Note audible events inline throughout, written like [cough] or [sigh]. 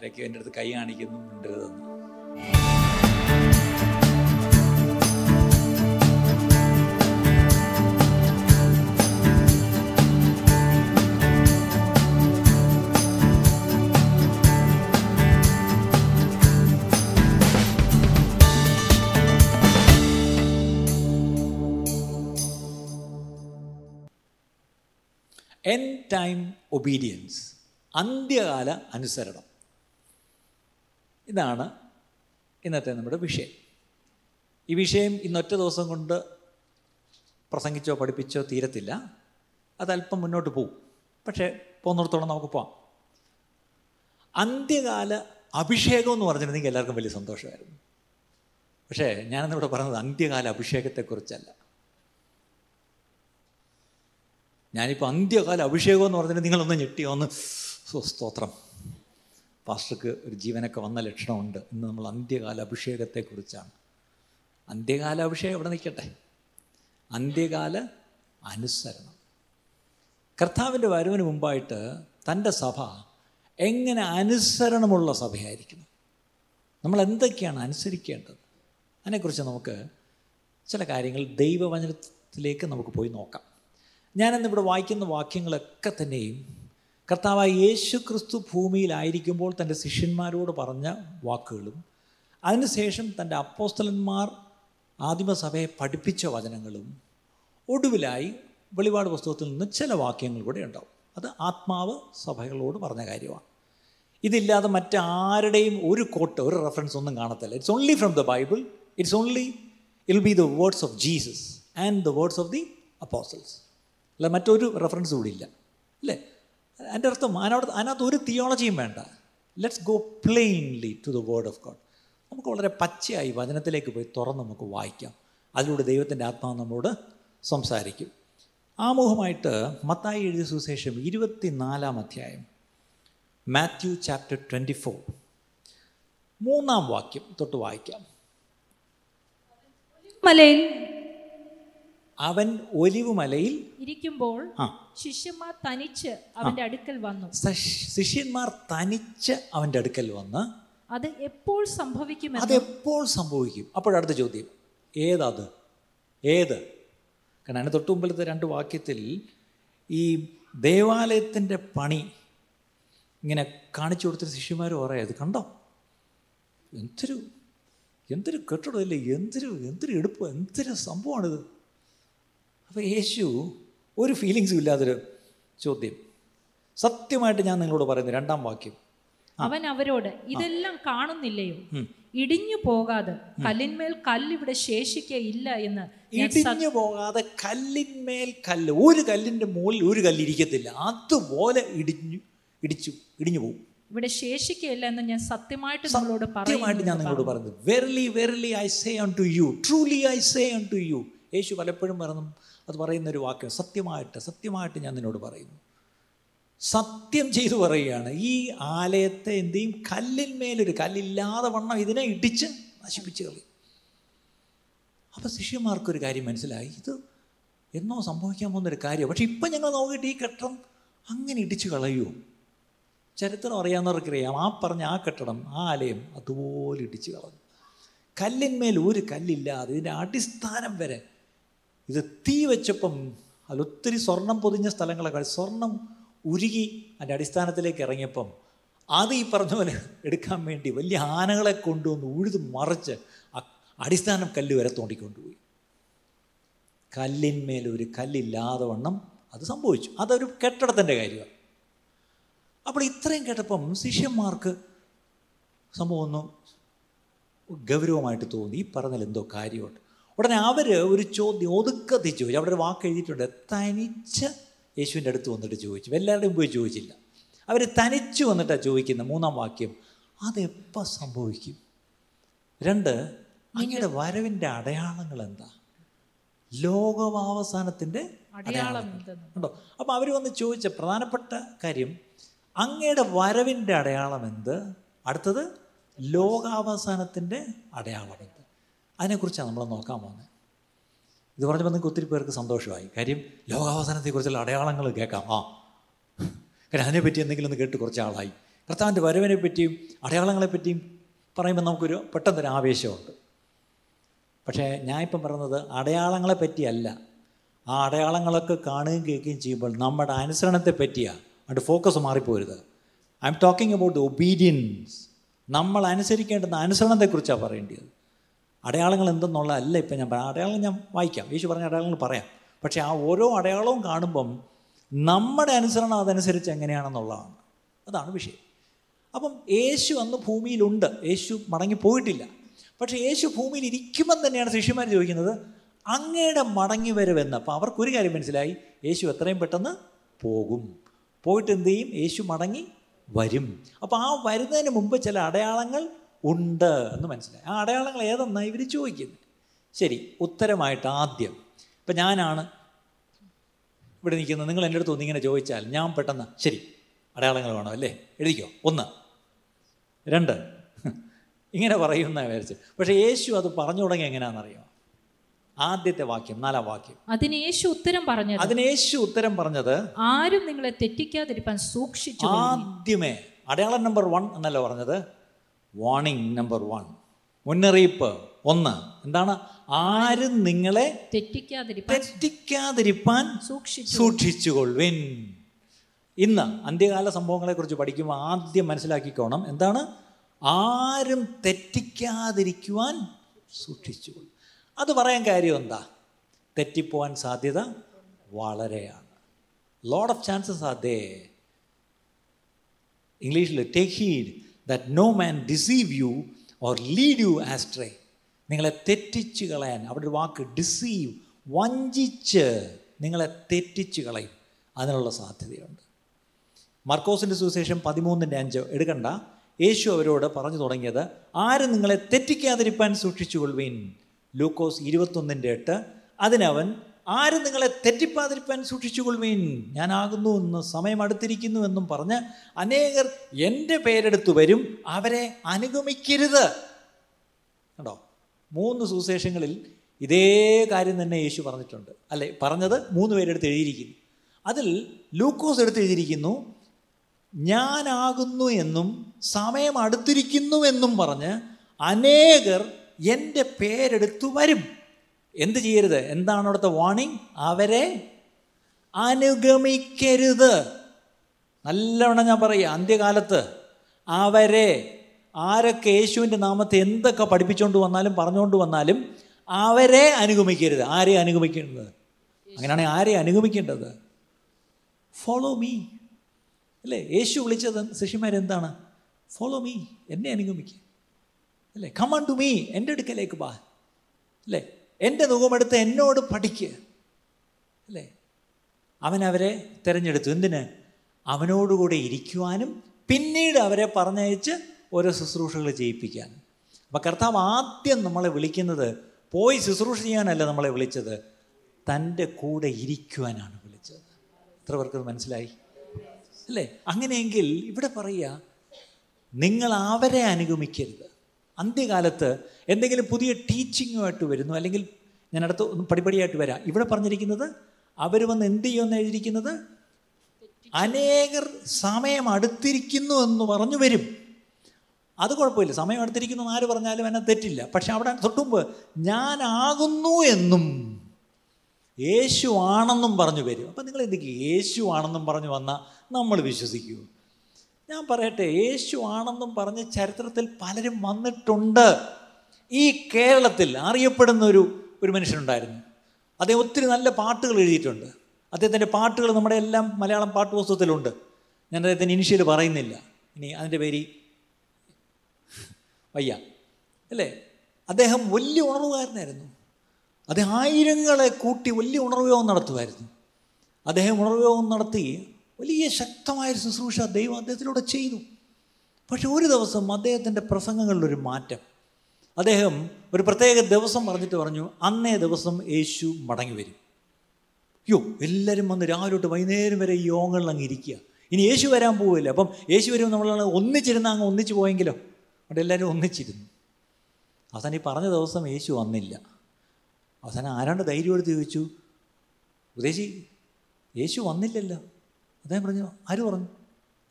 ആരൊക്കെ എന്റെ അടുത്ത് കൈ കാണിക്കുന്നു മിണ്ടരുതെന്ന് എൻ ടൈം ഒബീഡിയൻസ് അന്ത്യകാല അനുസരണം. ഇതാണ് ഇന്നത്തെ നമ്മുടെ വിഷയം. ഈ വിഷയം ഇന്നൊറ്റ ദിവസം കൊണ്ട് പ്രസംഗിച്ചോ പഠിപ്പിച്ചോ തീരത്തില്ല. അതല്പം മുന്നോട്ട് പോകും പക്ഷേ പോകുന്നിടത്തോളം നമുക്ക് പോവാം. അന്ത്യകാല അഭിഷേകം എന്ന് പറഞ്ഞിരുന്നെങ്കിൽ എല്ലാവർക്കും വലിയ സന്തോഷമായിരുന്നു. പക്ഷേ ഞാനിന്നിവിടെ പറഞ്ഞത് അന്ത്യകാല അഭിഷേകത്തെക്കുറിച്ചല്ല. ഞാനിപ്പോൾ അന്ത്യകാല അഭിഷേകം എന്ന് പറഞ്ഞിട്ട് നിങ്ങളൊന്ന് ഞെട്ടിയോ? ഒന്ന് "ഓ, സ്തോത്രം. പാസ്റ്റർക്ക് ഒരു ജീവനൊക്കെ വന്ന ലക്ഷണമുണ്ട് ഇന്ന് നമ്മൾ അന്ത്യകാല അഭിഷേകത്തെക്കുറിച്ചാണ് അന്ത്യകാല അഭിഷേകം എവിടെ നിൽക്കട്ടെ? അന്ത്യകാല അനുസരണം. കർത്താവിന്റെ വരവിന് മുമ്പായിട്ട് തന്റെ സഭ എങ്ങനെ അനുസരണമുള്ള സഭയായിരിക്കണം നമ്മൾ എന്തൊക്കെയാണ് അനുസരിക്കേണ്ടത്? അതിനെക്കുറിച്ച് നമുക്ക് ചില കാര്യങ്ങൾ ദൈവവചനത്തിലേക്ക് നമുക്ക് പോയി നോക്കാം. ഞാനിന്നിവിടെ വായിക്കുന്ന വാക്യങ്ങളൊക്കെ തന്നെയും കർത്താവായ യേശു ക്രിസ്തു ഭൂമിയിലായിരിക്കുമ്പോൾ തന്റെ ശിഷ്യന്മാരോട് പറഞ്ഞ വാക്കുകളും അതിനുശേഷം തന്റെ അപ്പോസ്തലന്മാർ ആദിമസഭയെ പഠിപ്പിച്ച വചനങ്ങളും ഒടുവിലായി വെളിപാട് പുസ്തകത്തിൽ നിന്ന് ചില വാക്യങ്ങൾ കൂടെ ഉണ്ടാവും. അത് ആത്മാവ് സഭകളോട് പറഞ്ഞ കാര്യമാണ്. ഇതില്ലാതെ മറ്റാരുടെയും ഒരു കോട്ട് ഒരു റെഫറൻസ് ഒന്നും കാണത്തില്ല. It's only from the Bible it's only will be the words of Jesus and the words of the apostles അല്ല മറ്റൊരു റെഫറൻസ് കൂടി ഇല്ല. അല്ലേ? അതിന്റെ അർത്ഥം അതിനോട് അതിനകത്ത് ഒരു തിയോളജിയും വേണ്ട. Let's go plainly to the word of God നമുക്ക് വളരെ പച്ചയായി വചനത്തിലേക്ക് പോയി തുറന്ന് നമുക്ക് വായിക്കാം. അതിലൂടെ ദൈവത്തിന്റെ ആത്മാവ് നമ്മളോട് സംസാരിക്കും. ആമുഖമായിട്ട് മത്തായി എഴുതിയ സുശേഷം ഇരുപത്തിനാലാം അധ്യായം മാത്യു ചാപ്റ്റർ ട്വന്റി ഫോർ മൂന്നാം വാക്യം തൊട്ട് വായിക്കാം. മലയിൽ അവൻ ഒലിവ് മലയിൽ ഇരിക്കുമ്പോൾ ശിഷ്യന്മാർ തനിച്ച് അവന്റെ അടുക്കൽ വന്നു. ശിഷ്യന്മാർ തനിച്ച് അവന്റെ അടുക്കൽ വന്ന് അത് എപ്പോൾ സംഭവിക്കും അത് എപ്പോൾ സംഭവിക്കും? അപ്പോഴടുത്ത ചോദ്യം. ഏതത് ഏത്? കാരണം അതിന് തൊട്ടു മുമ്പിലത്തെ രണ്ട് വാക്യത്തിൽ ഈ ദേവാലയത്തിന്റെ പണി ഇങ്ങനെ കാണിച്ചു കൊടുത്തിട്ട് ശിഷ്യന്മാർ പറയാത് കണ്ടോ? എന്തൊരു എന്തൊരു കെട്ടിടമല്ലേ എന്തൊരു എന്തൊരു എടുപ്പ് എന്തൊരു സംഭവമാണിത്? അപ്പോൾ യേശു ഒരു ഫീലിങ്സും ഇല്ലാതൊരു ചോദ്യം. സത്യമായിട്ട് ഞാൻ നിങ്ങളോട് പറയുന്നു രണ്ടാം വാക്യം. അവൻ അവരോട് ഇതെല്ലാം കാണുന്നില്ലയോ? ഇടിഞ്ഞു പോകാതെ കല്ലിന്മേൽ കല്ലിവിടെ ശേഷിക്കയില്ല എന്ന് ഇടിഞ്ഞു പോകാതെ കല്ലിന്മേൽ കല്ല് ഒരു കല്ലിന്റെ മുകളിൽ ഒരു കല്ല് ഇരിക്കത്തില്ല അതുപോലെ ഇടിഞ്ഞു ഇടിച്ചു ഇടിഞ്ഞു പോകും ഇവിടെ ശേഷിക്കയില്ല എന്ന് ഞാൻ സത്യമായിട്ട് നിങ്ങളോട് സത്യമായിട്ട് ഞാൻ നിങ്ങളോട് പറഞ്ഞു. Verily verily I say unto you truly I say unto you Yeshu പലപ്പോഴും പറഞ്ഞു അത് പറയുന്ന ഒരു വാക്യം സത്യമായിട്ട് സത്യമായിട്ട് ഞാൻ നിന്നോട് പറയുന്നു. സത്യം ചെയ്തു പറയുകയാണ്. ഈ ആലയത്തെ എന്ത് ചെയ്യും? കല്ലിന്മേലൊരു കല്ലില്ലാതെ വണ്ണം ഇതിനെ ഇടിച്ച് നശിപ്പിച്ച് കളി അപ്പോൾ ശിഷ്യന്മാർക്കൊരു കാര്യം മനസ്സിലായി. ഇത് എന്നോ സംഭവിക്കാൻ പോകുന്നൊരു കാര്യം പക്ഷെ ഇപ്പം ഞങ്ങൾ നോക്കിയിട്ട് ഈ കെട്ടിടം അങ്ങനെ ഇടിച്ചു കളയുമോ ചരിത്രം അറിയാവുന്നവർക്കറിയാം. ആ പറഞ്ഞ ആ കെട്ടിടം ആ ആലയം അതുപോലെ ഇടിച്ചു കളഞ്ഞു. കല്ലിന്മേൽ ഒരു കല്ലില്ലാതെ ഇതിന്റെ അടിസ്ഥാനം വരെ ഇത് തീ വെച്ചപ്പം അതിലൊത്തിരി സ്വർണം പൊതിഞ്ഞ സ്ഥലങ്ങളൊക്കെ സ്വർണം ഉരുകി അതിന്റെ അടിസ്ഥാനത്തിലേക്ക് ഇറങ്ങിയപ്പം അത് ഈ പറഞ്ഞ പോലെ എടുക്കാൻ വേണ്ടി വലിയ ആനകളെ കൊണ്ടുവന്ന് ഉഴുത് മറിച്ച് അടിസ്ഥാനം കല്ല് വരെ തോണ്ടിക്കൊണ്ടുപോയി. കല്ലിന്മേൽ ഒരു കല്ലില്ലാതെ വണ്ണം അത് സംഭവിച്ചു. അതൊരു കെട്ടിടത്തിന്റെ കാര്യമാണ്. അപ്പോൾ ഇത്രയും കേട്ടപ്പം ശിഷ്യന്മാർക്ക് സംഭവം ഒന്ന് ഗൗരവമായിട്ട് തോന്നി. ഈ എന്തോ കാര്യമുണ്ട്. ഉടനെ അവർ ഒരു ചോദ്യം ഒതുക്കത്തിൽ ചോദിച്ചു. അവിടെ ഒരു വാക്ക് എഴുതിയിട്ടുണ്ട്. തനിച്ച് യേശുവിന്റെ അടുത്ത് വന്നിട്ട് ചോദിച്ചു. എല്ലാവരുടെയും പോയി ചോദിച്ചില്ല. അവർ തനിച്ച് വന്നിട്ടാണ് ചോദിക്കുന്നത്. മൂന്നാം വാക്യം അതെപ്പോൾ സംഭവിക്കും? രണ്ട് അങ്ങയുടെ വരവിന്റെ അടയാളങ്ങൾ എന്താ? ലോകവാവസാനത്തിന്റെ അടയാളം ഉണ്ടോ? അപ്പോൾ അവർ വന്ന് ചോദിച്ച പ്രധാനപ്പെട്ട കാര്യം അങ്ങയുടെ വരവിന്റെ അടയാളം എന്ത്? അടുത്തത് ലോകാവസാനത്തിന്റെ അടയാളം എന്ത്? അതിനെക്കുറിച്ചാണ് നമ്മൾ നോക്കാൻ പോകുന്നത്. ഇത് പറഞ്ഞപ്പോൾ നിങ്ങൾക്ക് ഒത്തിരി പേർക്ക് സന്തോഷമായി. കാര്യം ലോകാവസാനത്തെക്കുറിച്ചുള്ള അടയാളങ്ങൾ കേൾക്കാം. ആ. കാര്യം അതിനെപ്പറ്റി എന്തെങ്കിലും ഒന്ന് കേട്ട് കുറച്ച് ആളായി കർത്താവിന്റെ വരവിനെ പറ്റിയും അടയാളങ്ങളെപ്പറ്റിയും പറയുമ്പോൾ നമുക്കൊരു പെട്ടെന്നൊരു ആവേശമുണ്ട്. പക്ഷേ ഞാൻ ഇപ്പം പറയുന്നത് അടയാളങ്ങളെ പറ്റിയല്ല ആ അടയാളങ്ങളൊക്കെ കാണുകയും കേൾക്കുകയും ചെയ്യുമ്പോൾ നമ്മുടെ അനുസരണത്തെ പറ്റിയാണ് അതിന്റെ ഫോക്കസ് മാറിപ്പോരുത്. I M talking about obedience നമ്മൾ അനുസരിക്കേണ്ടുന്ന അനുസരണത്തെക്കുറിച്ചാണ് പറയേണ്ടത് അടയാളങ്ങൾ എന്തെന്നുള്ളതല്ല ഇപ്പം ഞാൻ പറയാം അടയാളങ്ങൾ ഞാൻ വായിക്കാം. യേശു പറഞ്ഞ അടയാളങ്ങൾ പറയാം. പക്ഷേ ആ ഓരോ അടയാളവും കാണുമ്പം നമ്മുടെ അനുസരണം അതനുസരിച്ച് എങ്ങനെയാണെന്നുള്ളതാണ്. അതാണ് വിഷയം. അപ്പം യേശു അന്ന് ഭൂമിയിലുണ്ട്. യേശു മടങ്ങിപ്പോയിട്ടില്ല പക്ഷേ യേശു ഭൂമിയിൽ ഇരിക്കുമ്പം തന്നെയാണ് ശിഷ്യന്മാർ ചോദിക്കുന്നത് അങ്ങയുടെ മടങ്ങി വരവെന്ന്. അപ്പോൾ അവർക്കൊരു കാര്യം മനസ്സിലായി യേശു എത്രയും പെട്ടെന്ന് പോകും. പോയിട്ട് എന്ത് ചെയ്യും? യേശു മടങ്ങി വരും. അപ്പോൾ ആ വരുന്നതിന് മുമ്പ് ചില അടയാളങ്ങൾ ഉണ്ട് എന്ന് മനസ്സിലായി. ആ അടയാളങ്ങൾ ഏതെന്നാണ് ഇവർ ചോദിക്കുന്നത് ശരി ഉത്തരമായിട്ട് ആദ്യം ഇപ്പം ഞാനാണ് ഇവിടെ നിൽക്കുന്നത്. നിങ്ങൾ എന്റെ അടുത്ത് ഒന്നിങ്ങനെ ചോദിച്ചാൽ ഞാൻ പെട്ടെന്ന് ശരി അടയാളങ്ങൾ വേണം അല്ലേ? എഴുതിക്കോ. ഒന്ന് രണ്ട്. ഇങ്ങനെ പറയുന്ന വിചാരിച്ച്. പക്ഷേ യേശു അത് പറഞ്ഞു തുടങ്ങി എങ്ങനെയാണെന്നറിയോ? ആദ്യത്തെ വാക്യം നാലാം വാക്യം. അതിന് യേശു ഉത്തരം പറഞ്ഞത് അതിന് യേശു ഉത്തരം പറഞ്ഞത് ആരും നിങ്ങളെ തെറ്റിക്കാതിരിക്കാൻ സൂക്ഷിച്ചു ആദ്യമേ അടയാളം നമ്പർ വൺ എന്നല്ല പറഞ്ഞത്? വാണിംഗ് നമ്പർ വൺ മുന്നറിയിപ്പ് ഒന്ന്. എന്താണ്? ആരും നിങ്ങളെ തെറ്റിക്കാതിരിപ്പാൻ തെറ്റിക്കാതിരിപ്പാൻ സൂക്ഷിച്ചു. സൂക്ഷിച്ചുകൊള്ളുവിൻ. ഇന്ന് അന്ത്യകാല സംഭവങ്ങളെക്കുറിച്ച് പഠിക്കുമ്പോൾ ആദ്യം മനസ്സിലാക്കിക്കോണം. എന്താണ്? ആരും തെറ്റിക്കാതിരിക്കുവാൻ സൂക്ഷിച്ചുകൊള്ളും. അത് പറയാൻ കാര്യം എന്താ? തെറ്റിപ്പോവാൻ സാധ്യത വളരെയാണ്. ലോഡ് ഓഫ് ചാൻസസ് അതേ ഇംഗ്ലീഷിൽ take heed that no man deceive you or lead you astray നിങ്ങളെ തെറ്റിച്ച് കളയാൻ അവിടെ ഒരു വാക്ക് ഡിസീവ് വഞ്ചിച്ച് നിങ്ങളെ തെറ്റിച്ച് കളയും. അതിനുള്ള സാധ്യതയുണ്ട്. മർക്കോസിന്റെ സുവിശേഷം പതിമൂന്നിന്റെ അഞ്ച് എടുക്കണ്ട. യേശു അവരോട് പറഞ്ഞു തുടങ്ങിയത് ആരും നിങ്ങളെ തെറ്റിക്കാതിരിപ്പാൻ സൂക്ഷിച്ചുകൊള്ളുവീൻ. ലൂക്കോസ് ഇരുപത്തൊന്നിന്റെ എട്ട് അതിനവൻ ആരും നിങ്ങളെ തെറ്റിപ്പാതിരിപ്പാൻ സൂക്ഷിച്ചുകൊള്ളുവീൻ. ഞാനാകുന്നു എന്ന് സമയം അടുത്തിരിക്കുന്നു എന്നും പറഞ്ഞ് അനേകർ എന്റെ പേരെടുത്തു വരും. അവരെ അനുഗമിക്കരുത്. കണ്ടോ? മൂന്ന് സുവിശേഷങ്ങളിൽ ഇതേ കാര്യം തന്നെ യേശു പറഞ്ഞിട്ടുണ്ട്. അല്ലെ? പറഞ്ഞത് മൂന്ന് പേരെടുത്ത് എഴുതിയിരിക്കുന്നു. അതിൽ ലൂക്കോസ് എടുത്ത് എഴുതിയിരിക്കുന്നു ഞാനാകുന്നു എന്നും സമയം അടുത്തിരിക്കുന്നു എന്നും പറഞ്ഞ് അനേകർ എന്റെ പേരെടുത്തു വരും. എന്ത് ചെയ്യരുത്? എന്താണ് അവിടുത്തെ വാണിംഗ് അവരെ അനുഗമിക്കരുത്. നല്ലവണ്ണം ഞാൻ പറയുക അന്ത്യകാലത്ത് അവരെ ആരൊക്കെ യേശുവിന്റെ നാമത്തെ എന്തൊക്കെ പഠിപ്പിച്ചുകൊണ്ട് വന്നാലും പറഞ്ഞുകൊണ്ട് വന്നാലും അവരെ അനുഗമിക്കരുത്. ആരെ അനുഗമിക്കേണ്ടത്? അങ്ങനെയാണെങ്കിൽ ആരെ അനുഗമിക്കേണ്ടത്? ഫോളോ മീ അല്ലേ? യേശു വിളിച്ചത് ശിഷ്യന്മാരെന്താണ് ഫോളോ മീ എന്നെ അനുഗമിക്കുക അല്ലേ? കമാൺ ടു മീ എന്റെ അടുക്കലേക്ക് ബാ അല്ലേ? എന്റെ മുഖമെടുത്ത് എന്നോട് പഠിക്കുക അല്ലേ? അവൻ അവരെ തിരഞ്ഞെടുത്തു. എന്തിന്? അവനോടുകൂടെ ഇരിക്കുവാനും പിന്നീട് അവരെ പറഞ്ഞയച്ച് ഓരോ ശുശ്രൂഷകൾ ചെയ്യിപ്പിക്കാൻ. അപ്പം കർത്താവ് ആദ്യം നമ്മളെ വിളിക്കുന്നത് പോയി ശുശ്രൂഷ ചെയ്യാനല്ല നമ്മളെ വിളിച്ചത്. തന്റെ കൂടെ ഇരിക്കുവാനാണ് വിളിച്ചത്. എത്ര പേർക്ക് മനസ്സിലായി? അല്ലേ? അങ്ങനെയെങ്കിൽ ഇവിടെ പറയുക നിങ്ങൾ അവരെ അനുഗമിക്കരുത്. അന്ത്യകാലത്ത് എന്തെങ്കിലും പുതിയ ടീച്ചിങ്ങുമായിട്ട് വരുന്നു അല്ലെങ്കിൽ ഞാൻ അടുത്ത് പടിപടിയായിട്ട് വരാം. ഇവിടെ പറഞ്ഞിരിക്കുന്നത് അവർ വന്ന് എന്ത് ചെയ്യുമെന്ന് എഴുതിയിരിക്കുന്നത്? അനേകർ സമയം അടുത്തിരിക്കുന്നു എന്ന് പറഞ്ഞു വരും. അത് കുഴപ്പമില്ല. സമയം അടുത്തിരിക്കുന്നു എന്ന് ആര് പറഞ്ഞാലും എന്നെ തെറ്റില്ല. പക്ഷെ അവിടെ തൊട്ടുമുമ്പ് ഞാനാകുന്നു എന്നും യേശു ആണെന്നും പറഞ്ഞു വരും. അപ്പം നിങ്ങൾ എന്തൊക്കെ യേശു ആണെന്നും പറഞ്ഞു വന്നാൽ നമ്മൾ വിശ്വസിക്കൂ. ഞാൻ പറയട്ടെ യേശു ആണെന്നും പറഞ്ഞ് ചരിത്രത്തിൽ പലരും വന്നിട്ടുണ്ട്. ഈ കേരളത്തിൽ അറിയപ്പെടുന്ന ഒരു ഒരു മനുഷ്യനുണ്ടായിരുന്നു. അദ്ദേഹം ഒത്തിരി നല്ല പാട്ടുകൾ എഴുതിയിട്ടുണ്ട്. അദ്ദേഹത്തിന്റെ പാട്ടുകൾ നമ്മുടെ എല്ലാം മലയാളം പാട്ട് പുസ്തകത്തിലുണ്ട്. ഞാൻ അദ്ദേഹത്തിന്റെ ഇനിഷ്യൽ പറയുന്നില്ല. ഇനി അതിന്റെ പേര് വയ്യ. അല്ലേ? അദ്ദേഹം വലിയ ഉണർവുകാരനായിരുന്നു. അദ്ദേഹം ആയിരങ്ങളെ കൂട്ടി വലിയ ഉണർവയോഗം നടത്തുമായിരുന്നു. അദ്ദേഹം ഉണർവയോഗം നടത്തി വലിയ ശക്തമായ ശുശ്രൂഷ ദൈവം അദ്ദേഹത്തിലൂടെ ചെയ്തു. പക്ഷെ ഒരു ദിവസം അദ്ദേഹത്തിന്റെ പ്രസംഗങ്ങളിലൊരു മാറ്റം. അദ്ദേഹം ഒരു പ്രത്യേക ദിവസം പറഞ്ഞിട്ട് പറഞ്ഞു അന്നേ ദിവസം യേശു മടങ്ങി വരും. അയ്യോ എല്ലാവരും വന്ന് രാവിലെ തൊട്ട് വൈകുന്നേരം വരെ ഈ യോഗങ്ങളിൽ അങ്ങ് ഇരിക്കുക. ഇനി യേശു വരാൻ പോവില്ല. അപ്പം യേശു വരും നമ്മൾ ഒന്നിച്ചിരുന്ന അങ്ങ് ഒന്നിച്ച് പോയെങ്കിലോ? അവിടെ എല്ലാവരും ഒന്നിച്ചിരുന്നു. അവസാനം ഈ പറഞ്ഞ ദിവസം യേശു വന്നില്ല. അവസാനം ആരാണ്ട് ധൈര്യം എടുത്ത് ചോദിച്ചു ഉദ്ദേശി യേശു വന്നില്ലല്ലോ? അദ്ദേഹം പറഞ്ഞു ആര് പറഞ്ഞു?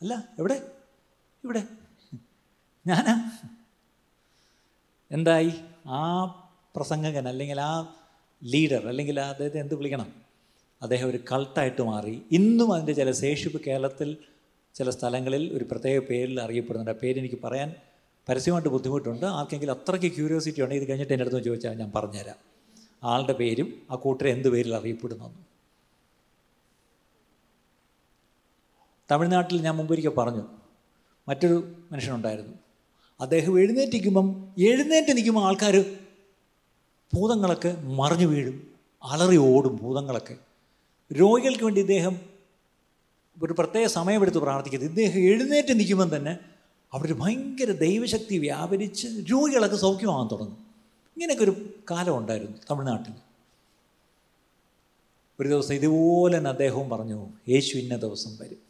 അല്ല എവിടെ? ഇവിടെ. ഞാനാ? എന്തായി? ആ പ്രസംഗകൻ അല്ലെങ്കിൽ ആ ലീഡർ അല്ലെങ്കിൽ അദ്ദേഹത്തെ എന്ത് വിളിക്കണം? അദ്ദേഹം ഒരു കൾട്ടായിട്ട് മാറി. ഇന്നും അതിന്റെ ചില ശേഷിപ്പ് കേരളത്തിൽ ചില സ്ഥലങ്ങളിൽ ഒരു പ്രത്യേക പേരിൽ അറിയപ്പെടുന്നുണ്ട്. ആ പേരെനിക്ക് പറയാൻ പരസ്യമായിട്ട് ബുദ്ധിമുട്ടുണ്ട്. ആർക്കെങ്കിലും അത്രയ്ക്ക് ക്യൂരിയോസിറ്റി ഉണ്ടെങ്കിൽ ഇത് കഴിഞ്ഞിട്ട് എന്റെ അടുത്ത് ചോദിച്ചാൽ ഞാൻ പറഞ്ഞുതരാം. ആളുടെ പേരും ആ കൂട്ടരെ എന്ത് പേരിൽ അറിയപ്പെടുന്നു തമിഴ്നാട്ടിൽ ഞാൻ മുമ്പൊരിക്കൽ പറഞ്ഞു. മറ്റൊരു മനുഷ്യനുണ്ടായിരുന്നു. അദ്ദേഹം എഴുന്നേറ്റിരിക്കുമ്പം എഴുന്നേറ്റ് നിൽക്കുമ്പോൾ ആൾക്കാർ ഭൂതങ്ങളൊക്കെ മറിഞ്ഞു വീഴും. അലറി ഓടും ഭൂതങ്ങളൊക്കെ. രോഗികൾക്ക് വേണ്ടി ഇദ്ദേഹം ഒരു പ്രത്യേക സമയമെടുത്ത് പ്രാർത്ഥിക്കുന്നത് ഇദ്ദേഹം എഴുന്നേറ്റ് നിൽക്കുമ്പം തന്നെ അവിടെ ഒരു ഭയങ്കര ദൈവശക്തി വ്യാപരിച്ച് രോഗികളൊക്കെ സൗഖ്യമാകാൻ തുടങ്ങും. ഇങ്ങനെയൊക്കെ ഒരു കാലം ഉണ്ടായിരുന്നു തമിഴ്നാട്ടിൽ. ഒരു ദിവസം ഇതുപോലെ തന്നെ അദ്ദേഹവും പറഞ്ഞു യേശു ഇന്ന ദിവസം വരും.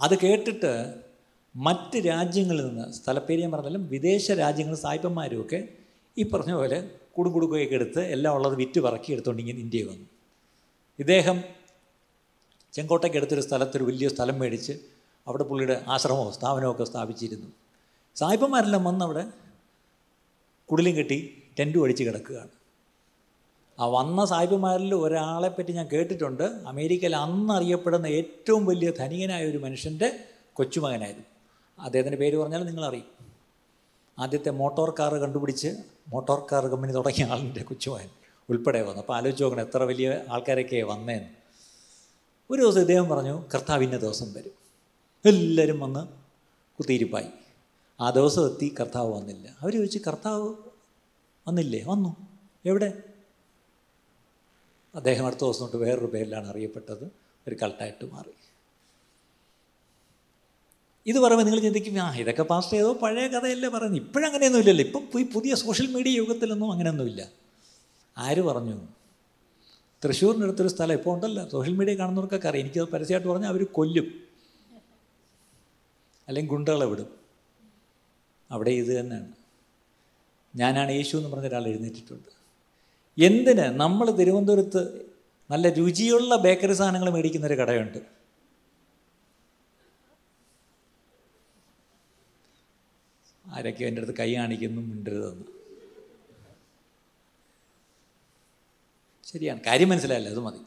അത് കേട്ടിട്ട് മറ്റ് രാജ്യങ്ങളിൽ നിന്ന് സ്ഥലപ്പേര് ഞാൻ പറഞ്ഞാലും വിദേശ രാജ്യങ്ങളിൽ സായിപ്പന്മാരും ഒക്കെ ഈ പറഞ്ഞ പോലെ കുടുംകുടുക്കുകയൊക്കെ എടുത്ത് എല്ലാം ഉള്ളത് വിറ്റ് പറക്കി എടുത്തുകൊണ്ട് ഇങ്ങനെ ഇന്ത്യയിൽ വന്നു. ഇദ്ദേഹം ചെങ്കോട്ടയ്ക്ക് അടുത്തൊരു സ്ഥലത്തൊരു വലിയ സ്ഥലം മേടിച്ച് അവിടെ പുള്ളിയുടെ ആശ്രമമോ സ്ഥാപനമോ ഒക്കെ സ്ഥാപിച്ചിരുന്നു. സായിപ്പന്മാരെല്ലാം വന്ന് അവിടെ കുടിലും കെട്ടി ടെന്റും അടിച്ച് കിടക്കുകയാണ്. ആ വന്ന സായിപ്പന്മാരിൽ ഒരാളെ പറ്റി ഞാൻ കേട്ടിട്ടുണ്ട്. അമേരിക്കയിൽ അന്ന് അറിയപ്പെടുന്ന ഏറ്റവും വലിയ ധനികനായ ഒരു മനുഷ്യന്റെ കൊച്ചുമകനായിരുന്നു. അദ്ദേഹത്തിന്റെ പേര് പറഞ്ഞാൽ നിങ്ങളറിയും. ആദ്യത്തെ മോട്ടോർ കാർ കണ്ടുപിടിച്ച് മോട്ടോർ കാർ കമ്പനി തുടങ്ങിയ ആളിന്റെ കൊച്ചുമായൻ ഉൾപ്പെടെ വന്നു. അപ്പോൾ ആലോചിച്ച് നോക്കണം എത്ര വലിയ ആൾക്കാരൊക്കെ വന്നേന്ന്. ഒരു ദിവസം ഇദ്ദേഹം പറഞ്ഞു കർത്താവിന്റെ ദിവസം വരും. എല്ലാവരും വന്ന് കുത്തിയിരിപ്പായി. ആ ദിവസം എത്തി കർത്താവ് വന്നില്ല. അവർ ചോദിച്ചു കർത്താവ് വന്നില്ലേ? വന്നു. എവിടെ? അദ്ദേഹം അടുത്ത ദിവസം തൊട്ട് വേറൊരു പേരിലാണ് അറിയപ്പെട്ടത്. ഒരു കൾട്ടായിട്ട് മാറി. ഇത് പറയുമ്പോൾ നിങ്ങൾ ചിന്തിക്കും ആ ഇതൊക്കെ പാസ്റ്റ് ചെയ്തോ പഴയ കഥയല്ലേ പറയുന്നത്. ഇപ്പോഴങ്ങനെയൊന്നും ഇല്ലല്ലോ. ഇപ്പം ഈ പുതിയ സോഷ്യൽ മീഡിയ യുഗത്തിലൊന്നും അങ്ങനെയൊന്നുമില്ല ആര് പറഞ്ഞു? തൃശ്ശൂരിന്റെ അടുത്തൊരു സ്ഥലം ഇപ്പോൾ ഉണ്ടല്ലോ. സോഷ്യൽ മീഡിയ കാണുന്നവർക്കൊക്കെ അറിയാം. എനിക്കത് പരസ്യമായിട്ട് പറഞ്ഞാൽ അവർ കൊല്ലും. അല്ലെങ്കിൽ ഗുണ്ടകളെ വിടും. അവിടെ ഇത് തന്നെയാണ്. ഞാനാണ് യേശു എന്ന് പറഞ്ഞ ഒരാൾ എഴുന്നേറ്റിട്ടുണ്ട്. എന്തിന് നമ്മൾ തിരുവനന്തപുരത്ത് നല്ല രുചിയുള്ള ബേക്കറി സാധനങ്ങൾ മേടിക്കുന്നൊരു കടയുണ്ട്. ആരൊക്കെ എന്റെ അടുത്ത് കൈ കാണിക്കുന്നു മിണ്ടരുതെന്ന് ശരിയാണ്. കാര്യം മനസ്സിലായല്ലോ അത് മതി.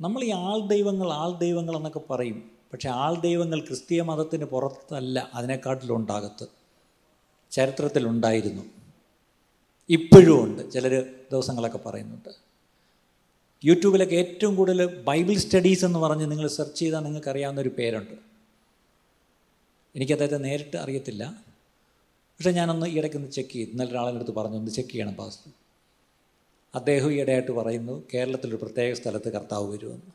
നമ്മൾ ഈ ആൾ ദൈവങ്ങൾ ആൾ ദൈവങ്ങൾ എന്നൊക്കെ പറയും. പക്ഷെ ആൾ ദൈവങ്ങൾ ക്രിസ്തീയ മതത്തിന് പുറത്തല്ല അതിനെക്കാട്ടിലുണ്ടാകത്ത് ചരിത്രത്തിലുണ്ടായിരുന്നു. ഇപ്പോഴും ഉണ്ട്. ചിലർ ദിവസങ്ങളൊക്കെ പറയുന്നുണ്ട്. യൂട്യൂബിലൊക്കെ ഏറ്റവും കൂടുതൽ ബൈബിൾ സ്റ്റഡീസ് എന്ന് പറഞ്ഞ് നിങ്ങൾ സെർച്ച് ചെയ്താൽ നിങ്ങൾക്ക് അറിയാവുന്ന ഒരു പേരുണ്ട്. എനിക്ക് അദ്ദേഹത്തെ നേരിട്ട് അറിയത്തില്ല. പക്ഷേ ഞാനൊന്ന് ഇടയ്ക്കൊന്ന് ചെക്ക് ചെയ്തു ഇന്നലെ ഒരാളുടെ അടുത്ത് പറഞ്ഞു ഒന്ന് ചെക്ക് ചെയ്യണം പാസ്റ്റർ. അദ്ദേഹം ഈയിടെയായിട്ട് പറയുന്നു കേരളത്തിലൊരു പ്രത്യേക സ്ഥലത്ത് കർത്താവ് വരുമെന്ന്.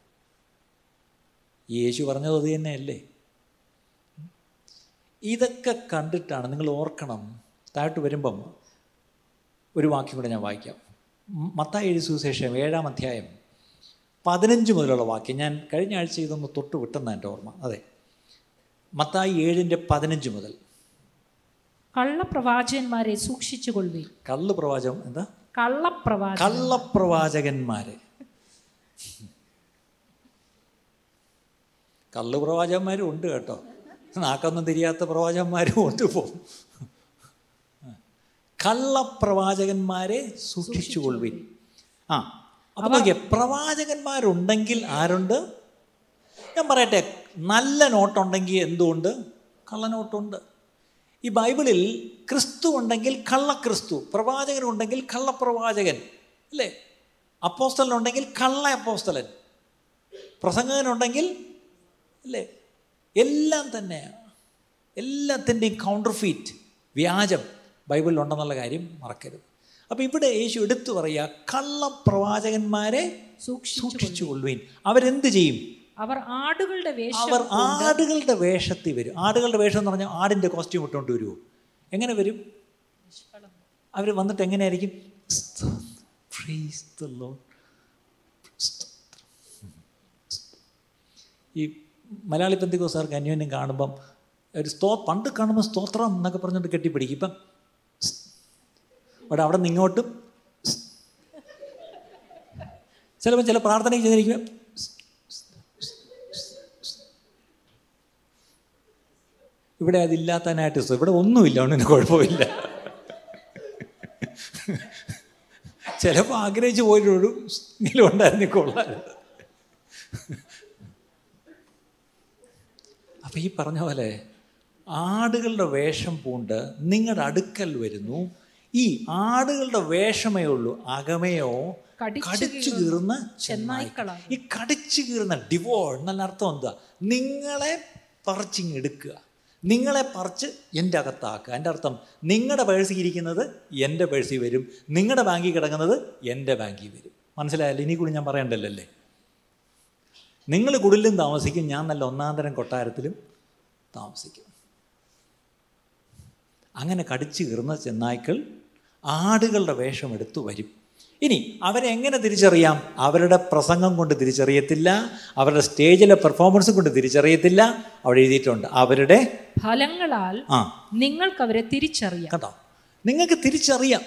ഈ യേശു പറഞ്ഞത് അത് തന്നെയല്ലേ? ഇതൊക്കെ കണ്ടിട്ടാണ് നിങ്ങൾ ഓർക്കണം. താഴോട്ട് വരുമ്പം ഒരു വാക്യം കൂടെ ഞാൻ വായിക്കാം. മത്തായി എഴുതി സുവിശേഷം ഏഴാം അധ്യായം പതിനഞ്ച് മുതലുള്ള വാക്യം. ഞാൻ കഴിഞ്ഞ ആഴ്ച ഇതൊന്ന് തൊട്ട് വിട്ടെന്നാണ് എന്റെ ഓർമ്മ. അതെ. മത്തായി ഏഴിന്റെ പതിനഞ്ച് മുതൽ. കള്ളപ്രവാചകന്മാരെ സൂക്ഷിച്ചു കൊള്ളി കള്ളപ്രവാചകം എന്താ? കള്ളപ്രവാചക കള്ളപ്രവാചകന്മാരെ. കള്ളുപ്രവാചകന്മാരും ഉണ്ട് കേട്ടോ. നാക്കൊന്നും തിരിയാത്ത പ്രവാചകന്മാരും ഉണ്ട് പോകും കള്ളപ്രവാചകന്മാരെ സൂക്ഷിച്ചുകൊള്ളുവിൻ. ആ അപ്പൊ പ്രവാചകന്മാരുണ്ടെങ്കിൽ ആരുണ്ട്? ഞാൻ പറയട്ടെ നല്ല നോട്ടുണ്ടെങ്കിൽ എന്തുകൊണ്ട്? കള്ളനോട്ടുണ്ട്. ഈ ബൈബിളിൽ ക്രിസ്തു ഉണ്ടെങ്കിൽ കള്ളക്രിസ്തു പ്രവാചകനുണ്ടെങ്കിൽ കള്ളപ്രവാചകൻ അല്ലേ? അപ്പോസ്തലനുണ്ടെങ്കിൽ കള്ള അപ്പോസ്തലൻ പ്രസംഗകനുണ്ടെങ്കിൽ അല്ലേ? എല്ലാം തന്നെ എല്ലാത്തിന്റെയും കൗണ്ടർ ഫീറ്റ് വ്യാജം ബൈബിളിലുണ്ടെന്നുള്ള കാര്യം മറക്കരുത്. അപ്പം ഇവിടെ യേശു എടുത്തു പറയുക കള്ളപ്രവാചകന്മാരെ സൂക്ഷിച്ചു കൊള്ളുവീൻ അവരെന്ത് ചെയ്യും? അവർ ആടുകളുടെ വേഷം അവർ ആടുകളുടെ വേഷത്തിൽ വരും. ആടുകളുടെ വേഷം എന്ന് പറഞ്ഞാൽ ആടിന്റെ കോസ്റ്റ്യൂം ഇട്ടുകൊണ്ട് വരുമോ എങ്ങനെ വരും? അവർ വന്നിട്ട് എങ്ങനെയായിരിക്കും. ഈ മലയാളി പെന്തിക്കോസാർക്ക് അന്യോന്യം കാണുമ്പം ഒരു സ്തോ പണ്ട് കാണുമ്പോൾ സ്തോത്രം എന്നൊക്കെ പറഞ്ഞുകൊണ്ട് കെട്ടിപ്പിടിക്കും. ഇപ്പം അവിടെ അവിടെ നിന്ന് ഇങ്ങോട്ടും ചിലപ്പോൾ ചില പ്രാർത്ഥനയ്ക്ക് ചെയ്തിരിക്കും ഇവിടെ അതില്ലാത്തതിനായിട്ട് ഇവിടെ ഒന്നുമില്ല അതുകൊണ്ട് കുഴപ്പമില്ല. ചിലപ്പോൾ ആഗ്രഹിച്ച് പോയിട്ടൊരു എങ്കിലും ഉണ്ടായിരുന്നു അപ്പം ഈ പറഞ്ഞ പോലെ ആടുകളുടെ വേഷം പൂണ്ട് നിങ്ങളുടെ അടുക്കൽ വരുന്നു. ഈ ആടുകളുടെ വേഷമേ ഉള്ളൂ അകമയോ കടിച്ചു കീറുന്ന ചെന്നായ്ക്കളാകും. ഈ കടിച്ചു കീറുന്ന ഡിവോൾ എന്നുള്ള അർത്ഥം എന്താ നിങ്ങളെ പറിച്ചിങ് എടുക്കുക. നിങ്ങളെ പറിച്ച് എന്റെ അകത്താക്കുക. എന്റെ അർത്ഥം നിങ്ങളുടെ പേഴ്സിൽ ഇരിക്കുന്നത് എന്റെ പേഴ്സിൽ വരും. നിങ്ങളുടെ ബാങ്കിൽ കിടങ്ങുന്നത് എന്റെ ബാങ്കിൽ വരും. മനസ്സിലായല്ലോ? ഇനി കൂടി ഞാൻ പറയണ്ടല്ലേ നിങ്ങൾ കുടിലും താമസിക്കും. ഞാൻ നല്ല ഒന്നാം തരം കൊട്ടാരത്തിലും താമസിക്കും. അങ്ങനെ കടിച്ചു കീറുന്ന ചെന്നായ്ക്കൾ ആടുകളുടെ വേഷമെടുത്ത് വരും. ഇനി അവരെ എങ്ങനെ തിരിച്ചറിയാം? അവരുടെ പ്രസംഗം കൊണ്ട് തിരിച്ചറിയത്തില്ല അവരുടെ സ്റ്റേജിലെ പെർഫോമൻസ് കൊണ്ട് തിരിച്ചറിയത്തില്ല. അവിടെ എഴുതിയിട്ടുണ്ട് അവരുടെ ഫലങ്ങളാൽ ആ. നിങ്ങൾക്ക് അവരെ തിരിച്ചറിയാം. കേട്ടോ നിങ്ങൾക്ക് തിരിച്ചറിയാം.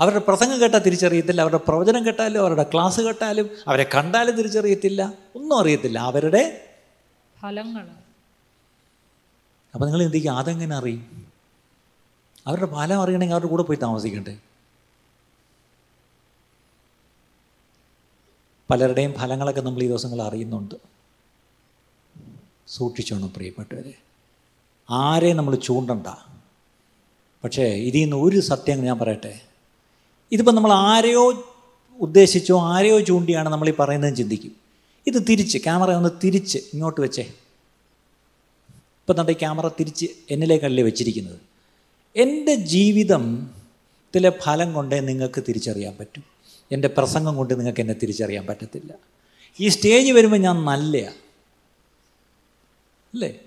അവരുടെ പ്രസംഗം കേട്ടാൽ തിരിച്ചറിയത്തില്ല അവരുടെ പ്രവചനം കേട്ടാലും അവരുടെ ക്ലാസ് കേട്ടാലും അവരെ കണ്ടാലും തിരിച്ചറിയത്തില്ല. ഒന്നും അറിയത്തില്ല അവരുടെ ഫലങ്ങൾ അപ്പം നിങ്ങൾ എന്തിക്കും അതെങ്ങനെ അറിയും? അവരുടെ ഫലം അറിയണമെങ്കിൽ അവരുടെ കൂടെ പോയി താമസിക്കണ്ടേ? പലരുടെയും ഫലങ്ങളൊക്കെ നമ്മൾ ഈ ദിവസങ്ങൾ അറിയുന്നുണ്ട്. സൂക്ഷിച്ചോണം പ്രിയപ്പെട്ടവരെ. ആരെയും നമ്മൾ ചൂണ്ടണ്ട. പക്ഷേ ഇതിൽ നിന്ന് ഒരു സത്യം ഞാൻ പറയട്ടെ. ഇതിപ്പോൾ നമ്മൾ ആരെയോ ഉദ്ദേശിച്ചോ ആരെയോ ചൂണ്ടിയാണ് നമ്മൾ ഈ പറയുന്നതെന്ന് ചിന്തിക്കും. ഇത് തിരിച്ച് ക്യാമറ ഒന്ന് തിരിച്ച് ഇങ്ങോട്ട് വെച്ചേ. ഇപ്പം നമ്മുടെ ഈ ക്യാമറ തിരിച്ച് എന്നിലേക്കല്ലേ വെച്ചിരിക്കുന്നത്? എന്റെ ജീവിതത്തിലെ ഫലം കൊണ്ടേ നിങ്ങൾക്ക് തിരിച്ചറിയാൻ പറ്റും. എന്റെ പ്രസംഗം കൊണ്ട് നിങ്ങൾക്ക് എന്നെ തിരിച്ചറിയാൻ പറ്റത്തില്ല. ഈ സ്റ്റേജ് വരുമ്പോൾ ഞാൻ നല്ലയാ. അല്ലേ?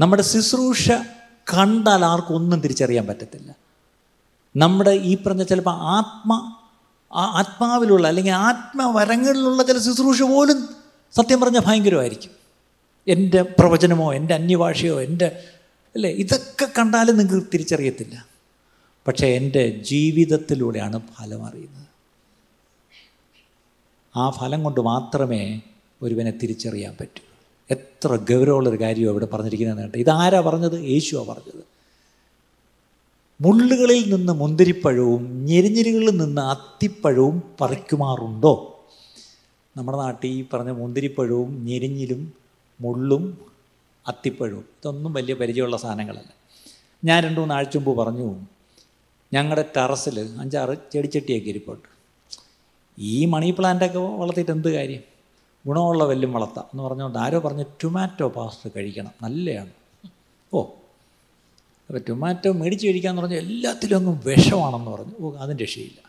നമ്മുടെ ശുശ്രൂഷ കണ്ടാൽ ആർക്കും ഒന്നും തിരിച്ചറിയാൻ പറ്റത്തില്ല. നമ്മുടെ ഈ പറഞ്ഞ ചിലപ്പോൾ ആത്മ ആത്മാവിലുള്ള അല്ലെങ്കിൽ ആത്മവരങ്ങളിലുള്ള ചില ശുശ്രൂഷ പോലും സത്യം പറഞ്ഞാൽ ഭയങ്കരമായിരിക്കും. എന്റെ പ്രവചനമോ എന്റെ അന്യഭാഷയോ എന്റെ അല്ലേ? ഇതൊക്കെ കണ്ടാലും നിങ്ങൾക്ക് തിരിച്ചറിയത്തില്ല. പക്ഷേ എന്റെ ജീവിതത്തിലൂടെയാണ് ഫലം അറിയുന്നത്. ആ ഫലം കൊണ്ട് മാത്രമേ ഒരുവനെ തിരിച്ചറിയാൻ പറ്റൂ. എത്ര ഗൗരവമുള്ളൊരു കാര്യമാണ് ഇവിടെ പറഞ്ഞിരിക്കുന്നത് കേട്ടോ. ഇതാരാ പറഞ്ഞത്? യേശുവാ പറഞ്ഞത്. മുള്ളുകളിൽ നിന്ന് മുന്തിരിപ്പഴവും ഞെരിഞ്ഞിരികളിൽ നിന്ന് അത്തിപ്പഴവും പറിക്കുമാറുണ്ടോ? നമ്മുടെ നാട്ടിൽ ഈ പറഞ്ഞ മുന്തിരിപ്പഴവും ഞെരിഞ്ഞിലും മുള്ളും അത്തിപ്പഴവും ഇതൊന്നും വലിയ പരിചയമുള്ള സാധനങ്ങളല്ല. ഞാൻ രണ്ടു മൂന്ന് ആഴ്ച മുമ്പ് പറഞ്ഞു ഞങ്ങളുടെ ടെറസിൽ അഞ്ചാറ് ചെടിച്ചട്ടിയൊക്കെ ഇരിപ്പുണ്ട്. ഈ മണി പ്ലാന്റൊക്കെ വളർത്തിയിട്ട് എന്ത് കാര്യം? ഗുണമുള്ള വല്ലും വളർത്താം എന്ന് പറഞ്ഞുകൊണ്ട് ആരോ പറഞ്ഞു ടൊമാറ്റോ പാസ്റ്റ് കഴിക്കണം. നല്ലതാണ് ഓ അപ്പോൾ ടൊമാറ്റോ മേടിച്ച് കഴിക്കാമെന്ന് പറഞ്ഞാൽ എല്ലാത്തിലും അങ്ങ് വിഷമാണെന്ന് പറഞ്ഞു. ഓ അതും രക്ഷയില്ല.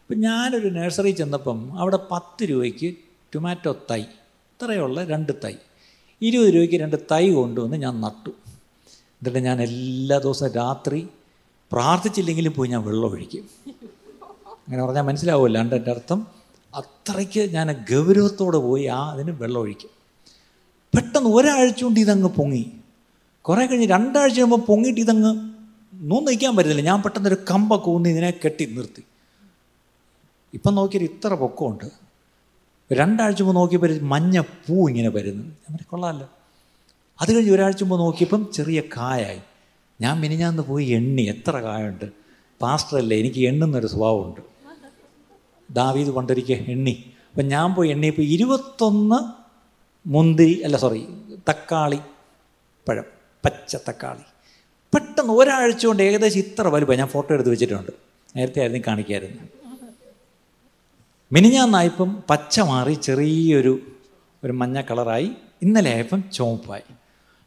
അപ്പം ഞാനൊരു നഴ്സറി ചെന്നപ്പം അവിടെ പത്ത് രൂപയ്ക്ക് ടൊമാറ്റോ തൈ ഇത്രയുള്ള രണ്ട് തൈ ഇരുപത് രൂപയ്ക്ക് രണ്ട് തൈ കൊണ്ടുവന്ന് ഞാൻ നട്ടു. എന്നിട്ട് ഞാൻ എല്ലാ ദിവസവും രാത്രി പ്രാർത്ഥിച്ചില്ലെങ്കിലും പോയി ഞാൻ വെള്ളം ഒഴിക്കും. അങ്ങനെ പറഞ്ഞാൽ മനസ്സിലാവുമല്ലോ എന്റെ അർത്ഥം. അത്രയ്ക്ക് ഞാൻ ഗൗരവത്തോടെ പോയി ആ അതിന് വെള്ളം ഒഴിക്കും. പെട്ടെന്ന് ഒരാഴ്ച കൊണ്ട് ഇതങ്ങ് പൊങ്ങി. കുറേ കഴിഞ്ഞ് രണ്ടാഴ്ച കഴിയുമ്പോൾ പൊങ്ങിയിട്ട് ഇതങ്ങ് നൂന്ന് നിൽക്കാൻ പറ്റുന്നില്ല ഞാൻ പെട്ടെന്ന് ഒരു കമ്പ കൂന്നി ഇതിനെ കെട്ടി നിർത്തി. ഇപ്പം നോക്കിയൊരു ഇത്ര പൊക്കമുണ്ട്. രണ്ടാഴ്ച മുമ്പ് നോക്കിയപ്പോൾ മഞ്ഞ പൂ ഇങ്ങനെ വരുന്നു. ഞാൻ കൊള്ളാമല്ലോ. അത് കഴിഞ്ഞ് ഒരാഴ്ച മുമ്പ് നോക്കിയപ്പം ചെറിയ കായായി. ഞാൻ മിനിഞ്ഞാന്ന് പോയി എണ്ണി. എത്ര കായുണ്ട്? പാസ്റ്ററല്ലേ എനിക്ക് എണ്ണുന്നൊരു സ്വഭാവമുണ്ട്. ദാവീത് പണ്ടൊരിക്കൽ എണ്ണി. അപ്പം ഞാൻ പോയി എണ്ണിയപ്പോൾ ഇരുപത്തൊന്ന് മുന്തിരി അല്ല സോറി തക്കാളി പഴം പച്ച തക്കാളി. പെട്ടെന്ന് ഒരാഴ്ച കൊണ്ട് ഏകദേശം ഇത്ര വലുപ്പം ഞാൻ ഫോട്ടോ എടുത്ത് വെച്ചിട്ടുണ്ട്. നേരത്തെ ആയിരുന്നു കാണിക്കായിരുന്നു. മിനിഞ്ഞാന്നായപ്പം പച്ച മാറി ചെറിയൊരു ഒരു മഞ്ഞ കളറായി. ഇന്നലെ ആയപ്പം ചുവപ്പായി.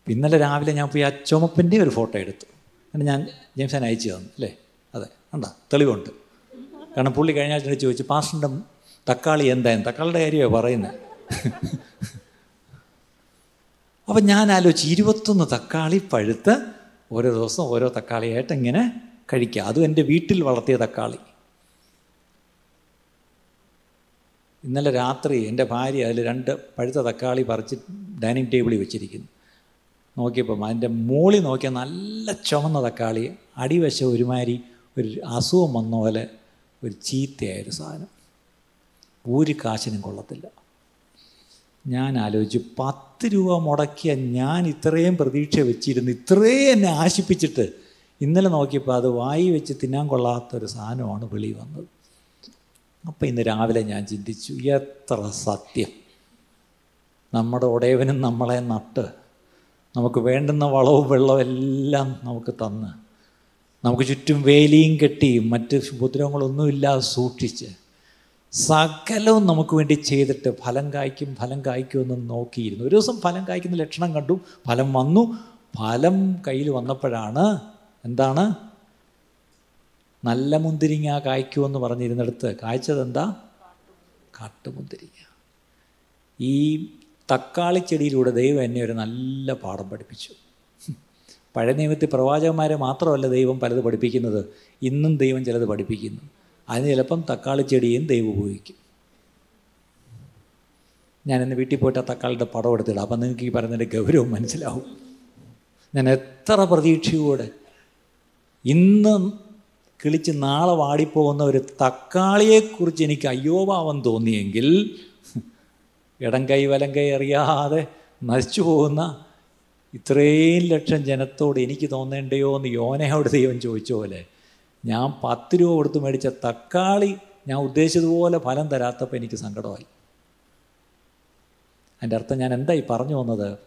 ഇന്നലെ രാവിലെ ഞാൻ പോയി ആ ചുമപ്പിന്റെ ഒരു ഫോട്ടോ എടുത്തു. എന്നിട്ട് ഞാൻ ജെയിംസൻ അയച്ചു തന്നു അല്ലേ? അതെ ഉണ്ടാ തെളിവുണ്ട്. കാരണം പുള്ളി കഴിഞ്ഞ ആഴ്ച ചോദിച്ചു പാസ്റ്ററിന്റെ തക്കാളി എന്തായാലും തക്കാളിയുടെ കാര്യമാണ് പറയുന്നത് അപ്പം ഞാൻ ആലോചിച്ച് ഇരുപത്തൊന്ന് തക്കാളി പഴുത്ത് ഓരോ ദിവസം ഓരോ തക്കാളിയായിട്ട് ഇങ്ങനെ കഴിക്കുക അതും എന്റെ വീട്ടിൽ വളർത്തിയ തക്കാളി. ഇന്നലെ രാത്രി എന്റെ ഭാര്യ അതിൽ രണ്ട് പഴുത്ത തക്കാളി പറിച്ച് ഡൈനിങ് ടേബിളിൽ വെച്ചിരിക്കുന്നു. നോക്കിയപ്പം അതിന്റെ മൂളി നോക്കിയ നല്ല ചുമന്ന തക്കാളി അടിവശം ഒരുമാതിരി ഒരു അസുഖം വന്ന പോലെ ഒരു ചീത്തയായൊരു സാധനം. ഒരു കാശിനും കൊള്ളത്തില്ല. ഞാൻ ആലോചിച്ചു പത്ത് രൂപ മുടക്കിയ ഞാൻ ഇത്രയും പ്രതീക്ഷ വെച്ചിരുന്നു ഇത്രയും എന്നെ ആശിപ്പിച്ചിട്ട് ഇന്നലെ നോക്കിയപ്പോൾ അത് വായി വെച്ച് തിന്നാൻ കൊള്ളാത്തൊരു സാധനമാണ് വെളി വന്നത്. അപ്പം ഇന്ന് രാവിലെ ഞാൻ ചിന്തിച്ചു എത്ര സത്യം. നമ്മുടെ ഉടയവനും നമ്മളെ നട്ട് നമുക്ക് വേണ്ടുന്ന വളവും വെള്ളവും എല്ലാം നമുക്ക് തന്ന് നമുക്ക് ചുറ്റും വേലിയും കെട്ടി മറ്റ് ഉപദ്രവങ്ങളൊന്നുമില്ലാതെ സൂക്ഷിച്ച് സകലവും നമുക്ക് വേണ്ടി ചെയ്തിട്ട് ഫലം കായ്ക്കും ഫലം കായ്ക്കുമെന്ന് നോക്കിയിരുന്നു. ഒരു ദിവസം ഫലം കായ്ക്കുന്ന ലക്ഷണം കണ്ടു. ഫലം വന്നു. ഫലം കയ്യിൽ വന്നപ്പോഴാണ് എന്താണ്? നല്ല മുന്തിരിങ്ങ കായ്ക്കുമെന്ന് പറഞ്ഞിരുന്നിടത്ത് കായ്ച്ചതെന്താ? കാട്ടുമുന്തിരിങ്ങ. ഈ തക്കാളി ചെടിയിലൂടെ ദൈവം എന്നെ ഒരു നല്ല പാഠം പഠിപ്പിച്ചു. പഴയ നിയമത്തിൽ പ്രവാചകന്മാരെ മാത്രമല്ല ദൈവം പലത് പഠിപ്പിക്കുന്നത്. ഇന്നും ദൈവം ചിലത് പഠിപ്പിക്കുന്നു. അതിന് ചിലപ്പം തക്കാളി ചെടിയും ദൈവം ഉപയോഗിക്കും. ഞാൻ ഇന്ന് വീട്ടിൽ പോയിട്ട് ആ തക്കാളിയുടെ പടം എടുത്തിടാം. അപ്പം നിങ്ങൾക്ക് ഈ പറയുന്നതിന്റെ ഗൗരവം മനസ്സിലാവും. ഞാൻ എത്ര പ്രതീക്ഷയോടെ ഇന്നും കിളിച്ച് നാളെ വാടിപ്പോകുന്ന ഒരു തക്കാളിയെക്കുറിച്ച് എനിക്ക് അയ്യോഭാവം തോന്നിയെങ്കിൽ ഇടം കൈ വലം കൈ അറിയാതെ നശിച്ചു പോകുന്ന ഇത്രയും ലക്ഷം ജനത്തോട് എനിക്ക് തോന്നേണ്ടയോ എന്ന് യോനയോട് ദൈവം ചോദിച്ച പോലെ ഞാൻ പത്ത് രൂപ കൊടുത്ത് മേടിച്ച തക്കാളി ഞാൻ ഉദ്ദേശിച്ചതുപോലെ ഫലം തരാത്തപ്പോൾ എനിക്ക് സങ്കടമായി. അതിന്റെ അർത്ഥം ഞാൻ എന്തായി പറഞ്ഞു വന്നത്?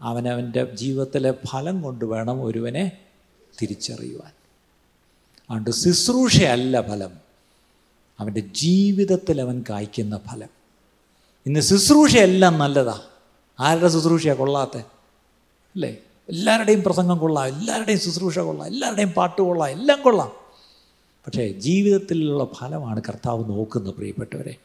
അവനവന്റെ ജീവിതത്തിലെ ഫലം കൊണ്ട് വേണം ഒരുവനെ തിരിച്ചറിയുവാൻ. അതുകൊണ്ട് ശുശ്രൂഷയല്ല ഫലം അവന്റെ ജീവിതത്തിൽ അവൻ കായ്ക്കുന്ന ഫലം. ഇന്ന് ശുശ്രൂഷയെല്ലാം നല്ലതാ. ആരുടെ ശുശ്രൂഷയാണ് കൊള്ളാത്ത? അല്ലേ? എല്ലാവരുടെയും പ്രസംഗം കൊള്ളാം എല്ലാവരുടെയും ശുശ്രൂഷ കൊള്ളാം എല്ലാവരുടെയും പാട്ട് കൊള്ളാം എല്ലാം കൊള്ളാം. പക്ഷേ ജീവിതത്തിലുള്ള ഫലമാണ് കർത്താവ് നോക്കുന്നത് പ്രിയപ്പെട്ടവരെ.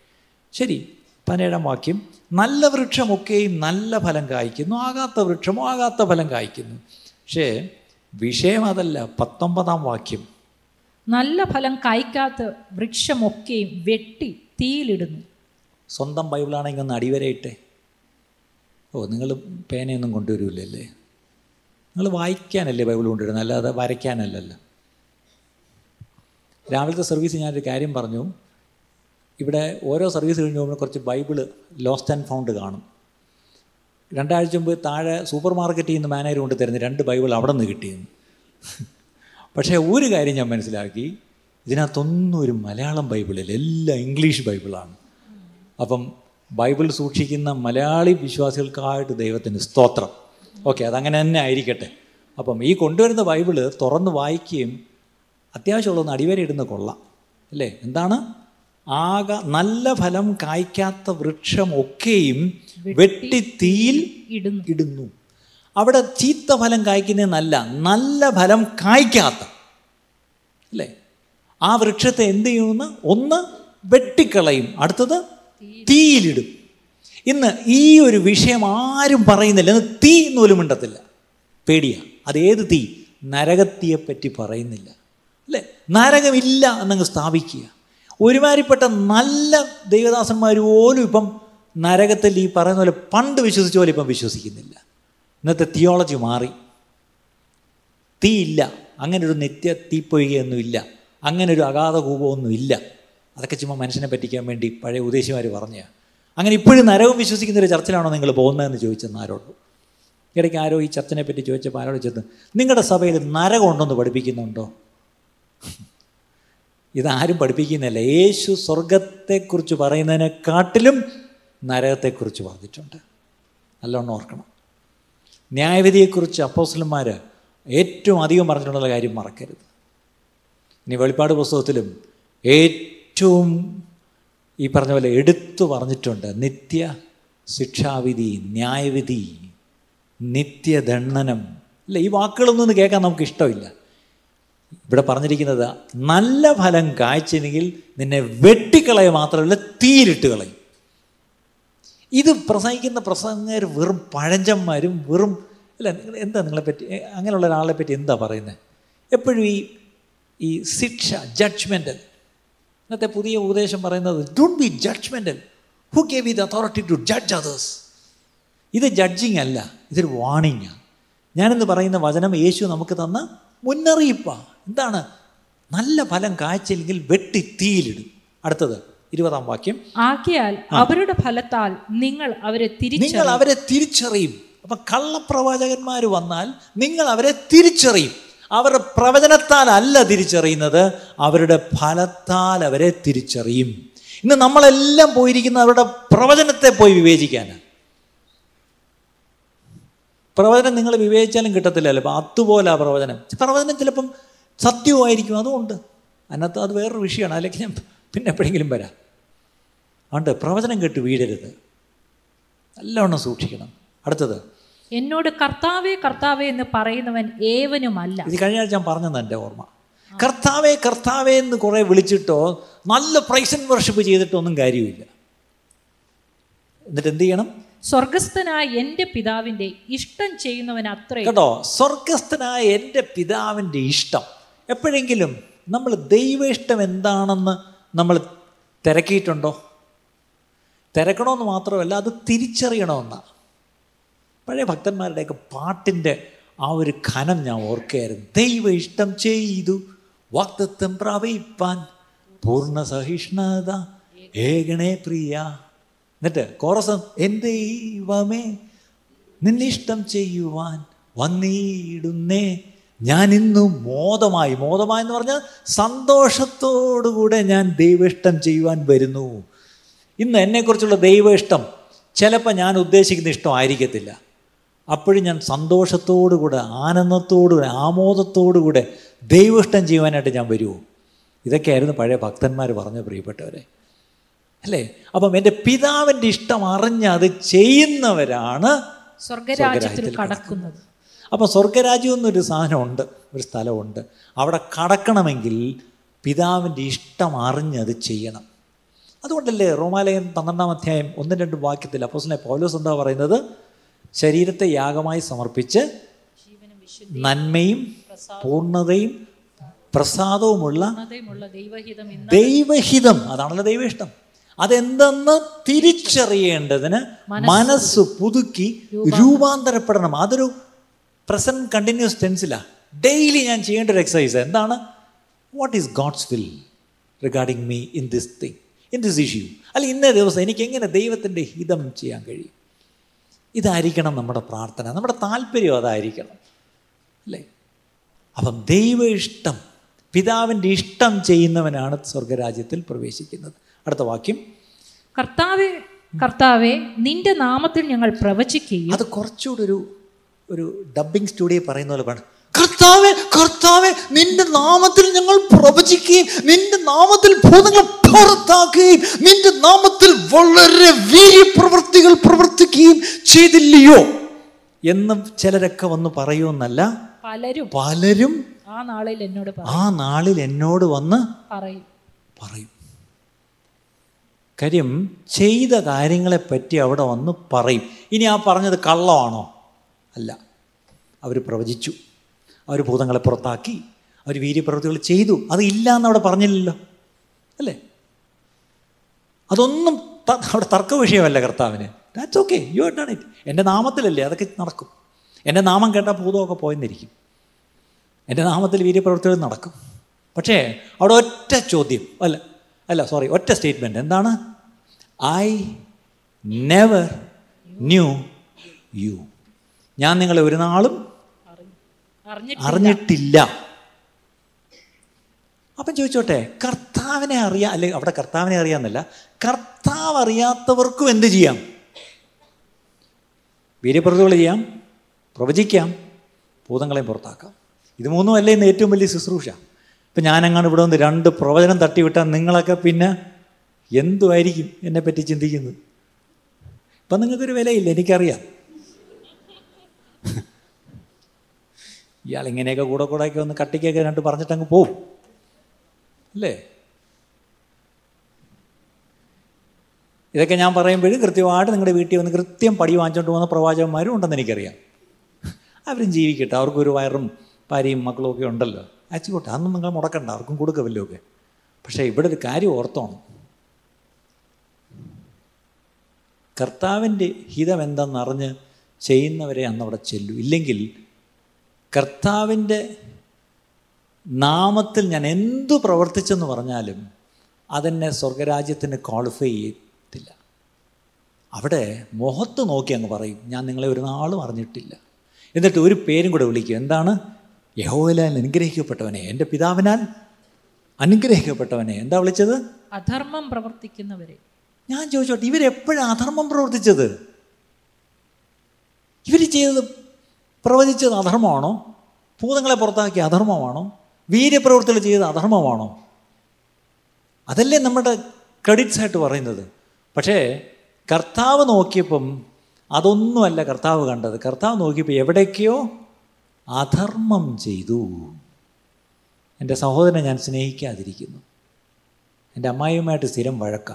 ശരി പതിനേഴാം വാക്യം. നല്ല വൃക്ഷമൊക്കെയും നല്ല ഫലം കായ്ക്കുന്നു ആകാത്ത വൃക്ഷമോ ആകാത്ത ഫലം കായ്ക്കുന്നു. പക്ഷേ വിഷയം അതല്ല പത്തൊമ്പതാം വാക്യം. നല്ല ഫലം കായ്ക്കാത്ത വൃക്ഷമൊക്കെയും വെട്ടി തീയിലിടുന്നു. സ്വന്തം ബൈബിളാണെങ്കിൽ ഒന്ന് അടിവരയിട്ടെ? ഓ നിങ്ങൾ പേനയൊന്നും കൊണ്ടുവരില്ലല്ലേ നിങ്ങൾ വായിക്കാനല്ലേ ബൈബിൾ കൊണ്ടുവരുന്നത്? അല്ലാതെ വരയ്ക്കാനല്ലല്ലോ. രാവിലത്തെ സർവീസ് ഞാനൊരു കാര്യം പറഞ്ഞു. ഇവിടെ ഓരോ സർവീസ് കഴിഞ്ഞ് പോകുമ്പോൾ കുറച്ച് ബൈബിൾ ലോസ്റ്റ് ആൻഡ് ഫൗണ്ട് കാണും. രണ്ടാഴ്ച മുമ്പ് താഴെ സൂപ്പർ മാർക്കറ്റിൽ നിന്ന് മാനേജർ കൊണ്ട് തരുന്ന രണ്ട് ബൈബിൾ അവിടെ നിന്ന് കിട്ടിയെന്ന് പക്ഷേ ഒരു കാര്യം ഞാൻ മനസ്സിലാക്കി. ഇതിനകത്തൊന്നും ഒരു മലയാളം ബൈബിളില്ല. എല്ലാം ഇംഗ്ലീഷ് ബൈബിളാണ്. അപ്പം ബൈബിൾ സൂക്ഷിക്കുന്ന മലയാളി വിശ്വാസികൾക്കായിട്ട് ദൈവത്തിന് സ്തോത്രം. ഓക്കെ അതങ്ങനെ തന്നെ ആയിരിക്കട്ടെ. അപ്പം ഈ കൊണ്ടുവരുന്ന ബൈബിൾ തുറന്ന് വായിക്കുകയും അത്യാവശ്യമുള്ളൊന്ന് അടിവരയിടുന്ന കൊള്ളാം. അല്ലേ? എന്താണ്? ആക നല്ല ഫലം കായ്ക്കാത്ത വൃക്ഷം ഒക്കെയും വെട്ടി തീയിൽ ഇടുന്നു. അവിടെ ചീത്ത ഫലം കായ്ക്കുന്നതെന്നല്ല നല്ല ഫലം കായ്ക്കാത്ത. അല്ലേ? ആ വൃക്ഷത്തെ എന്ത് ചെയ്യുമെന്ന് ഒന്ന് വെട്ടിക്കളയും. അടുത്തത് തീയിലിടും. ഇന്ന് ഈ ഒരു വിഷയം ആരും പറയുന്നില്ല. ഇന്ന് തീ എന്നോലും മിണ്ടത്തില്ല. പേടിയാ. അതേത് തീ? നരകത്തിയെപ്പറ്റി പറയുന്നില്ല. അല്ലേ? നരകമില്ല എന്നങ്ങ് സ്ഥാപിക്കുക. ഒരുമാതിരിപ്പെട്ട നല്ല ദൈവദാസന്മാർ പോലും ഇപ്പം നരകത്തിൽ ഈ പറയുന്ന പോലെ പണ്ട് വിശ്വസിച്ച പോലെ ഇപ്പം വിശ്വസിക്കുന്നില്ല. ഇന്നത്തെ തിയോളജി മാറി. തീയില്ല. അങ്ങനൊരു നിത്യ തീപ്പൊയ്കയൊന്നുമില്ല അങ്ങനൊരു ഒരു അഗാധ കൂപമൊന്നും ഇല്ല അതൊക്കെ ചുമ്മാ മനുഷ്യനെ പറ്റിക്കാൻ വേണ്ടി പഴയ ഉദ്ദേശിമാർ പറഞ്ഞു. അങ്ങനെ ഇപ്പോഴും നരവും വിശ്വസിക്കുന്ന ഒരു ചർച്ചിലാണോ നിങ്ങൾ പോകുന്നതെന്ന് ചോദിച്ചെന്ന് ആരോട് ഇടയ്ക്ക് ആരോ ഈ ചർച്ചനെ പറ്റി ചോദിച്ചപ്പോൾ ആരോട് ചെന്ന് നിങ്ങളുടെ സഭയിൽ നരകം ഉണ്ടെന്ന് പഠിപ്പിക്കുന്നുണ്ടോ? [laughs] ഇതാരും പഠിപ്പിക്കുന്നില്ല. യേശു സ്വർഗത്തെക്കുറിച്ച് പറയുന്നതിനെക്കാട്ടിലും നരകത്തെക്കുറിച്ച് പറഞ്ഞിട്ടുണ്ട്. നല്ലോണം ഓർക്കണം. ന്യായവിധിയെക്കുറിച്ച് അപ്പോസ്ലന്മാർ ഏറ്റവും അധികം പറഞ്ഞിട്ടുള്ള കാര്യം മറക്കരുത്. ഇനി വെളിപ്പാട് പുസ്തകത്തിലും ഏറ്റവും ഈ പറഞ്ഞ പോലെ എടുത്തു പറഞ്ഞിട്ടുണ്ട്. നിത്യ ശിക്ഷാവിധി ന്യായവിധി നിത്യദണ്ഡനം. അല്ല ഈ വാക്കുകളൊന്നും കേൾക്കാൻ നമുക്ക് ഇഷ്ടമില്ല. ഇവിടെ പറഞ്ഞിരിക്കുന്നത് നല്ല ഫലം കായ്ച്ചെങ്കിൽ നിന്നെ വെട്ടിക്കളയ മാത്രമല്ല തീയിലിട്ട് കളയും. ഇത് പ്രസംഗിക്കുന്ന പ്രസംഗർ വെറും പഴഞ്ചന്മാരും വെറും അല്ല എന്താ നിങ്ങളെ പറ്റി അങ്ങനെയുള്ള ഒരാളെ പറ്റി എന്താ പറയുന്നത് എപ്പോഴും ഈ ഈ ശിക്ഷ ജഡ്ജ്മെന്റൽ ഇന്നത്തെ പുതിയ ഉപദേശം പറയുന്നത് don't be judgmental who gave ഇത് അതോറിറ്റി ടു ജഡ്ജ് അതേഴ്സ് ഇത് ജഡ്ജിങ് അല്ല ഇതൊരു വാണിങ്ങാണ് ഞാനെന്ന് പറയുന്ന വചനം യേശു നമുക്ക് തന്ന മുന്നറിയിപ്പാണ് എന്താണ്? നല്ല ഫലം കാഴ്ചയില്ലെങ്കിൽ വെട്ടി തീയിലിടും. അടുത്തത് ഇരുപതാം വാക്യം. ആക്കിയാൽ അവരുടെ ഫലത്താൽ നിങ്ങൾ അവരെ നിങ്ങൾ അവരെ തിരിച്ചറിയും. അപ്പം കള്ളപ്രവാചകന്മാർ വന്നാൽ നിങ്ങൾ അവരെ തിരിച്ചറിയും. അവരുടെ പ്രവചനത്താൽ അല്ല തിരിച്ചറിയുന്നത് അവരുടെ ഫലത്താൽ അവരെ തിരിച്ചറിയും. ഇന്ന് നമ്മളെല്ലാം പോയിരിക്കുന്ന അവരുടെ പ്രവചനത്തെ പോയി വിവേചിക്കാനാണ് പ്രവചനം നിങ്ങൾ വിവേചിച്ചാലും കിട്ടത്തില്ലല്ലോ അപ്പം അതുപോലെ ആ പ്രവചനം. പ്രവചനം ചിലപ്പം സത്യവുമായിരിക്കും അതുകൊണ്ട് അതിനകത്ത് അത് വേറൊരു വിഷയമാണ് അല്ലെങ്കിൽ ഞാൻ പിന്നെ എപ്പോഴെങ്കിലും വരാം. അതുകൊണ്ട് പ്രവചനം കേട്ട് വീഴരുത്. നല്ലവണ്ണം സൂക്ഷിക്കണം. അടുത്തത് എന്നോട് കർത്താവേ കർത്താവേ എന്ന് പറയുന്നവൻ ഏവനുമല്ല. ഇത് കഴിഞ്ഞ ആഴ്ച ഞാൻ പറഞ്ഞത് എന്റെ ഓർമ്മ. കർത്താവേ കർത്താവേ എന്ന് കുറെ വിളിച്ചിട്ടോ നല്ല പ്രൈസൻ വർഷിപ്പ് ചെയ്തിട്ടോ ഒന്നും കാര്യമില്ല. എന്നിട്ട് എന്ത് ചെയ്യണം? സ്വർഗസ്ഥനായ എന്റെ പിതാവിന്റെ ഇഷ്ടം ചെയ്യുന്നവൻ അത്ര. കേട്ടോ സ്വർഗസ്ഥനായ എന്റെ പിതാവിന്റെ ഇഷ്ടം. എപ്പോഴെങ്കിലും നമ്മൾ ദൈവ ഇഷ്ടം എന്താണെന്ന് നമ്മൾ തിരക്കിയിട്ടുണ്ടോ? തിരക്കണമെന്ന് മാത്രമല്ല അത് തിരിച്ചറിയണമെന്നാണ്. പഴയ ഭക്തന്മാരുടെയൊക്കെ പാട്ടിന്റെ ആ ഒരു ഖനം ഞാൻ ഓർക്കുകയായിരുന്നു. ദൈവ ഇഷ്ടം ചെയ്തു വാക്തത്വം പ്രാപിപ്പാൻ പൂർണ സഹിഷ്ണുത ഏകണേ പ്രിയ. എന്നിട്ട് കോറസം എന്റെ നിന്നിഷ്ടം ചെയ്യുവാൻ വന്നിടുന്നേ. ഞാൻ ഇന്നും മോദമായി മോദമായി എന്ന് പറഞ്ഞാൽ സന്തോഷത്തോടുകൂടെ ഞാൻ ദൈവ ഇഷ്ടം ചെയ്യുവാൻ വരുന്നു. ഇന്ന് എന്നെക്കുറിച്ചുള്ള ദൈവ ഇഷ്ടം ചിലപ്പോൾ ഞാൻ ഉദ്ദേശിക്കുന്ന ഇഷ്ടമായിരിക്കത്തില്ല അപ്പോഴും ഞാൻ സന്തോഷത്തോടുകൂടെ ആനന്ദത്തോടുകൂടെ ആമോദത്തോടുകൂടെ ദൈവ ഇഷ്ടം ചെയ്യുവാനായിട്ട് ഞാൻ വരുമോ ഇതൊക്കെയായിരുന്നു പഴയ ഭക്തന്മാർ പറഞ്ഞ പ്രിയപ്പെട്ടവരെ. അല്ലേ? അപ്പം എന്റെ പിതാവിന്റെ ഇഷ്ടം അറിഞ്ഞ് അത് ചെയ്യുന്നവരാണ് സ്വർഗരാജ്യത്തിൽ കടക്കുന്നത്. അപ്പം സ്വർഗരാജ്യം എന്നൊരു സാധനമുണ്ട് ഒരു സ്ഥലമുണ്ട്. അവിടെ കടക്കണമെങ്കിൽ പിതാവിന്റെ ഇഷ്ടം അറിഞ്ഞ് അത് ചെയ്യണം. അതുകൊണ്ടല്ലേ റോമാലയൻ പന്ത്രണ്ടാം അധ്യായം ഒന്നും രണ്ടും വാക്യത്തിൽ അപ്പോസിനെ പൗലോസ് എന്താ പറയുന്നത്? ശരീരത്തെ യാഗമായി സമർപ്പിച്ച് നന്മയും പൂർണതയും പ്രസാദവുമുള്ള ദൈവഹിതം അതാണല്ലോ ദൈവ ഇഷ്ടം അതെന്തെന്ന് തിരിച്ചറിയേണ്ടതിന് മനസ്സ് പുതുക്കി രൂപാന്തരപ്പെടണം. അതൊരു പ്രസന്റ് കണ്ടിന്യൂസ് ടെൻസിലാ ഡെയിലി ഞാൻ ചെയ്യേണ്ട ഒരു എക്സസൈസ് എന്താണ്? What is God's will regarding me in this thing in this issue അല്ല ഇന്നേ ദിവസം എനിക്ക് എങ്ങനെ ദൈവത്തിന്റെ ഹിതം ചെയ്യാൻ കഴിയും? ഇതായിരിക്കണം നമ്മുടെ പ്രാർത്ഥന നമ്മുടെ താല്പര്യം അതായിരിക്കണം. അല്ലേ? അപ്പം ദൈവ ഇഷ്ടം പിതാവിന്റെ ഇഷ്ടം ചെയ്യുന്നവനാണ് സ്വർഗരാജ്യത്തിൽ പ്രവേശിക്കുന്നത്. അടുത്ത വാക്യം. കർത്താവെ കർത്താവെ നിന്റെ നാമത്തിൽ ഞങ്ങൾ പ്രവചിക്കുകയും അത് കുറച്ചുകൂടി ഒരു ഒരു ഡബ്ബിംഗ് സ്റ്റുഡിയോ പറയുന്ന പോലെ കർത്താവെ കർത്താവെ നിന്റെ നാമത്തിൽ ഞങ്ങൾ പ്രവചിക്കുകയും നിന്റെ നാമത്തിൽ ഭൂതങ്ങൾ പുറത്താക്കുകയും നിന്റെ നാമത്തിൽ വളരെ വീര്യപ്രവൃത്തികൾ പ്രവർത്തിക്കുകയും ചെയ്തില്ലയോ എന്ന് ചിലരൊക്കെ വന്ന് പറയുമെന്നല്ല പലരും പലരും ആ നാളിൽ എന്നോട് ആ നാളിൽ എന്നോട് വന്ന് പറയും. പറയും. കാര്യം ചെയ്ത കാര്യങ്ങളെ പറ്റി അവിടെ വന്ന് പറയും. ഇനി ആ പറഞ്ഞത് കള്ളമാണോ? അല്ല. അവർ പ്രവചിച്ചു. അവർ ഭൂതങ്ങളെ പുറത്താക്കി അവർ വീര്യപ്രവൃത്തികൾ ചെയ്തു. അത് ഇല്ല എന്നവിടെ പറഞ്ഞില്ലല്ലോ. അല്ലേ? അതൊന്നും അവിടെ തർക്ക വിഷയമല്ല കർത്താവിന്. That's okay you had done it എന്റെ നാമത്തിലല്ലേ അതൊക്കെ നടക്കും. എന്റെ നാമം കേട്ടാൽ ഭൂതമൊക്കെ പോയെന്നിരിക്കും. എന്റെ നാമത്തിൽ വീര്യപ്രവൃത്തികൾ നടക്കും. പക്ഷേ അവിടെ ഒറ്റ ചോദ്യം. അല്ല അല്ല സോറി ഒറ്റ സ്റ്റേറ്റ്മെന്റ് എന്താണ്? ഐ നെവർ ന്യൂ യു ഞാൻ നിങ്ങളെ ഒരു നാളും അറിഞ്ഞിട്ടില്ല. അപ്പം ചോദിച്ചോട്ടെ കർത്താവിനെ അറിയാം അല്ലെ അവിടെ കർത്താവിനെ അറിയാമെന്നല്ല കർത്താവ് അറിയാത്തവർക്കും എന്ത് ചെയ്യാം? വീര്യപ്രതികൾ ചെയ്യാം പ്രവചിക്കാം ഭൂതങ്ങളെയും പുറത്താക്കാം. ഇത് മൂന്നും അല്ലേ ഇന്ന് ഏറ്റവും വലിയ ശുശ്രൂഷ? ഇപ്പം ഞാനങ്ങാണ് ഇവിടെ വന്ന് രണ്ട് പ്രവചനം തട്ടിവിട്ടാൽ നിങ്ങളൊക്കെ പിന്നെ എന്തുമായിരിക്കും എന്നെപ്പറ്റി ചിന്തിക്കുന്നത്? ഇപ്പം നിങ്ങൾക്കൊരു വിലയില്ല എനിക്കറിയാം. ഇയാൾ ഇങ്ങനെയൊക്കെ കൂടെ കൂടെയൊക്കെ ഒന്ന് കട്ടിക്കൊക്കെ രണ്ട് പറഞ്ഞിട്ടങ്ങ് പോവും. അല്ലേ? ഇതൊക്കെ ഞാൻ പറയുമ്പോഴും കൃത്യമായിട്ട് നിങ്ങളുടെ വീട്ടിൽ വന്ന് കൃത്യം പടി വാങ്ങിച്ചുകൊണ്ട് പോകുന്ന പ്രവാചകന്മാരും ഉണ്ടെന്ന് എനിക്കറിയാം. അവരും ജീവിക്കട്ടെ അവർക്കും ഒരു വയറും ഭാര്യയും മക്കളും ഒക്കെ ഉണ്ടല്ലോ. അച്ചുകൊട്ടെ അന്നും നിങ്ങൾ മുടക്കണ്ട അവർക്കും കൊടുക്കവല്ലോ ഒക്കെ. പക്ഷേ ഇവിടെ ഒരു കാര്യം ഓർത്തോണം. കർത്താവിന്റെ ഹിതം എന്തെന്നറിഞ്ഞ് ചെയ്യുന്നവരെ അന്നവിടെ ചെല്ലു. ഇല്ലെങ്കിൽ കർത്താവിന്റെ നാമത്തിൽ ഞാൻ എന്തു പ്രവർത്തിച്ചെന്ന് പറഞ്ഞാലും അതെന്നെ സ്വർഗരാജ്യത്തിന് ക്വാളിഫൈ ചെയ്തില്ല അവിടെ മുഖത്ത് നോക്കി അങ്ങ് പറയും ഞാൻ നിങ്ങളെ ഒരു നാളും അറിഞ്ഞിട്ടില്ല. എന്നിട്ട് ഒരു പേരും കൂടെ വിളിക്കും എന്താണ്? യഹോവലാൽ അനുഗ്രഹിക്കപ്പെട്ടവനെ എന്റെ പിതാവിനാൽ അനുഗ്രഹിക്കപ്പെട്ടവനെ എന്താ വിളിച്ചത്? അധർമ്മം പ്രവർത്തിക്കുന്നവരെ. ഞാൻ ചോദിച്ചോട്ടെ ഇവരെപ്പോഴാണ് അധർമ്മം പ്രവർത്തിച്ചത്? ഇവർ ചെയ്തത് പ്രവചിച്ചത് അധർമ്മമാണോ? ഭൂതങ്ങളെ പുറത്താക്കിയ അധർമ്മമാണോ? വീര്യപ്രവൃത്തികൾ ചെയ്തത് അധർമ്മമാണോ? അതല്ലേ നമ്മുടെ ക്രെഡിറ്റ്സ് ആയിട്ട് പറയുന്നത്. പക്ഷേ കർത്താവ് നോക്കിയപ്പം അതൊന്നുമല്ല കർത്താവ് കണ്ടത്. കർത്താവ് നോക്കിയപ്പോൾ എവിടേക്കോ അധർമ്മം ചെയ്തു. എന്റെ സഹോദരനെ ഞാൻ സ്നേഹിക്കാതിരിക്കുന്നു. എന്റെ അമ്മായിയുമായിട്ട് സ്ഥിരം വഴക്ക.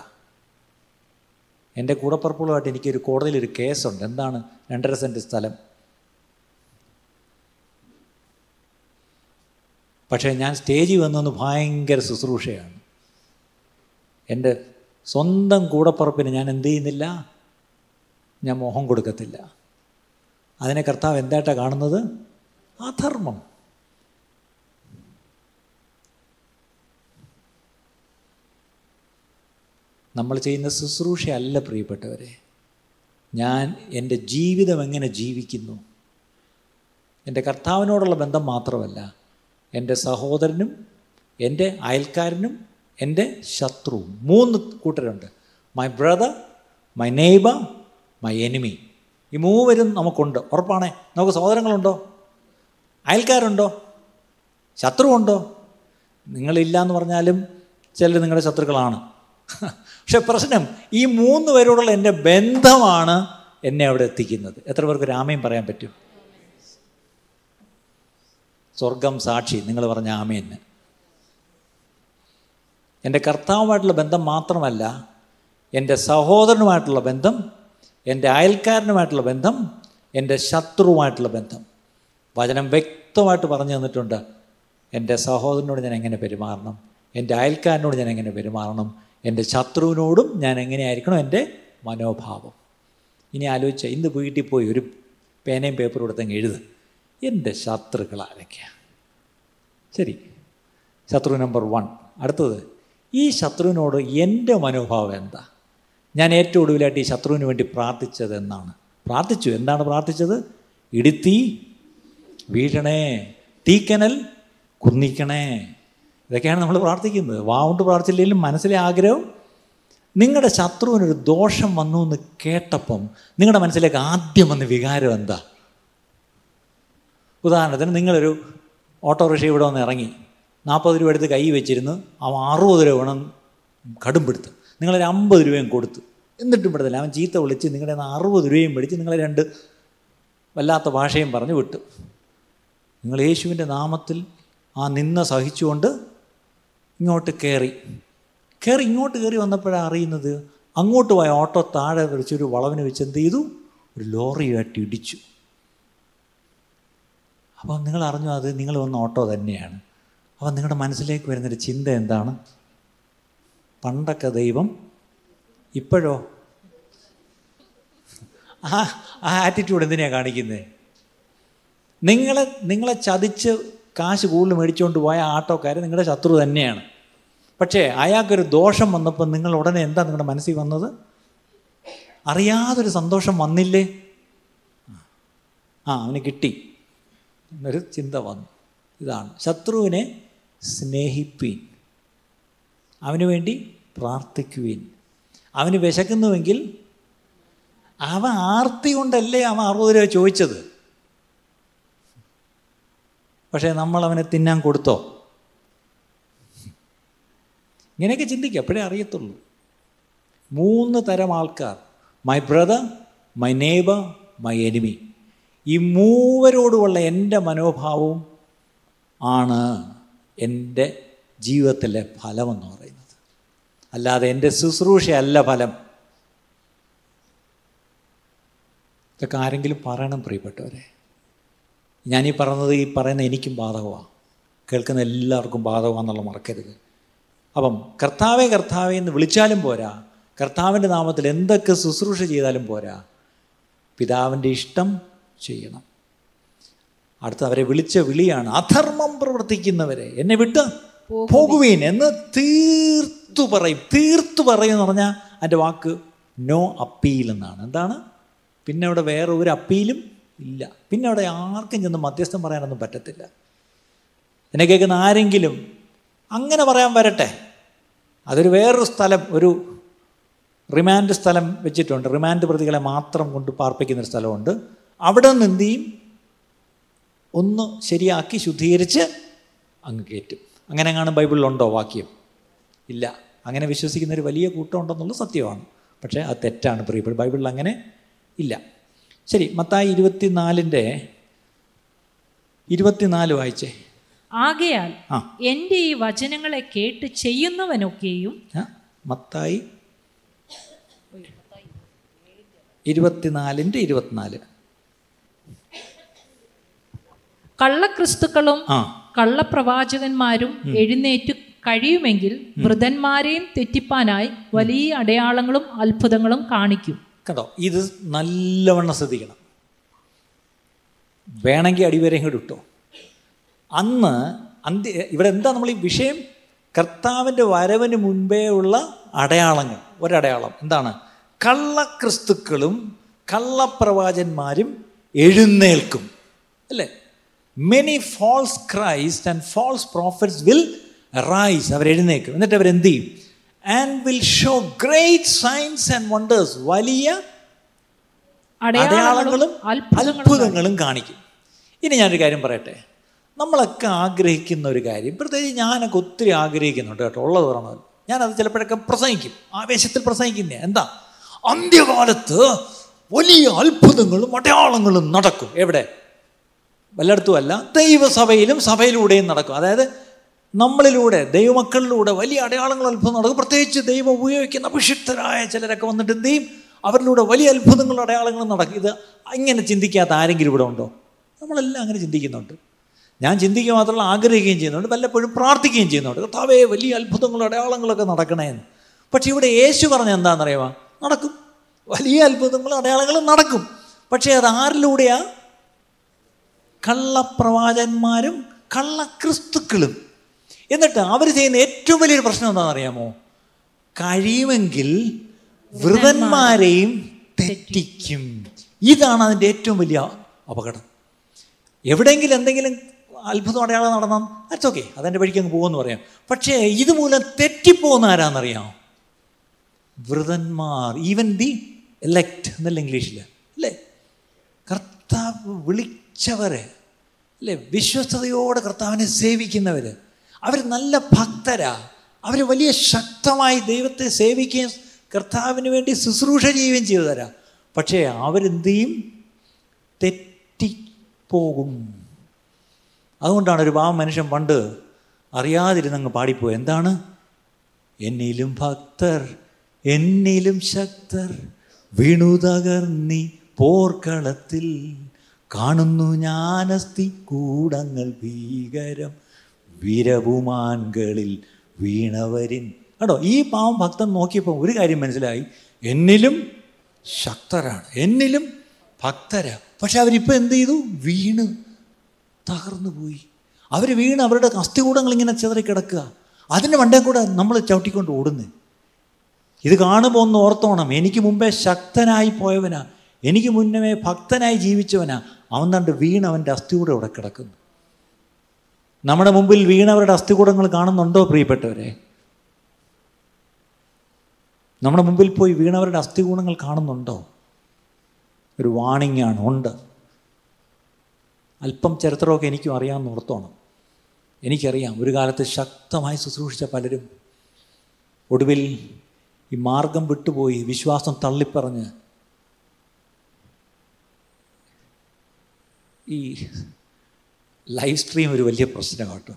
എന്റെ കൂടപ്പറപ്പുകളുമായിട്ട് എനിക്കൊരു കോടതിയിലൊരു കേസുണ്ട്. എന്താണ് രണ്ടര സെന്റ് സ്ഥലം? പക്ഷേ ഞാൻ സ്റ്റേജിൽ വന്നൊന്ന് ഭയങ്കര ശുശ്രൂഷയാണ്. എന്റെ സ്വന്തം കൂടപ്പുറപ്പിന് ഞാൻ എന്ത് ചെയ്യുന്നില്ല? ഞാൻ മോഹം കൊടുക്കത്തില്ല. അതിനെ കർത്താവ് എന്തായിട്ടാണ് കാണുന്നത്? അധർമ്മം. നമ്മൾ ചെയ്യുന്ന ശുശ്രൂഷയല്ല പ്രിയപ്പെട്ടവരെ. ഞാൻ എന്റെ ജീവിതം എങ്ങനെ ജീവിക്കുന്നു? എന്റെ കർത്താവിനോടുള്ള ബന്ധം മാത്രമല്ല എന്റെ സഹോദരനും എന്റെ അയൽക്കാരനും എന്റെ ശത്രുവും. മൂന്ന് കൂട്ടരുണ്ട്. My brother my neighbour my enemy ഈ മൂവരും നമുക്കുണ്ട്. ഉറപ്പാണേ. നമുക്ക് സഹോദരങ്ങളുണ്ടോ? അയൽക്കാരുണ്ടോ? ശത്രുവുണ്ടോ? നിങ്ങളില്ല എന്ന് പറഞ്ഞാലും ചിലർ നിങ്ങളുടെ ശത്രുക്കളാണ്. പക്ഷെ പ്രശ്നം ഈ മൂന്ന് പേരോടുള്ള എന്റെ ബന്ധമാണ് എന്നെ അവിടെ എത്തിക്കുന്നത്. എത്ര പേർക്ക് രാമയും പറയാൻ പറ്റും? സ്വർഗം സാക്ഷി. നിങ്ങൾ പറഞ്ഞ ആമേന് എന്റെ കർത്താവുമായിട്ടുള്ള ബന്ധം മാത്രമല്ല എന്റെ സഹോദരനുമായിട്ടുള്ള ബന്ധം എന്റെ അയൽക്കാരനുമായിട്ടുള്ള ബന്ധം എന്റെ ശത്രുവുമായിട്ടുള്ള ബന്ധം. വചനം വ്യക്തമായിട്ട് പറഞ്ഞു തന്നിട്ടുണ്ട്. എന്റെ സഹോദരനോട് ഞാൻ എങ്ങനെ പെരുമാറണം? എന്റെ അയൽക്കാരനോട് ഞാൻ എങ്ങനെ പെരുമാറണം? എന്റെ ശത്രുവിനോടും ഞാൻ എങ്ങനെയായിരിക്കണം എന്റെ മനോഭാവം? ഇനി ആലോചിച്ച ഇന്ന് വീട്ടിൽ പോയി ഒരു പേനയും പേപ്പറും എടുത്തെങ്കിൽ എഴുത്. എന്റെ ശത്രുക്കൾ ആരൊക്കെയാണ് ശരി. ശത്രു നമ്പർ വൺ അടുത്തത് ഈ ശത്രുവിനോട് എന്റെ മനോഭാവം എന്താ? ഞാൻ ഏറ്റവും ഒടുവിലായിട്ട് ഈ ശത്രുവിന് വേണ്ടി പ്രാർത്ഥിച്ചത് എന്നാണ്. പ്രാർത്ഥിച്ചു. എന്താണ് പ്രാർത്ഥിച്ചത്? ഇടുത്തി വീഴണേ തീക്കനൽ കുന്നിക്കണേ. ഇതൊക്കെയാണ് നമ്മൾ പ്രാർത്ഥിക്കുന്നത്. വാവുണ്ട് പ്രാർത്ഥിച്ചില്ലെങ്കിലും മനസ്സിലെ ആഗ്രഹം നിങ്ങളുടെ ശത്രുവിനൊരു ദോഷം വന്നു എന്ന് കേട്ടപ്പം നിങ്ങളുടെ മനസ്സിലേക്ക് ആദ്യം വന്ന വികാരം എന്താ? ഉദാഹരണത്തിന് നിങ്ങളൊരു ഓട്ടോറിക്ഷ ഇവിടെ വന്ന് ഇറങ്ങി നാൽപ്പത് രൂപ എടുത്ത് കൈ വെച്ചിരുന്ന് അവൻ അറുപത് രൂപ വേണം കടുംപിടുത്ത്. നിങ്ങളൊരു അമ്പത് രൂപയും കൊടുത്തു. എന്നിട്ടും പെടുത്തില്ല അവൻ ചീത്ത വിളിച്ച് നിങ്ങളുടെ നിന്ന് അറുപത് രൂപയും പിടിച്ച് നിങ്ങളെ രണ്ട് വല്ലാത്ത ഭാഷയും പറഞ്ഞ് വിട്ടു. നിങ്ങൾ യേശുവിന്റെ നാമത്തിൽ ആ നിന്ന സഹിച്ചുകൊണ്ട് ഇങ്ങോട്ട് കയറി. കയറി ഇങ്ങോട്ട് കയറി വന്നപ്പോഴാണ് അറിയുന്നത് അങ്ങോട്ട് പോയ ഓട്ടോ താഴെ വെച്ചൊരു വളവിന് വെച്ച് എന്ത് ചെയ്തു? ഒരു ലോറിയായിട്ട് ഇടിച്ചു. അപ്പം നിങ്ങൾ അറിഞ്ഞു അത് നിങ്ങൾ വന്ന ഓട്ടോ തന്നെയാണ്. അപ്പോൾ നിങ്ങളുടെ മനസ്സിലേക്ക് വരുന്നൊരു ചിന്ത എന്താണ്? പണ്ടൊക്കെ ദൈവം ഇപ്പോഴോ? ആ ആ ആറ്റിറ്റ്യൂഡ് എന്തിനാണ് കാണിക്കുന്നത് നിങ്ങളെ നിങ്ങളെ ചതിച്ച് കാശ് കൂടുതൽ മേടിച്ചുകൊണ്ട് പോയ ആട്ടോക്കാർ നിങ്ങളുടെ ശത്രു തന്നെയാണ്. പക്ഷേ അയാൾക്കൊരു ദോഷം വന്നപ്പോൾ നിങ്ങൾ ഉടനെ എന്താ നിങ്ങളുടെ മനസ്സിൽ വന്നത്? അറിയാതൊരു സന്തോഷം വന്നില്ലേ? ആ അവന് കിട്ടി. എന്നൊരു ചിന്ത വന്നു. ഇതാണ്. ശത്രുവിനെ സ്നേഹിപ്പീൻ. അവന് വേണ്ടി പ്രാർത്ഥിക്കുവീൻ. അവന് വിശക്കുന്നുവെങ്കിൽ അവ ആർത്തി കൊണ്ടല്ലേ അവൻ അറുപത് രൂപ ചോദിച്ചത്? പക്ഷേ നമ്മൾ അവനെ തിന്നാൻ കൊടുത്തോ? ഇങ്ങനെയൊക്കെ ചിന്തിക്കുക. അപ്പോഴേ അറിയത്തുള്ളൂ. മൂന്ന് തരം ആൾക്കാർ. My brother my neighbour my enemy ഈ മൂവരോടുമുള്ള എന്റെ മനോഭാവവും ആണ് എന്റെ ജീവിതത്തിലെ ഫലമെന്ന് പറയുന്നത്. അല്ലാതെ എന്റെ ശുശ്രൂഷയല്ല ഫലം. ഇതൊക്കെ ആരെങ്കിലും പറയണം പ്രിയപ്പെട്ടവരെ. ഞാനീ പറഞ്ഞത് ഈ പറയുന്ന എനിക്കും ബാധകമാണ്. കേൾക്കുന്ന എല്ലാവർക്കും ബാധകമാണെന്നുള്ള മറക്കരുത്. അപ്പം കർത്താവേ കർത്താവേ എന്ന് വിളിച്ചാലും പോരാ. കർത്താവിന്റെ നാമത്തിൽ എന്തൊക്കെ ശുശ്രൂഷ ചെയ്താലും പോരാ. പിതാവിന്റെ ഇഷ്ടം ചെയ്യണം. അടുത്ത് അവരെ വിളിച്ച വിളിയാണ് അധർമ്മം പ്രവർത്തിക്കുന്നവരെ. എന്നെ വിട്ട്? പോകുവീൻ. എന്ന് തീർത്തു പറയും. തീർത്തു പറയും എന്ന് പറഞ്ഞാൽ അതിന്റെ വാക്ക് നോ അപ്പീൽ എന്നാണ്. എന്താണ്? പിന്നെ അവിടെ വേറെ ഒരു അപ്പീലും ഇല്ല. പിന്നെ അവിടെ ആർക്കും ചെന്ന് മധ്യസ്ഥം പറയാനൊന്നും പറ്റത്തില്ല. എന്നെ കേൾക്കുന്ന ആരെങ്കിലും അങ്ങനെ പറയാൻ വരട്ടെ. അതൊരു വേറൊരു സ്ഥലം ഒരു റിമാൻഡ് സ്ഥലം വെച്ചിട്ടുണ്ട്. റിമാൻഡ് പ്രതികളെ മാത്രം കൊണ്ട് പാർപ്പിക്കുന്നൊരു സ്ഥലമുണ്ട്. അവിടെ നിന്നെയും ഒന്ന് ശരിയാക്കി ശുദ്ധീകരിച്ച് അങ്ങ് കയറ്റും. അങ്ങനെ കാണും ബൈബിളിലുണ്ടോ വാക്യം? ഇല്ല. അങ്ങനെ വിശ്വസിക്കുന്ന ഒരു വലിയ കൂട്ടം ഉണ്ടെന്നുള്ളത് സത്യമാണ്. പക്ഷേ അത് തെറ്റാണ്. പ്രിയപ്പെട്ട ബൈബിളിൽ അങ്ങനെ ഇല്ല. ശരി മത്തായി ഇരുപത്തിനാലിന്റെ ഇരുപത്തിനാല് വായിച്ചേ. ആകയാൽ ആ. എന്റെ ഈ വചനങ്ങളെ കേട്ട് ചെയ്യുന്നവനൊക്കെയും മത്തായി ഇരുപത്തിനാലിന്റെ ഇരുപത്തിനാല്. കള്ളക്രിസ്തുക്കളും കള്ളപ്രവാചകന്മാരും എഴുന്നേറ്റ് കഴിയുമെങ്കിൽ വൃതന്മാരെയും തെറ്റിപ്പാനായി വലിയ അടയാളങ്ങളും അത്ഭുതങ്ങളും കാണിക്കും. കേട്ടോ ഇത് നല്ലവണ്ണം ശ്രദ്ധിക്കണം. വേണമെങ്കിൽ അടിവരെയും കൂടി ഇട്ടോ. അന്ന് അന്ത്യ ഇവിടെ എന്താ നമ്മൾ ഈ വിഷയം? കർത്താവിന്റെ വരവിന് മുൻപേ ഉള്ള അടയാളങ്ങൾ ഒരടയാളം എന്താണ്? കള്ളക്രിസ്തുക്കളും കള്ളപ്രവാചന്മാരും എഴുന്നേൽക്കും അല്ലേ? Many false Christ and false prophets will rise അവർ എഴുന്നേക്കും എന്നിട്ട് അവർ എന്ത് ചെയ്യും? And will show great signs and wonders വലിയ അടയാളങ്ങളും അത്ഭുതങ്ങളും കാണിക്കും. ഇനി ഞാനൊരു കാര്യം പറയട്ടെ. നമ്മളൊക്കെ ആഗ്രഹിക്കുന്ന ഒരു കാര്യം. പ്രത്യേകിച്ച് ഞാനൊക്കെ ഒത്തിരി ആഗ്രഹിക്കുന്നുണ്ട് കേട്ടോ. ഉള്ളത് പറഞ്ഞത് ഞാനത് ചിലപ്പോഴൊക്കെ പ്രസംഗിക്കും. ആവേശത്തിൽ പ്രസംഗിക്കുന്നേ എന്താ? അന്ത്യകാലത്ത് വലിയ അത്ഭുതങ്ങളും അടയാളങ്ങളും നടക്കും. എവിടെ? വല്ലയിടത്തുമല്ല ദൈവസഭയിലും സഭയിലൂടെയും നടക്കും. അതായത് നമ്മളിലൂടെ ദൈവമക്കളിലൂടെ വലിയ അടയാളങ്ങൾ അത്ഭുതം നടക്കും. പ്രത്യേകിച്ച് ദൈവം ഉപയോഗിക്കുന്ന അഭിഷിക്തരായ ചിലരൊക്കെ വന്നിട്ട് എന്ത് ചെയ്യും? അവരിലൂടെ വലിയ അത്ഭുതങ്ങളും അടയാളങ്ങളും നടക്കും. ഇത് ഇങ്ങനെ ചിന്തിക്കാത്ത ആരെങ്കിലും ഇവിടെ ഉണ്ടോ? നമ്മളെല്ലാം അങ്ങനെ ചിന്തിക്കുന്നുണ്ട്. ഞാൻ ചിന്തിക്കുക മാത്രമല്ല ആഗ്രഹിക്കുകയും ചെയ്യുന്നുണ്ട്. വല്ലപ്പോഴും പ്രാർത്ഥിക്കുകയും ചെയ്യുന്നുണ്ട്. കർത്താവേ വലിയ അത്ഭുതങ്ങളും അടയാളങ്ങളൊക്കെ നടക്കണേന്ന് പക്ഷേ ഇവിടെ യേശു പറഞ്ഞ എന്താണെന്നറിയാമോ? നടക്കും. വലിയ അത്ഭുതങ്ങളും അടയാളങ്ങളും നടക്കും. പക്ഷേ അത് ആരിലൂടെയാ? കള്ളപ്രവാചന്മാരും കള്ളക്രിസ്തുക്കളും. എന്നിട്ട് അവർ ചെയ്യുന്ന ഏറ്റവും വലിയൊരു പ്രശ്നം എന്താണെന്ന് അറിയാമോ കഴിയുമെങ്കിൽ വൃതന്മാരെയും തെറ്റിക്കും. ഇതാണ് അതിന്റെ ഏറ്റവും വലിയ അപകടം. എവിടെയെങ്കിലും എന്തെങ്കിലും അത്ഭുതം അടയാളം നടന്നാൽ അറ്റ്സ് ഓക്കെ അതെന്റെ വഴിക്ക് അങ്ങ് പോകുമെന്ന് പറയാം. പക്ഷേ ഇതുമൂലം തെറ്റിപ്പോകുന്ന ആരാന്നറിയാം? വൃതന്മാർ ഈവൻ ദി എലക്ട് എന്നല്ല ഇംഗ്ലീഷിൽ അല്ലേ? കർത്താവ് വിളിച്ചവരെ അല്ലേ? വിശ്വസ്തയോടെ കർത്താവിനെ സേവിക്കുന്നവർ അവർ നല്ല ഭക്തരാ. അവർ വലിയ ശക്തമായി ദൈവത്തെ സേവിക്കുകയും കർത്താവിന് വേണ്ടി ശുശ്രൂഷ ചെയ്യുകയും ചെയ്തവരാ. പക്ഷേ അവരെന്ത് ചെയ്യും? തെറ്റിപ്പോകും. അതുകൊണ്ടാണ് ഒരു പാവം മനുഷ്യൻ പണ്ട് അറിയാതിരുന്നങ്ങ് പാടിപ്പോയി എന്താണ്? എന്നിലും ഭക്തർ എന്നിലും ശക്തർ വീണുതകർന്നി പോർക്കളത്തിൽ കാണുന്നു ഞാനസ്തി കൂടങ്ങൾ ഭീകരം. വിരവുമാൻകളിൽ വീണവരിൻ. കേട്ടോ ഈ പാവം ഭക്തൻ നോക്കിയപ്പോൾ ഒരു കാര്യം മനസ്സിലായി. എന്നിലും ശക്തരാണ്. എന്നിലും ഭക്തരാ. പക്ഷെ അവരിപ്പോൾ എന്ത് ചെയ്തു? വീണ് തകർന്നു പോയി. അവർ വീണ് അവരുടെ അസ്ഥികൂടങ്ങൾ ഇങ്ങനെ ചിതറിക്കിടക്കുക അതിന്റെ വണ്ടേ കൂടെ നമ്മൾ ചവിട്ടിക്കൊണ്ട് ഓടുന്നു. ഇത് കാണുമ്പോൾ ഒന്ന് ഓർത്തോണം. എനിക്ക് മുമ്പേ ശക്തനായി പോയവനാ. എനിക്ക് മുന്നമേ ഭക്തനായി ജീവിച്ചവനാ. അവൻ തണ്ട് വീണ് അവന്റെ അസ്ഥികൂടം ഇവിടെ കിടക്കുന്നു. നമ്മുടെ മുമ്പിൽ വീണവരുടെ അസ്ഥികൂടങ്ങൾ കാണുന്നുണ്ടോ പ്രിയപ്പെട്ടവരെ? നമ്മുടെ മുമ്പിൽ പോയി വീണവരുടെ അസ്ഥികൂടങ്ങൾ കാണുന്നുണ്ടോ? ഒരു വാണിംഗ് ആണ് ഉണ്ട്. അല്പം ചരിത്രമൊക്കെ എനിക്കും അറിയാമെന്ന് ഓർത്തോണം. എനിക്കറിയാം ഒരു കാലത്ത് ശക്തമായി ശുശ്രൂഷിച്ച പലരും ഒടുവിൽ ഈ മാർഗം വിട്ടുപോയി വിശ്വാസം തള്ളിപ്പറഞ്ഞ് ഈ ലൈവ് സ്ട്രീം ഒരു വലിയ പ്രശ്നം കേട്ടോ.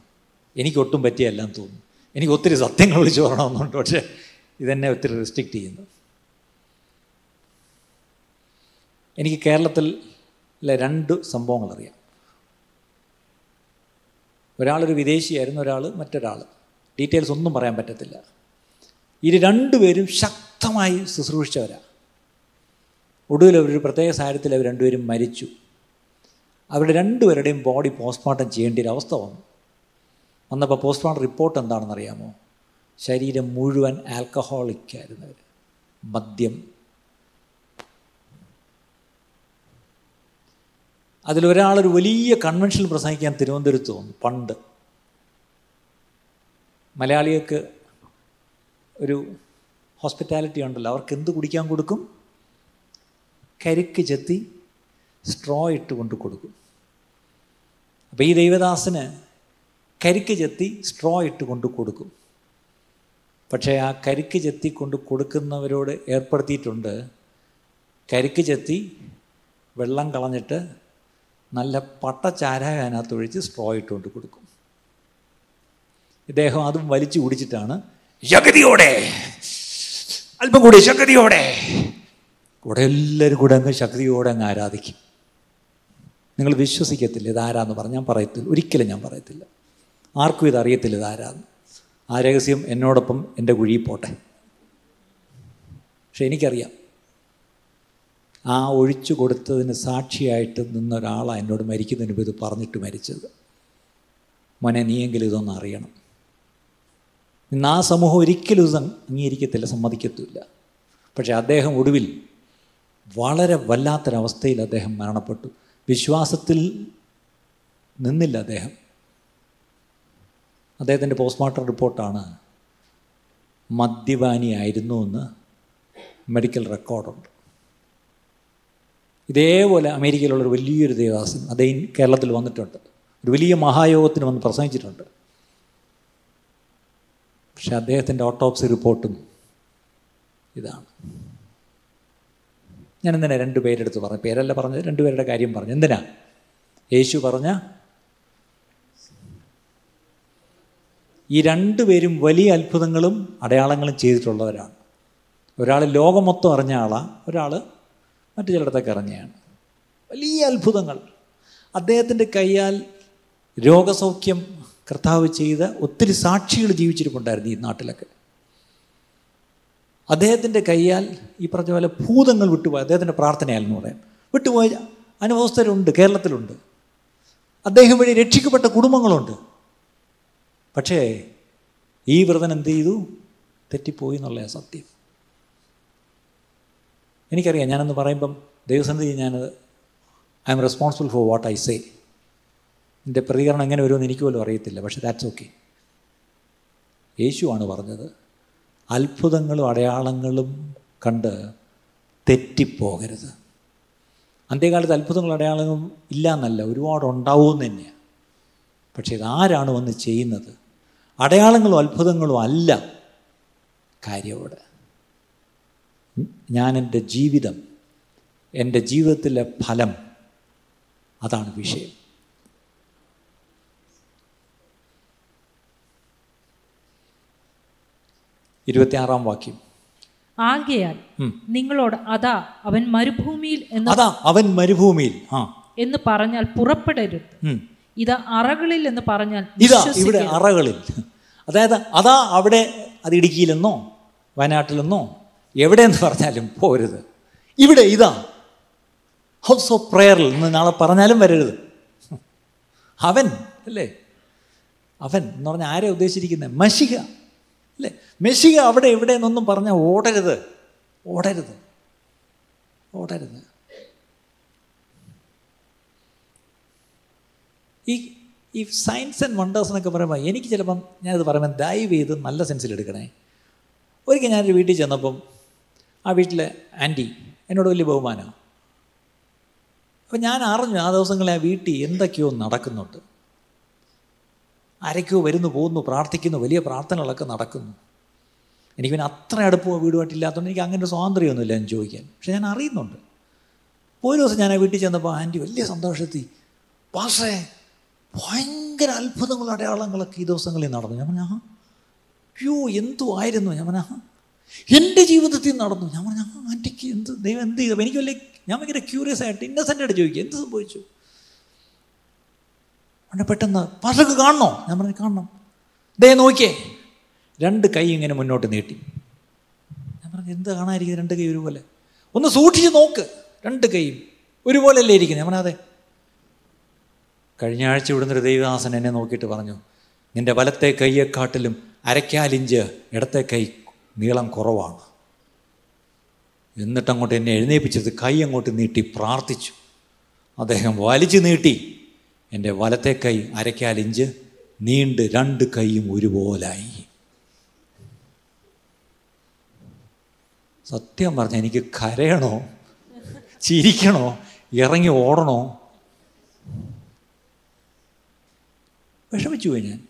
എനിക്കൊട്ടും എന്ന് തോന്നുന്നു. എനിക്ക് ഒത്തിരി സത്യങ്ങൾ വിളിച്ചു പറയണമെന്നുണ്ട്. പക്ഷേ ഇതെന്നെ ഒത്തിരി റെസ്ട്രിക്റ്റ് ചെയ്യുന്നു. എനിക്ക് കേരളത്തിൽ രണ്ട് സംഭവങ്ങൾ അറിയാം. ഒരാളൊരു വിദേശിയായിരുന്നു ഒരാൾ മറ്റൊരാൾ ഡീറ്റെയിൽസ് ഒന്നും പറയാൻ പറ്റത്തില്ല. ഇത് രണ്ടുപേരും ശക്തമായി ശുശ്രൂഷിച്ചവരാണ് ഒടുവിൽ അവരൊരു പ്രത്യേക സാഹചര്യത്തിൽ അവർ രണ്ടുപേരും മരിച്ചു. അവരുടെ രണ്ടുപേരുടെയും ബോഡി പോസ്റ്റ്മോർട്ടം ചെയ്യേണ്ട ഒരു അവസ്ഥ വന്നു. വന്നപ്പോൾ പോസ്റ്റ്മോർട്ടം റിപ്പോർട്ട് എന്താണെന്ന് അറിയാമോ ശരീരം മുഴുവൻ ആൽക്കഹോളിക് അവർ മദ്യം. അതിലൊരാളൊരു വലിയ കൺവെൻഷൻ പ്രസംഗിക്കാൻ തിരുവനന്തപുരത്ത് വന്നു പണ്ട്. മലയാളികൾക്ക് ഒരു ഹോസ്പിറ്റാലിറ്റി ഉണ്ടല്ലോ അവർക്ക് എന്ത് കുടിക്കാൻ കൊടുക്കും? കരിക്ക് ചെത്തി സ്ട്രോ ഇട്ട് കൊണ്ട് കൊടുക്കും. അപ്പോൾ ഈ ദൈവദാസന് കരിക്ക് ചെത്തി സ്ട്രോ ഇട്ട് കൊണ്ട് കൊടുക്കും. പക്ഷേ ആ കരിക്ക് ചെത്തി കൊണ്ട് കൊടുക്കുന്നവരോട് ഏർപ്പെടുത്തിയിട്ടുണ്ട്. കരിക്ക് ചെത്തി വെള്ളം കളഞ്ഞിട്ട് നല്ല പട്ടച്ചാരായ അതിനകത്ത് ഒഴിച്ച് സ്ട്രോ ഇട്ടുകൊണ്ട് കൊടുക്കും. ഇദ്ദേഹം അതും വലിച്ചു കുടിച്ചിട്ടാണ് ശക്തിയോടെ അല്പം കൂടി ശക്തിയോടെ കൂടെ എല്ലാവരും കൂടെ അങ്ങ് ശക്തിയോടെ അങ്ങ് ആരാധിക്കും. നിങ്ങൾ വിശ്വസിക്കത്തില്ല ഇതാരാന്ന് പറഞ്ഞ് ഞാൻ പറയത്തില്ല. ഒരിക്കലും ഞാൻ പറയത്തില്ല. ആർക്കും ഇതറിയത്തില്ല ഇതാരാന്ന്. ആ രഹസ്യം എന്നോടൊപ്പം എന്റെ കുഴിയിൽ പോട്ടെ. പക്ഷെ എനിക്കറിയാം. ആ ഒഴിച്ചു കൊടുത്തതിന് സാക്ഷിയായിട്ട് നിന്ന ഒരാളാണ് എന്നോട് മരിക്കുന്നതിന് മുമ്പ് ഇത് പറഞ്ഞിട്ട് മരിച്ചത്. മോനെ നീയെങ്കിലും ഇതൊന്നും അറിയണം. ഇന്ന് ആ സമൂഹം ഒരിക്കലും ഇത് അംഗീകരിക്കത്തില്ല സമ്മതിക്കത്തില്ല. പക്ഷേ അദ്ദേഹം ഒടുവിൽ വളരെ വല്ലാത്തൊരവസ്ഥയിൽ അദ്ദേഹം മരണപ്പെട്ടു. വിശ്വാസത്തിൽ നിന്നില്ല അദ്ദേഹം. അദ്ദേഹത്തിന്റെ പോസ്റ്റ്മോർട്ടം റിപ്പോർട്ടാണ് മദ്യപാനിയായിരുന്നു എന്ന് മെഡിക്കൽ റെക്കോർഡുണ്ട് ഇതേപോലെ അമേരിക്കയിലുള്ള ഒരു വലിയൊരു ദേവാസൻ അദ്ദേഹം കേരളത്തിൽ വന്നിട്ടുണ്ട്. ഒരു വലിയ മഹായോഗത്തിന് വന്ന് പ്രസംഗിച്ചിട്ടുണ്ട്. പക്ഷെ അദ്ദേഹത്തിന്റെ ഓട്ടോപ്സി റിപ്പോർട്ടും ഇതാണ്. ഞാൻ എന്തിനാ രണ്ട് പേരെടുത്ത് പറഞ്ഞു പേരല്ല പറഞ്ഞത് രണ്ടുപേരുടെ കാര്യം പറഞ്ഞു എന്തിനാ? യേശു പറഞ്ഞ ഈ രണ്ടുപേരും വലിയ അത്ഭുതങ്ങളും അടയാളങ്ങളും ചെയ്തിട്ടുള്ളവരാണ്. ഒരാൾ ലോകം മൊത്തം അറിഞ്ഞ ആളാണ് ഒരാൾ മറ്റു ചിലയിടത്തൊക്കെ അറിഞ്ഞയാണ്. വലിയ അത്ഭുതങ്ങൾ. അദ്ദേഹത്തിന്റെ കൈയാൽ രോഗസൗഖ്യം കർത്താവ് ചെയ്ത ഒത്തിരി സാക്ഷികൾ ജീവിച്ചിരിപ്പുണ്ടായിരുന്നു ഈ നാട്ടിലൊക്കെ. അദ്ദേഹത്തിന്റെ കൈയാൽ ഈ പറഞ്ഞ പോലെ ഭൂതങ്ങൾ വിട്ടുപോയി. അദ്ദേഹത്തിന്റെ പ്രാർത്ഥനയാലെന്ന് പറയാം. വിട്ടുപോയ. അനുഭവസ്ഥരുണ്ട് കേരളത്തിലുണ്ട്. അദ്ദേഹം വഴി രക്ഷിക്കപ്പെട്ട കുടുംബങ്ങളുണ്ട്. പക്ഷേ ഈ വ്രതൻ എന്ത് ചെയ്തു? തെറ്റിപ്പോയി എന്നുള്ള സത്യം. എനിക്കറിയാം ഞാനെന്ന് പറയുമ്പം ദൈവസന്ധി ഞാനത് I'm responsible for what I say എന്റെ പ്രതികരണം എങ്ങനെ വരുമെന്ന് എനിക്ക് പോലും അറിയത്തില്ല പക്ഷേ ദാറ്റ്സ് ഓക്കെ യേശുവാണ് പറഞ്ഞത്. അത്ഭുതങ്ങളും അടയാളങ്ങളും കണ്ട് തെറ്റിപ്പോകരുത്. അന്ത്യകാലത്ത് അത്ഭുതങ്ങളും അടയാളങ്ങളും ഇല്ല എന്നല്ല ഒരുപാട് ഉണ്ടാവും തന്നെയാണ് പക്ഷേ ഇതാരാണ് വന്ന് ചെയ്യുന്നത്? അടയാളങ്ങളും അത്ഭുതങ്ങളും അല്ല കാര്യവിടെ. ഞാൻ എന്റെ ജീവിതം എന്റെ ജീവിതത്തിലെ ഫലം അതാണ് വിഷയം. ഇരുപത്തിയാറാം വാക്യം. ആകയാൽ നിങ്ങളോട് അതാ അവൻ മരുഭൂമിയിൽ എന്ന് അതാ അവൻ മരുഭൂമിയിൽ. എന്ന് പറഞ്ഞാൽ പുറപ്പെടരുത്. ഇത് അറകളിൽ എന്ന് പറഞ്ഞാൽ ഇതാ ഇവിടെ അറകളിൽ. അതായത് അതാ അവിടെ അത് ഇടുക്കിയിലെന്നോ വയനാട്ടിലെന്നോ എവിടെയെന്ന് പറഞ്ഞാലും പോരുത്. ഇവിടെ ഇതാ. ഹൗസ് ഓഫ് പ്രെയറിൽ എന്ന് നാളെ പറഞ്ഞാലും വരരുത്. അവൻ അല്ലേ? അവൻ എന്ന് പറഞ്ഞാൽ ആരെ ഉദ്ദേശിച്ചിരിക്കുന്നത്? മഷിക അല്ലേ? മെസ്സിക അവിടെ എവിടെ എന്നൊന്നും പറഞ്ഞാൽ ഓടരുത്. ഓടരുത്. ഓടരുത്. ഈ ഈ സയൻസ് ആൻഡ് വണ്ടേഴ്സ് എന്നൊക്കെ പറയുമ്പോൾ എനിക്ക് ചിലപ്പം ഞാനത് പറയുമ്പോൾ ദയവ് ചെയ്ത് നല്ല സെൻസിൽ എടുക്കണേ. ഒരിക്കൽ ഞാനൊരു വീട്ടിൽ ചെന്നപ്പം ആ വീട്ടിലെ ആന്റി എന്നോട് വലിയ ബഹുമാനമാണ്. അപ്പം ഞാൻ അറിഞ്ഞു ആ ദിവസങ്ങളിൽ ആ വീട്ടിൽ എന്തൊക്കെയോ നടക്കുന്നുണ്ട്. ആരൊക്കെയോ വരുന്നു പോകുന്നു പ്രാർത്ഥിക്കുന്നു വലിയ പ്രാർത്ഥനകളൊക്കെ നടക്കുന്നു. എനിക്ക് പിന്നെ അത്ര അടുപ്പോ വീടുമായിട്ടില്ലാത്തതുകൊണ്ട് എനിക്ക് അങ്ങനെ ഒരു സ്വാതന്ത്ര്യമൊന്നുമില്ല എന്ന് ചോദിക്കാൻ. പക്ഷെ ഞാൻ അറിയുന്നുണ്ട്. ഒരു ദിവസം ഞാൻ വീട്ടിൽ ചെന്നപ്പോൾ ആന്റി വലിയ സന്തോഷത്തിൽ പാഷേ ഭയങ്കര അത്ഭുതങ്ങളും അടയാളങ്ങളൊക്കെ ഈ ദിവസങ്ങളിൽ നടന്നു. ഞാൻ പറഞ്ഞാ അയ്യോ എന്തു ആയിരുന്നു. ഞാൻ പറഞ്ഞാ എന്റെ ജീവിതത്തിൽ നടന്നു. ഞാൻ പറഞ്ഞാ ആന്റിക്ക് എന്ത് ദൈവം എന്ത് ചെയ്തു? എനിക്ക് വലിയ ഞാൻ ഭയങ്കര ക്യൂരിയസ് ആയിട്ട് ഇന്നസെന്റ് ആയിട്ട് ചോദിക്കുക എന്ത് സംഭവിച്ചു? അവിടെ പെട്ടെന്ന് പാഷക്ക് കാണണോ? ഞാൻ പറഞ്ഞു കാണണം. ദേ നോക്കിയേ. രണ്ട് കൈ ഇങ്ങനെ മുന്നോട്ട് നീട്ടി. ഞാൻ പറഞ്ഞു എന്ത് കാണാതിരിക്കുന്നത് രണ്ട് കൈ ഒരുപോലെ. ഒന്ന് സൂക്ഷിച്ച് നോക്ക്. രണ്ട് കൈയും ഒരുപോലെയല്ലേ ഇരിക്കുന്നത് ഞാൻ പറഞ്ഞാൽ അതെ. കഴിഞ്ഞ ആഴ്ച ഇവിടുന്ന് ഒരു ദൈവദാസൻ എന്നെ നോക്കിയിട്ട് പറഞ്ഞു നിന്റെ വലത്തെ കൈയെക്കാട്ടിലും അരക്കാലിഞ്ച് ഇടത്തെ കൈ നീളം കുറവാണ്. എന്നിട്ടങ്ങോട്ട് എന്നെ എഴുന്നേപ്പിച്ചത് കൈ അങ്ങോട്ട് നീട്ടി പ്രാർത്ഥിച്ചു. അദ്ദേഹം വലിച്ചു നീട്ടി. എന്റെ വലത്തെ കൈ അരക്കാലിഞ്ച് നീണ്ട് രണ്ട് കൈയും ഒരുപോലായി. സത്യം പറഞ്ഞ എനിക്ക് കരയണോ? ചിരിക്കണോ? ഇറങ്ങി ഓടണോ? വിഷമിച്ചു പോയി ഞാൻ.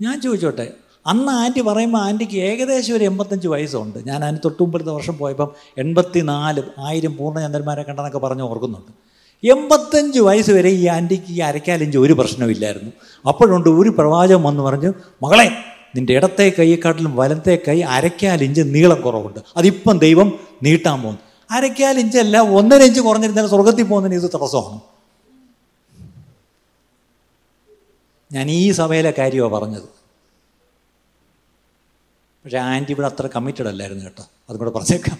ഞാൻ ചോദിച്ചോട്ടെ അന്ന് ആന്റി പറയുമ്പോൾ ആന്റിക്ക് ഏകദേശം ഒരു എൺപത്തഞ്ച് വയസ്സുണ്ട്. ഞാൻ അതിന് തൊട്ടുമ്പോഴത്തെ വർഷം പോയപ്പം എൺപത്തി നാല് ആയിരം പൂർണചന്ദ്രന്മാരെ കണ്ടെന്നൊക്കെ പറഞ്ഞ് ഓർക്കുന്നുണ്ട്. എൺപത്തഞ്ച് വയസ്സ് വരെ ഈ ആന്റിക്ക് ഈ അരക്കാലിഞ്ച് ഒരു പ്രശ്നമില്ലായിരുന്നു അപ്പോഴുണ്ട് ഒരു പ്രവാചകം വന്ന് പറഞ്ഞു മകളെ നിന്റെ ഇടത്തെ കൈയെക്കാട്ടിലും വലത്തെ കൈ അരക്കാലിഞ്ച് നീളം കുറവുണ്ട്. അതിപ്പം ദൈവം നീട്ടാൻ പോകുന്നു. അരക്കാലിഞ്ചല്ല ഒന്നര ഇഞ്ച് കുറഞ്ഞിരുന്നാൽ സ്വർഗത്തിൽ പോകുന്നതിന് ഇത് തടസ്സമാണ്. ഞാൻ ഈ സഭയിലെ കാര്യമാണ് പറഞ്ഞത്. പക്ഷേ ആന്റി ഇവിടെ അത്ര കമ്മിറ്റഡ് അല്ലായിരുന്നു കേട്ടോ. അതും കൂടെ പറഞ്ഞേക്കാം.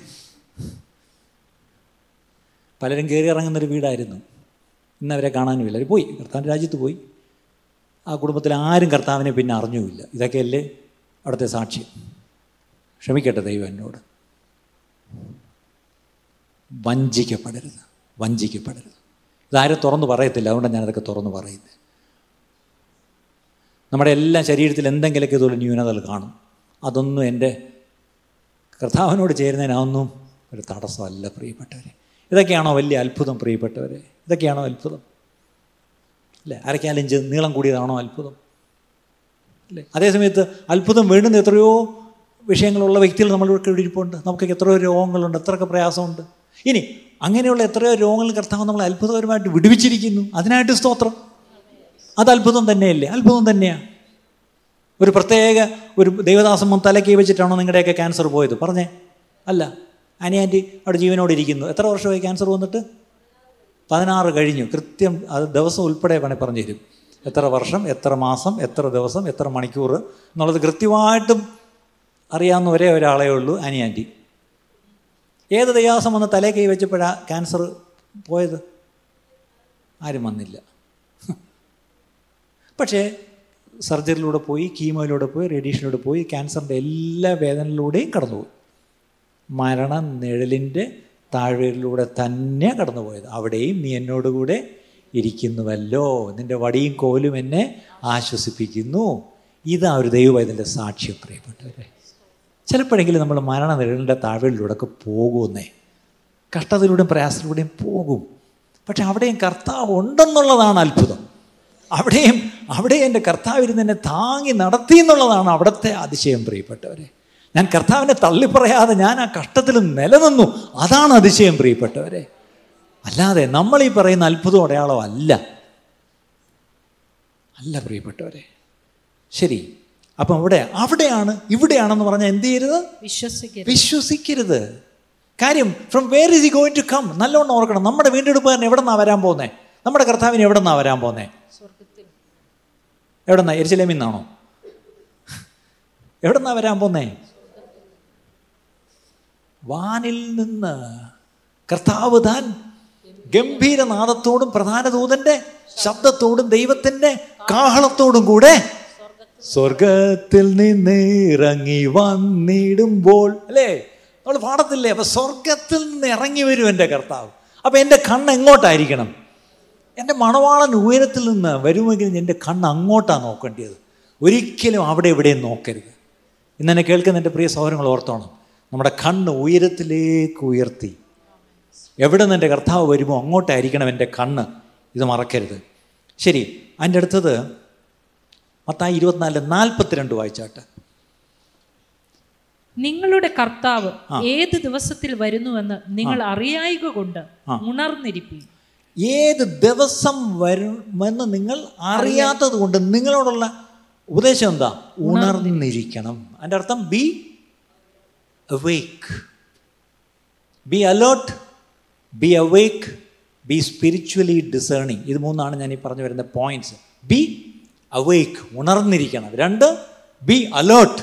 പലരും കയറി ഇറങ്ങുന്നൊരു വീടായിരുന്നു. ഇന്ന് അവരെ കാണാനുമില്ല. അവർ പോയി. കർത്താവിന്റെ രാജ്യത്ത് പോയി. ആ കുടുംബത്തിൽ ആരും കർത്താവിനെ പിന്നെ അറിഞ്ഞുമില്ല. ഇതൊക്കെയല്ലേ അവിടുത്തെ സാക്ഷ്യം. ക്ഷമിക്കട്ടെ ദൈവം എന്നോട്. വഞ്ചിക്കപ്പെടരുത്. വഞ്ചിക്കപ്പെടരുത്. ഇതാരും തുറന്നു പറയത്തില്ല. അതുകൊണ്ടാണ് ഞാനതൊക്കെ തുറന്നു പറയുന്നത്. നമ്മുടെ എല്ലാ ശരീരത്തിൽ എന്തെങ്കിലുമൊക്കെ ഇതുപോലെ ന്യൂനതകൾ കാണും. അതൊന്നും എന്റെ കർത്താവിനോട് ചേരുന്നതിനൊന്നും ഒരു തടസ്സമല്ല പ്രിയപ്പെട്ടവരെ. ഇതൊക്കെയാണോ വലിയ അത്ഭുതം പ്രിയപ്പെട്ടവരെ? ഇതൊക്കെയാണോ അത്ഭുതം? അല്ലേ? അരക്കാലിഞ്ച് നീളം കൂടിയതാണോ അത്ഭുതം? അല്ലേ? അതേസമയത്ത് അത്ഭുതം വേണ്ടുന്ന എത്രയോ വിഷയങ്ങളുള്ള വ്യക്തികൾ നമ്മളിവിടെ ഇരിപ്പുണ്ട് നമുക്കൊക്കെ എത്രയോ രോഗങ്ങളുണ്ട് എത്രയൊക്കെ പ്രയാസമുണ്ട്. ഇനി അങ്ങനെയുള്ള എത്രയോ രോഗങ്ങൾ കർത്താവ് നമ്മൾ അത്ഭുതകരമായിട്ട് വിടുവിച്ചിരിക്കുന്നു. അതിനായിട്ട് സ്തോത്രം. അത് അത്ഭുതം തന്നെയല്ലേ? അത്ഭുതം തന്നെയാണ് ഒരു പ്രത്യേക ഒരു ദൈവദാസം തലക്കൈ വെച്ചിട്ടാണോ നിങ്ങളുടെയൊക്കെ ക്യാൻസർ പോയത്? പറഞ്ഞേ. അല്ല. അനി ആന്റി അവിടെ ജീവനോട് ഇരിക്കുന്നു. എത്ര വർഷമായി ക്യാൻസർ വന്നിട്ട്? പതിനാറ് കഴിഞ്ഞു. കൃത്യം അത് ദിവസം ഉൾപ്പെടെ വേണേൽ പറഞ്ഞു തരും. എത്ര വർഷം എത്ര മാസം എത്ര ദിവസം എത്ര മണിക്കൂർ എന്നുള്ളത് കൃത്യമായിട്ടും അറിയാവുന്ന ഒരേ ഒരാളേ ഉള്ളൂ അനി ആന്റി ഏത് ദൈവാസം വന്ന് തലേ കൈ വെച്ചപ്പോഴാണ് ക്യാൻസർ പോയത്? ആരും വന്നില്ല. പക്ഷേ സർജറിയിലൂടെ പോയി കീമോയിലൂടെ പോയി റേഡിയേഷനിലൂടെ പോയി ക്യാൻസറിന്റെ എല്ലാ വേദനയിലൂടെയും കടന്നുപോയി. മരണ നിഴലിന്റെ താഴ്വരയിലൂടെ തന്നെ കടന്നുപോയത്. അവിടെയും നീ എന്നോടുകൂടെ ഇരിക്കുന്നുവല്ലോ. നിന്റെ വടിയും കോലും എന്നെ ആശ്വസിപ്പിക്കുന്നു. ഇതാ ഒരു ദൈവവേദന്റെ സാക്ഷ്യം പ്രിയപ്പെട്ടവരെ. ചിലപ്പോഴെങ്കിലും നമ്മൾ മരണ നിഴലിന്റെ താഴ്വരയിലൂടെ ഒക്കെ പോകുന്നേ. കഷ്ടതയിലൂടെയും പ്രയാസത്തിലൂടെയും പോകും. പക്ഷെ അവിടെയും കർത്താവ് ഉണ്ടെന്നുള്ളതാണ് അത്ഭുതം. അവിടെയും അവിടെ എന്റെ കർത്താവിരുന്ന് എന്നെ താങ്ങി നടത്തി എന്നുള്ളതാണ് അവിടുത്തെ അതിശയം പ്രിയപ്പെട്ടവരെ. ഞാൻ കർത്താവിനെ തള്ളിപ്പറയാതെ ഞാൻ ആ കഷ്ടത്തിൽ നിലനിന്നു. അതാണ് അതിശയം പ്രിയപ്പെട്ടവരെ. അല്ലാതെ നമ്മൾ ഈ പറയുന്ന അത്ഭുതം അടയാളം അല്ല. അല്ല പ്രിയപ്പെട്ടവരെ. ശരി. അപ്പം അവിടെ അവിടെയാണ് ഇവിടെയാണെന്ന് പറഞ്ഞാൽ എന്ത് ചെയ്യരുത്? വിശ്വസിക്കരുത്. വിശ്വസിക്കരുത്. കാര്യം from where is he going to come നല്ലോണം ഓർക്കണം. നമ്മുടെ വീണ്ടെടുപ്പുകാരൻ എവിടെ നിന്നാണ് വരാൻ പോകുന്നത് നമ്മുടെ കർത്താവിന് എവിടെ നിന്നാണ് വരാൻ പോകുന്നത് എവിടെന്നാ? എവിടെ നിന്നാ എരിശിലേമിൽ നിന്നാണോ? എവിടെ നിന്നാണ് വരാൻ പോന്നേ വാനിൽ നിന്ന് കർത്താവ് താൻ ഗംഭീരനാദത്തോടും പ്രധാന ദൂതന്റെ ശബ്ദത്തോടും ദൈവത്തിന്റെ കാഹളത്തോടും കൂടെ സ്വർഗത്തിൽ നിന്ന് ഇറങ്ങി വന്നിടുമ്പോൾ അല്ലേ? നമ്മൾ പാടത്തില്ലേ? അപ്പൊ സ്വർഗത്തിൽ നിന്ന് ഇറങ്ങി വരും എന്റെ കർത്താവ്. അപ്പൊ എന്റെ കണ്ണ് എങ്ങോട്ടായിരിക്കണം? എന്റെ മണവാളൻ ഉയരത്തിൽ നിന്ന് വരുമെങ്കിൽ എന്റെ കണ്ണ് അങ്ങോട്ടാണ് നോക്കേണ്ടത് ഒരിക്കലും അവിടെ എവിടെയും നോക്കരുത്. ഇന്നെന്നെ കേൾക്കുന്ന എന്റെ പ്രിയ സഹോദരങ്ങൾ ഓർത്തോണം. നമ്മുടെ കണ്ണ് ഉയരത്തിലേക്ക് ഉയർത്തി. എവിടെ നിന്ന് എന്റെ കർത്താവ് വരുമോ അങ്ങോട്ടായിരിക്കണം എന്റെ കണ്ണ്. ഇത് മറക്കരുത്. ശരി അതിന്റെ അടുത്തത് മത്തായി ഇരുപത്തിനാല് നാൽപ്പത്തിരണ്ട് വായിച്ചാട്ട്. നിങ്ങളുടെ കർത്താവ് ഏത് ദിവസത്തിൽ വരുന്നുവെന്ന് നിങ്ങൾ അറിയായിക കൊണ്ട് ഉണർന്നിരിപ്പി ഏത് ദിവസം വരുമെന്ന് നിങ്ങൾ അറിയാത്തത് കൊണ്ട് നിങ്ങളോടുള്ള ഉപദേശം എന്താ? ഉണർന്നിരിക്കണം. അതിന്റെ അർത്ഥം be awake. Be alert, be awake be spiritually discerning ഇത് മൂന്നാണ് ഞാൻ ഈ പറഞ്ഞു വരുന്ന പോയിന്റ്സ് ബി അവേക്ക് ഉണർന്നിരിക്കണം. രണ്ട് ബി അലേർട്ട്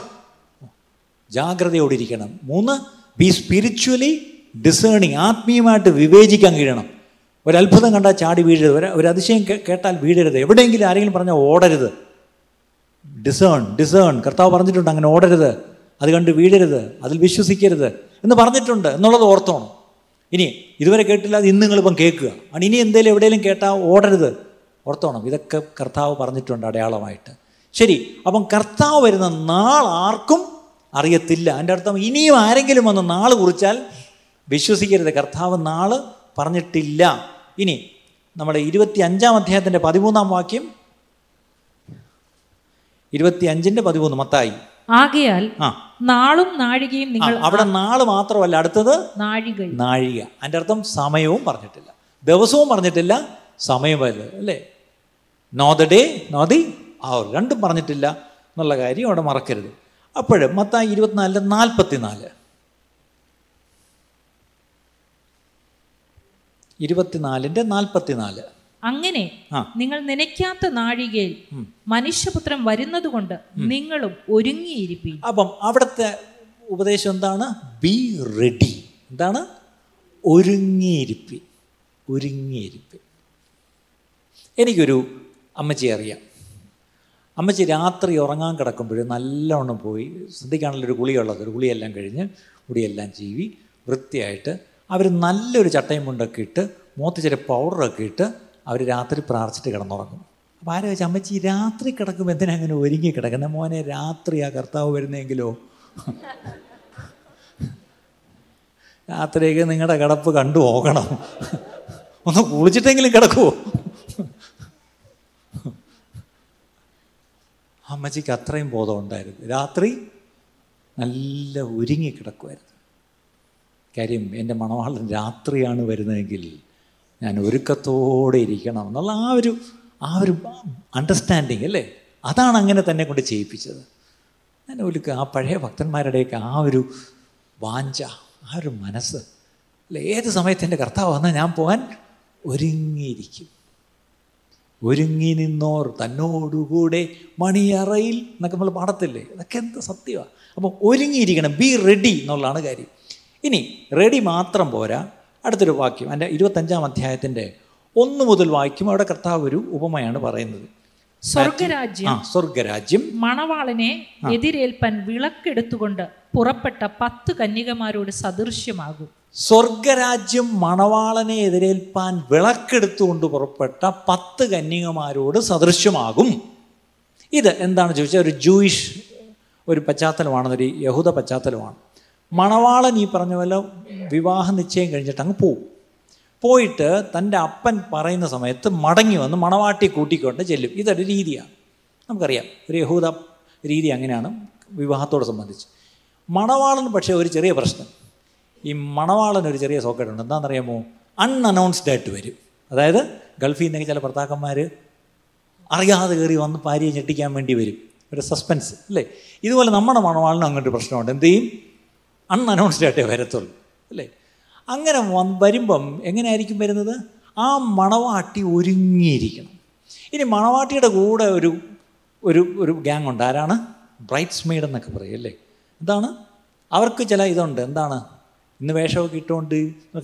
ജാഗ്രതയോടിരിക്കണം. മൂന്ന് ബി സ്പിരിച്വലി ഡിസേണിങ് ആത്മീയമായിട്ട് വിവേചിക്കാൻ കഴിയണം. ഒരത്ഭുതം കണ്ടാൽ ചാടി വീഴരുത്. ഒരു ഒരു അതിശയം കേട്ടാൽ വീഴരുത്. എവിടെയെങ്കിലും ആരെങ്കിലും പറഞ്ഞാൽ ഓടരുത്. ഡിസേൺ ഡിസേൺ കർത്താവ് പറഞ്ഞിട്ടുണ്ട് അങ്ങനെ ഓടരുത്. അത് കണ്ട് വീഴരുത് അതിൽ വിശ്വസിക്കരുത് എന്ന് പറഞ്ഞിട്ടുണ്ട് എന്നുള്ളത് ഓർത്തോണം. ഇനി ഇതുവരെ കേട്ടില്ല അത് ഇന്ന് നിങ്ങളിപ്പം കേൾക്കുക. ആണ് ഇനി എന്തെങ്കിലും എവിടെയെങ്കിലും കേട്ടാൽ ഓടരുത്. ഓർത്തോണം ഇതൊക്കെ കർത്താവ് പറഞ്ഞിട്ടുണ്ട് അടയാളമായിട്ട്. ശരി അപ്പം കർത്താവ് വരുന്ന നാൾ ആർക്കും അറിയത്തില്ല. എന്റെ അർത്ഥം ഇനിയും ആരെങ്കിലും വന്ന് നാൾ കുറിച്ചാൽ വിശ്വസിക്കരുത്. കർത്താവ് നാൾ പറഞ്ഞിട്ടില്ല. ഇനി നമ്മുടെ ഇരുപത്തി അഞ്ചാം അധ്യായത്തിന്റെ പതിമൂന്നാം വാക്യം. ഇരുപത്തി അഞ്ചിന്റെ പതിമൂന്ന് മത്തായി. ആകയാൽ ആ. നാളും നാഴികയും നിങ്ങൾ അവിടെ നാൾ മാത്രമല്ല അടുത്തത് നാഴിക നാഴിക. അതിന്റെ അർത്ഥം സമയവും പറഞ്ഞിട്ടില്ല. ദിവസവും പറഞ്ഞിട്ടില്ല സമയം വരും അല്ലേ? Know the day know the hour രണ്ടും പറഞ്ഞിട്ടില്ല എന്നുള്ള കാര്യം അവിടെ മറക്കരുത്. അപ്പോഴും മത്തായി ഇരുപത്തിനാലിന്റെ നാൽപ്പത്തിനാല്. ഇരുപത്തിനാലിന്റെ നാൽപ്പത്തിനാല്. അങ്ങനെ നിങ്ങൾ നനയ്ക്കാത്ത നാഴികയിൽ മനുഷ്യപുത്രൻ വരുന്നതുകൊണ്ട് നിങ്ങളും ഒരുങ്ങിയിരിപ്പി അപ്പം അവിടുത്തെ ഉപദേശം എന്താണ്? ബി റെഡി എന്താണ്? ഒരുങ്ങിയിരിപ്പി ഒരുങ്ങിയിരിപ്പി എനിക്കൊരു അമ്മച്ചി അറിയാം. അമ്മച്ചി രാത്രി ഉറങ്ങാൻ കിടക്കുമ്പോൾ നല്ലവണ്ണം പോയി ശ്രദ്ധിക്കാനുള്ള ഒരു ഗുളിയുള്ളത് ഒരു ഗുളിയെല്ലാം കഴിഞ്ഞ് മുടിയെല്ലാം ചീവി വൃത്തിയായിട്ട് അവർ നല്ലൊരു ചട്ടയും മുണ്ടൊക്കെ ഇട്ട് മൂത്തിച്ചിരി പൗഡറൊക്കെ ഇട്ട് അവർ രാത്രി പ്രാർത്ഥിച്ചിട്ട് കിടന്നുറങ്ങും. അപ്പോൾ ആരോ വെച്ചാൽ അമ്മച്ചി രാത്രി കിടക്കുമ്പോൾ എന്തിനാ അങ്ങനെ ഒരുങ്ങി കിടക്കുന്നത് മോനെ രാത്രി ആ കർത്താവ് വരുന്നെങ്കിലോ? രാത്രിയൊക്കെ നിങ്ങളുടെ കിടപ്പ് കണ്ടു പോകണം. ഒന്ന് കുളിച്ചിട്ടെങ്കിലും കിടക്കുമോ അമ്മച്ചിക്ക് അത്രയും ബോധം ഉണ്ടായിരുന്നു. രാത്രി നല്ല ഒരുങ്ങി കിടക്കുമായിരുന്നു കാര്യം എന്റെ മണവാളൻ രാത്രിയാണ് വരുന്നതെങ്കിൽ ഞാൻ ഒരുക്കത്തോടെ ഇരിക്കണം എന്നുള്ള ആ ഒരു ആ ഒരു അണ്ടർസ്റ്റാൻഡിങ് അല്ലേ? അതാണ് അങ്ങനെ തന്നെ കൊണ്ട് ചെയ്യിപ്പിച്ചത്. ഞാൻ ഒരുക്ക ആ പഴയ ഭക്തന്മാരുടെയൊക്കെ ആ ഒരു വാഞ്ച ആ ഒരു മനസ്സ് അല്ലേ? ഏത് സമയത്ത് എന്റെ കർത്താവ് വന്നാൽ ഞാൻ പോകാൻ ഒരുങ്ങിയിരിക്കും. ഒരുങ്ങി നിന്നോർ തന്നോടുകൂടെ മണിയറയിൽ എന്നൊക്കെ നമ്മൾ പാടത്തില്ലേ? അതൊക്കെ എന്ത് സത്യമാണ് അപ്പോൾ ഒരുങ്ങിയിരിക്കണം ബി റെഡി എന്നുള്ളതാണ് കാര്യം. ഇനി റെഡി മാത്രം പോരാ. അടുത്തൊരു വാക്യം എന്റെ ഇരുപത്തഞ്ചാം അധ്യായത്തിന്റെ ഒന്ന് മുതൽ വായിക്കും അവിടെ കർത്താവ് ഒരു ഉപമയാണ് പറയുന്നത്. സ്വർഗരാജ്യം ആ സ്വർഗരാജ്യം മണവാളനെ എതിരേൽപ്പാൻ വിളക്കെടുത്തുകൊണ്ട് പുറപ്പെട്ട പത്ത് കന്യകമാരോട് സദൃശ്യമാകും. സ്വർഗരാജ്യം മണവാളനെ എതിരേൽപ്പാൻ വിളക്കെടുത്തുകൊണ്ട് പുറപ്പെട്ട പത്ത് കന്യകമാരോട് സദൃശ്യമാകും. ഇത് എന്താണ് ചോദിച്ചാൽ ഒരു ജൂയിഷ് ഒരു പശ്ചാത്തലമാണ് ഒരു യഹൂദ പശ്ചാത്തലമാണ്. മണവാളൻ ഈ പറഞ്ഞ പോലെ വിവാഹ നിശ്ചയം കഴിഞ്ഞിട്ട് അങ്ങ് പോവും. പോയിട്ട് തന്റെ അപ്പൻ പറയുന്ന സമയത്ത് മടങ്ങി വന്ന് മണവാട്ടി കൂട്ടിക്കൊണ്ട് ചെല്ലും. ഇതൊരു രീതിയാണ്. നമുക്കറിയാം ഒരു യഹൂദ രീതി അങ്ങനെയാണ് വിവാഹത്തോട് സംബന്ധിച്ച്. മണവാളൻ പക്ഷേ ഒരു ചെറിയ പ്രശ്നം. ഈ മണവാളൻ ഒരു ചെറിയ സോക്കേടുണ്ട് എന്താണെന്നറിയാമോ? അൺഅനൗൺസ്ഡ് ആയിട്ട് വരും. അതായത് ഗൾഫിൽ നിന്നൊക്കെ ചില ഭർത്താക്കന്മാർ അറിയാതെ കയറി വന്ന് ഭാര്യയെ ഞെട്ടിക്കാൻ വേണ്ടി വരും. ഒരു സസ്പെൻസ് അല്ലേ? ഇതുപോലെ നമ്മുടെ മണവാളിനും അങ്ങോട്ട് പ്രശ്നമുണ്ട്. എന്ത് ചെയ്യും? അൺഅനൗൺസ്ഡ് ആയിട്ടേ വരത്തുള്ളൂ അല്ലേ? അങ്ങനെ വരുമ്പം എങ്ങനെയായിരിക്കും വരുന്നത്? ആ മണവാട്ടി ഒരുങ്ങിയിരിക്കണം. ഇനി മണവാട്ടിയുടെ കൂടെ ഒരു ഒരു ഒരു ഗ്യാങ് ഉണ്ട്. ആരാണ്? ബ്രൈറ്റ്സ് മെയ്ഡ് എന്നൊക്കെ പറയും അല്ലേ? എന്താണ്? അവർക്ക് ചില ഇതുണ്ട്. എന്താണ്? ഇന്ന് വേഷമൊക്കെ ഇട്ടുകൊണ്ട്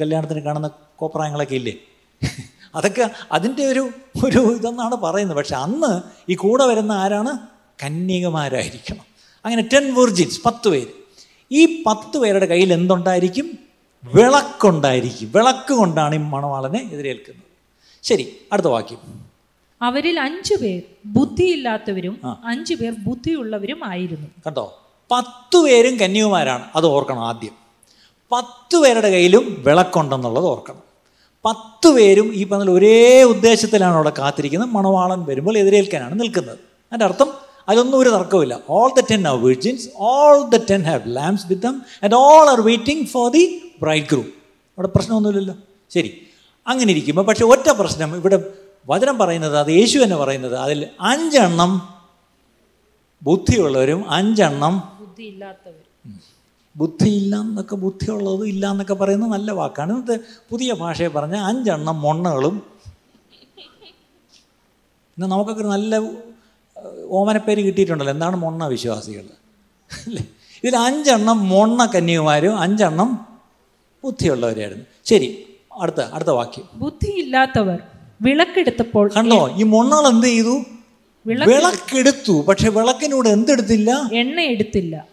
കല്യാണത്തിന് കാണുന്ന കോപ്രായങ്ങളൊക്കെ ഇല്ലേ? [laughs] അതൊക്കെ അതിന്റെ ഒരു ഒരു ഇതെന്നാണ് പറയുന്നത്. പക്ഷെ അന്ന് ഈ കൂടെ വരുന്ന ആരാണ്? കന്യകമാരായിരിക്കണം. അങ്ങനെ ടെൻ വെർജിൻസ് പത്ത് പേര്. ഈ പത്ത് പേരുടെ കയ്യിൽ എന്തുണ്ടായിരിക്കും? വിളക്കുണ്ടായിരിക്കും. വിളക്ക് കൊണ്ടാണ് ഈ മണവാളനെ എതിരേൽക്കുന്നത്. ശരി അടുത്ത വാക്യം. അവരിൽ അഞ്ചു പേർ ബുദ്ധിയില്ലാത്തവരും അഞ്ചു പേർ ബുദ്ധിയുള്ളവരും ആയിരുന്നു. കണ്ടോ? പത്തു പേരും കന്യകുമാരാണ്. അത് ഓർക്കണം ആദ്യം. പത്തു പേരുടെ കയ്യിലും വിളക്കുണ്ടെന്നുള്ളത് ഓർക്കണം. പത്തു പേരും ഈ പറഞ്ഞ ഒരേ ഉദ്ദേശത്തിലാണ് അവിടെ കാത്തിരിക്കുന്നത്. മണവാളൻ വരുമ്പോൾ എതിരേൽക്കാനാണ് നിൽക്കുന്നത്. അതിന്റെ അർത്ഥം അതിലൊന്നും ഒരു തർക്കമില്ല all the ten are virgins all the ten have lamps with them and all are waiting for the bridegroom അവിടെ പ്രശ്നമൊന്നുമില്ലല്ലോ. ശരി. അങ്ങനെ ഇരിക്കുമ്പോൾ പക്ഷെ ഒറ്റ പ്രശ്നം. ഇവിടെ വചനം പറയുന്നത് അത് യേശു തന്നെ പറയുന്നത്. അതിൽ അഞ്ചെണ്ണം ബുദ്ധിയുള്ളവരും അഞ്ചെണ്ണം ബുദ്ധിയില്ല എന്നൊക്കെ ബുദ്ധിയുള്ളതും ഇല്ല എന്നൊക്കെ പറയുന്നത് നല്ല വാക്കാണ്. ഇന്നത്തെ പുതിയ ഭാഷയെ പറഞ്ഞാൽ അഞ്ചെണ്ണം മൊണ്ണകളും. ഇന്ന് നമുക്കൊക്കെ നല്ല ഓമനപ്പേര് കിട്ടിയിട്ടുണ്ടല്ലോ. എന്താണ് മൊണ്ണ വിശ്വാസികൾ? അല്ലേ? ഇതിൽ അഞ്ചെണ്ണം മൊണ്ണ കന്യകുമാരും അഞ്ചെണ്ണം ബുദ്ധിയുള്ളവരായിരുന്നു. ശരി അടുത്ത അടുത്ത വാക്യം. ബുദ്ധിയില്ലാത്തവർ വിളക്കെടുത്തപ്പോൾ കണ്ടോ? ഈ മൊണ്ണകൾ എന്ത് ചെയ്തു? വിളക്ക് വിളക്കെടുത്തു. പക്ഷെ വിളക്കിനോട് എന്തെടുത്തില്ല എണ്ണ എടുത്തില്ല.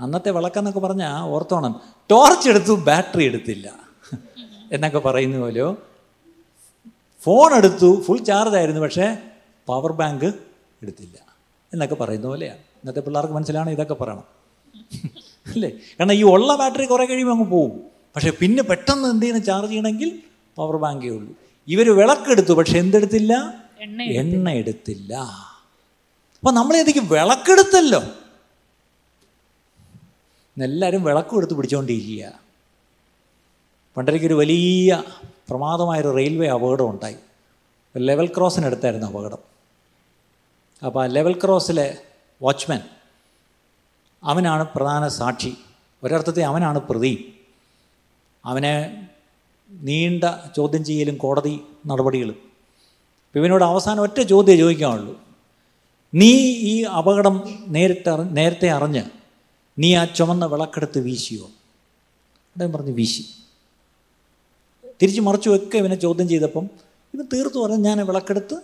അന്നത്തെ വിളക്കെന്നൊക്കെ പറഞ്ഞാൽ ഓർത്തോണം ടോർച്ച് എടുത്തു ബാറ്ററി എടുത്തില്ല. എന്നൊക്കെ പറയുന്ന പോലെയോ? ഫോൺ എടുത്തു ഫുൾ ചാർജ് ആയിരുന്നു പക്ഷേ പവർ ബാങ്ക് എടുത്തില്ല. എന്നൊക്കെ പറയുന്ന പോലെയാണ്. ഇന്നത്തെ പിള്ളേർക്ക് മനസ്സിലാണ് ഇതൊക്കെ പറയണം. [laughs] അല്ലേ? കാരണം ഈ ഉള്ള ബാറ്ററി കുറേ കഴിയുമ്പോൾ അങ്ങ് പോകും പക്ഷേ പിന്നെ പെട്ടെന്ന് എന്ത് ചെയ്യുന്നത് ചാർജ് ചെയ്യണമെങ്കിൽ പവർ ബാങ്കേ ഉള്ളൂ. ഇവർ വിളക്കെടുത്തു പക്ഷെ എന്തെടുത്തില്ല? എണ്ണ എടുത്തില്ല. അപ്പോൾ നമ്മളേതിക്ക് വിളക്കെടുത്തല്ലോ? എല്ലാവരും വിളക്കും എടുത്ത് പിടിച്ചുകൊണ്ടിരിക്കുക പണ്ടരയ്ക്കൊരു വലിയ പ്രമാദമായൊരു റെയിൽവേ അപകടം ഉണ്ടായി ലെവൽ ക്രോസിനടുത്തായിരുന്നു അപകടം. അപ്പോൾ ആ ലെവൽ ക്രോസിലെ വാച്ച്മാൻ അവനാണ് പ്രധാന സാക്ഷി. ഒരർത്ഥത്തിൽ അവനാണ് പ്രതി. അവനെ നീണ്ട ചോദ്യം ചെയ്യലും കോടതി നടപടികളും. ഇവനോട് അവസാനം ഒറ്റ ചോദ്യം ചോദിക്കാനുള്ളൂ. നീ ഈ അപകടം നേരിട്ട് നേരത്തെ അറിഞ്ഞ് നീ ആ ചുമന്ന വിളക്കെടുത്ത് വീശിയോ? അദ്ദേഹം പറഞ്ഞ് വീശി. തിരിച്ച് മറിച്ചു ഒക്കെ ഇവനെ ചോദ്യം ചെയ്തപ്പം ഇവൻ തീർത്തു പറഞ്ഞ് ഞാൻ വിളക്കെടുത്ത്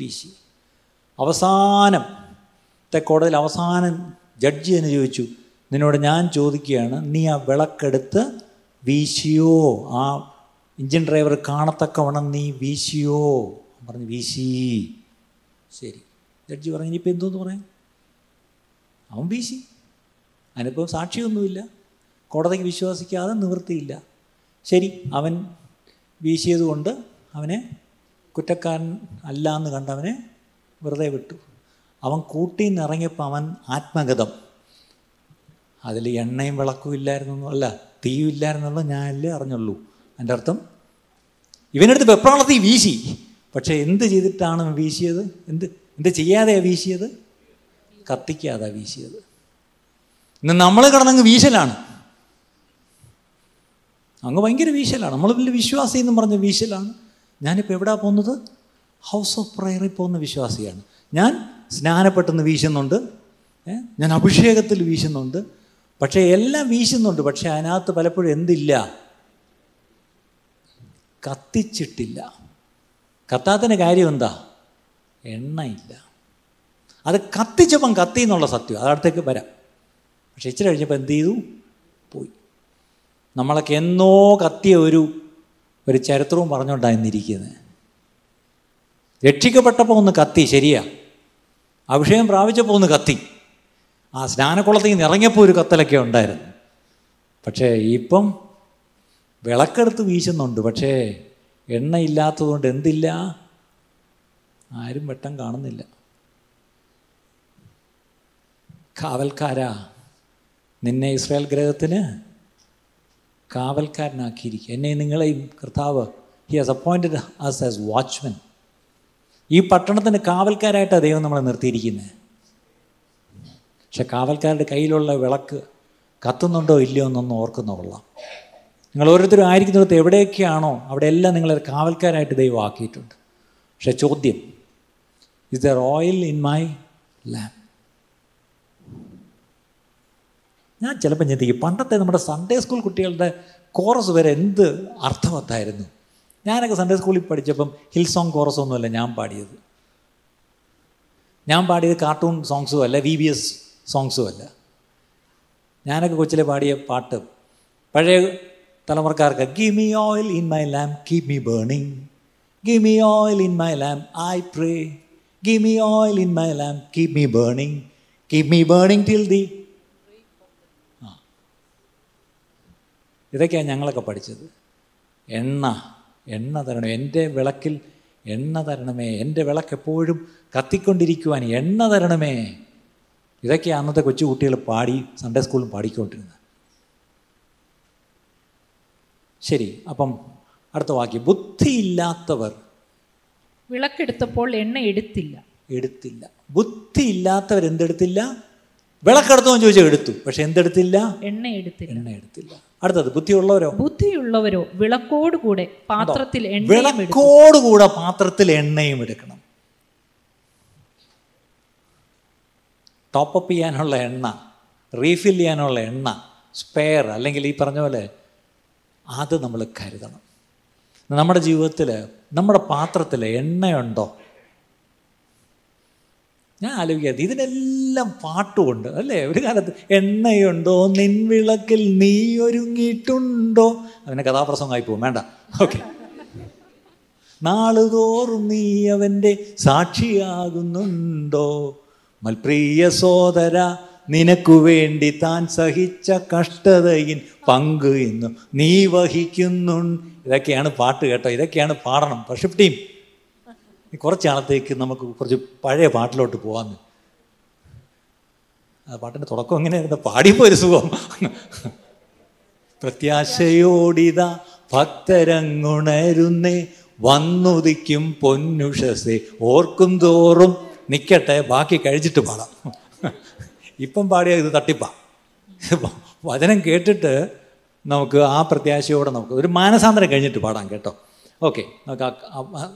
വീശി. അവസാനത്തെ കോടതിയിൽ അവസാനം ജഡ്ജി എന്ന് ചോദിച്ചു നിന്നോട് ഞാൻ ചോദിക്കുകയാണ് നീ ആ വിളക്കെടുത്ത് വീശിയോ? ആ എഞ്ചിൻ ഡ്രൈവർ കാണത്തക്കവണ്ണം നീ വീശിയോ? പറഞ്ഞു വീശി. ശരി. ജഡ്ജി പറഞ്ഞു ഇനിയിപ്പോൾ എന്തോന്ന് പറയാം അവൻ വീശി. അതിനിപ്പോൾ സാക്ഷിയൊന്നുമില്ല. കോടതിക്ക് വിശ്വസിക്കാതെ നിവൃത്തിയില്ല. ശരി അവൻ വീശിയതുകൊണ്ട് അവനെ കുറ്റക്കാരൻ അല്ല എന്ന് കണ്ടവനെ വെറുതെ വിട്ടു. അവൻ കൂട്ടിൽ നിന്ന് ഇറങ്ങിയപ്പോൾ അവൻ ആത്മഗതം. അതിൽ എണ്ണയും വിളക്കും ഇല്ലായിരുന്നു അല്ല തീയും ഇല്ലായിരുന്നുള്ള ഞാനല്ലേ അറിഞ്ഞുള്ളൂ. എന്റെ അർത്ഥം ഇവനടുത്ത് വെപ്രാളത്തി വീശി? പക്ഷേ എന്ത് ചെയ്തിട്ടാണ് വീശിയത്? എന്ത് എന്ത് ചെയ്യാതെയാണ് വീശിയത്? കത്തിക്കാതെ വീശിയത്. ഇന്ന് നമ്മൾ കിടന്നങ്ങ് വീശലാണ്. അങ്ങ് ഭയങ്കര വീശലാണ്. നമ്മൾ വലിയ വിശ്വാസി എന്ന് പറഞ്ഞ വീശലാണ്. ഞാനിപ്പോൾ എവിടാ പോകുന്നത്? ഹൗസ് ഓഫ് പ്രയറിൽ പോകുന്ന വിശ്വാസിയാണ്. ഞാൻ സ്നാനപ്പെട്ടെന്ന് വീശുന്നുണ്ട്. ഞാൻ അഭിഷേകത്തിൽ വീശുന്നുണ്ട്. പക്ഷേ എല്ലാം വീശുന്നുണ്ട്. പക്ഷേ അതിനകത്ത് പലപ്പോഴും എന്തില്ല? കത്തിച്ചിട്ടില്ല. കത്താത്തതിന് കാര്യം എന്താ? എണ്ണയില്ല. അത് കത്തിച്ചപ്പം കത്തി എന്നുള്ള സത്യം. അതടുത്തേക്ക് വരാം. പക്ഷേ ഇച്ചിരി കഴിഞ്ഞപ്പോൾ എന്ത് ചെയ്തു? നമ്മളൊക്കെ എന്നോ കത്തിയ ഒരു ഒരു ചരിത്രവും പറഞ്ഞുകൊണ്ടായിരുന്നിരിക്കുന്നത് രക്ഷിക്കപ്പെട്ടപ്പോൾ ഒന്ന് കത്തി ശരിയാ. അഭിഷേകം പ്രാപിച്ചപ്പോൾ ഒന്ന് കത്തി. ആ സ്നാനക്കുളത്തിൽ നിന്ന് ഇറങ്ങിയപ്പോൾ ഒരു കത്തലൊക്കെ ഉണ്ടായിരുന്നു. പക്ഷേ ഇപ്പം വിളക്കെടുത്ത് വീശുന്നുണ്ട്. പക്ഷേ എണ്ണയില്ലാത്തതുകൊണ്ട് എന്തില്ല? ആരും വെട്ടം കാണുന്നില്ല. കാവൽക്കാരാ. നിന്നെ ഇസ്രായേൽ ഗ്രഹത്തിന് കാവൽക്കാരനാക്കിയിരിക്കുക. എന്നെ നിങ്ങളെയും കർത്താവ് he has appointed us as watchmen ഈ പട്ടണത്തിന് കാവൽക്കാരായിട്ടാണ് ദൈവം നമ്മളെ നിർത്തിയിരിക്കുന്നത് പക്ഷെ കാവൽക്കാരുടെ കയ്യിലുള്ള വിളക്ക് കത്തുന്നുണ്ടോ ഇല്ലയോ എന്നൊന്നും ഓർക്കുന്ന കൊള്ളാം. നിങ്ങൾ ഓരോരുത്തരും ആയിരിക്കുന്നിടത്ത് എവിടെയൊക്കെയാണോ അവിടെ എല്ലാം നിങ്ങളെ കാവൽക്കാരായിട്ട് ദൈവം ആക്കിയിട്ടുണ്ട്. പക്ഷെ ചോദ്യം is there oil in my lamp ഞാൻ ചിലപ്പോൾ ചിന്തിക്കും പണ്ടത്തെ നമ്മുടെ സൺഡേ സ്കൂൾ കുട്ടികളുടെ കോറസ് വരെ എന്ത് അർത്ഥവത്തായിരുന്നു? ഞാനൊക്കെ സൺഡേ സ്കൂളിൽ പഠിച്ചപ്പം ഹിൽ സോങ് കോറസ് ഒന്നുമല്ല ഞാൻ പാടിയത്. ഞാൻ പാടിയത് കാർട്ടൂൺ സോങ്സും അല്ല വി ബി എസ് സോങ്സും അല്ല. ഞാനൊക്കെ കൊച്ചിലെ പാടിയ പാട്ട് പഴയ തലമുറക്കാർക്ക് give me oil in my lamp keep me burning give me oil in my lamp I pray give me oil in my lamp keep me burning keep me burning till the ഇതൊക്കെയാണ് ഞങ്ങളൊക്കെ പഠിച്ചത്. എണ്ണ എണ്ണ തരണം എന്റെ വിളക്കിൽ എണ്ണ തരണമേ എന്റെ വിളക്ക് എപ്പോഴും കത്തിക്കൊണ്ടിരിക്കുവാൻ എണ്ണ തരണമേ. ഇതൊക്കെയാണ് അന്നത്തെ കൊച്ചു കുട്ടികൾ പാടി സൺഡേ സ്കൂളിൽ പാടിക്കൊണ്ടിരുന്നത്. ശരി അപ്പം അടുത്ത വാക്യം. ബുദ്ധിയില്ലാത്തവർ വിളക്കെടുത്തപ്പോൾ എണ്ണ എടുത്തില്ല. എടുത്തില്ല. ബുദ്ധിയില്ലാത്തവർ എന്തെടുത്തില്ല വിളക്കെടുത്തോ ചോദിച്ചാൽ എടുത്തു. പക്ഷെ എന്തെടുത്തില്ല? എണ്ണ എടുത്തില്ല. എണ്ണ എടുത്തില്ല. അടുത്തത് ബുദ്ധിയുള്ളവരോ? ബുദ്ധിയുള്ളവരോ വിളക്കോടുകൂടെ പാത്രത്തിൽ വിളക്കോടുകൂടെ പാത്രത്തിൽ എണ്ണയും എടുക്കണം. ടോപ്പപ്പ് ചെയ്യാനുള്ള എണ്ണ റീഫിൽ ചെയ്യാനുള്ള എണ്ണ സ്പെയർ അല്ലെങ്കിൽ ഈ പറഞ്ഞ പോലെ അത് നമ്മൾ കരുതണം. നമ്മുടെ ജീവിതത്തിൽ നമ്മുടെ പാത്രത്തിൽ എണ്ണയുണ്ടോ? ഞാൻ ആലോചിക്കാത്ത ഇതിനെല്ലാം പാട്ടുമുണ്ട് അല്ലേ? ഒരു കാലത്ത് എണ്ണയുണ്ടോ? നിൻവിളക്കിൽ നീ ഒരുങ്ങിയിട്ടുണ്ടോ? അവനെ കഥാപ്രസംഗമായി പോകും. വേണ്ട. ഓക്കെ. നാളുതോറും നീ അവന്റെ സാക്ഷിയാകുന്നുണ്ടോ? മൽപ്രിയ സോദര നിനക്കു വേണ്ടി താൻ സഹിച്ച കഷ്ടതയിൽ പങ്ക് ഇന്നും നീ വഹിക്കുന്നു ഇതൊക്കെയാണ് പാട്ട് കേട്ടോ. ഇതൊക്കെയാണ് പാടണം. പക്ഷെ ടീം കുറച്ച് നാളത്തേക്ക് നമുക്ക് കുറച്ച് പഴയ പാട്ടിലോട്ട് പോകാമെന്ന് ആ പാട്ടിന്റെ തുടക്കം എങ്ങനെയായിരുന്നു? പാടിയപ്പോൾ ഒരു സുഖം. പ്രത്യാശയോടിത ഭക്തരങ്ങുണരുന്നേ വന്നുദിക്കും പൊന്നുഷസേ. ഓർക്കും തോറും നിൽക്കട്ടെ ബാക്കി കഴിച്ചിട്ട് പാടാം. ഇപ്പം പാടിയ ഇത് തട്ടിപ്പാ. വചനം കേട്ടിട്ട് നമുക്ക് ആ പ്രത്യാശയോടെ നമുക്ക് ഒരു മാനസാന്തരം കഴിഞ്ഞിട്ട് പാടാം കേട്ടോ. ഓക്കെ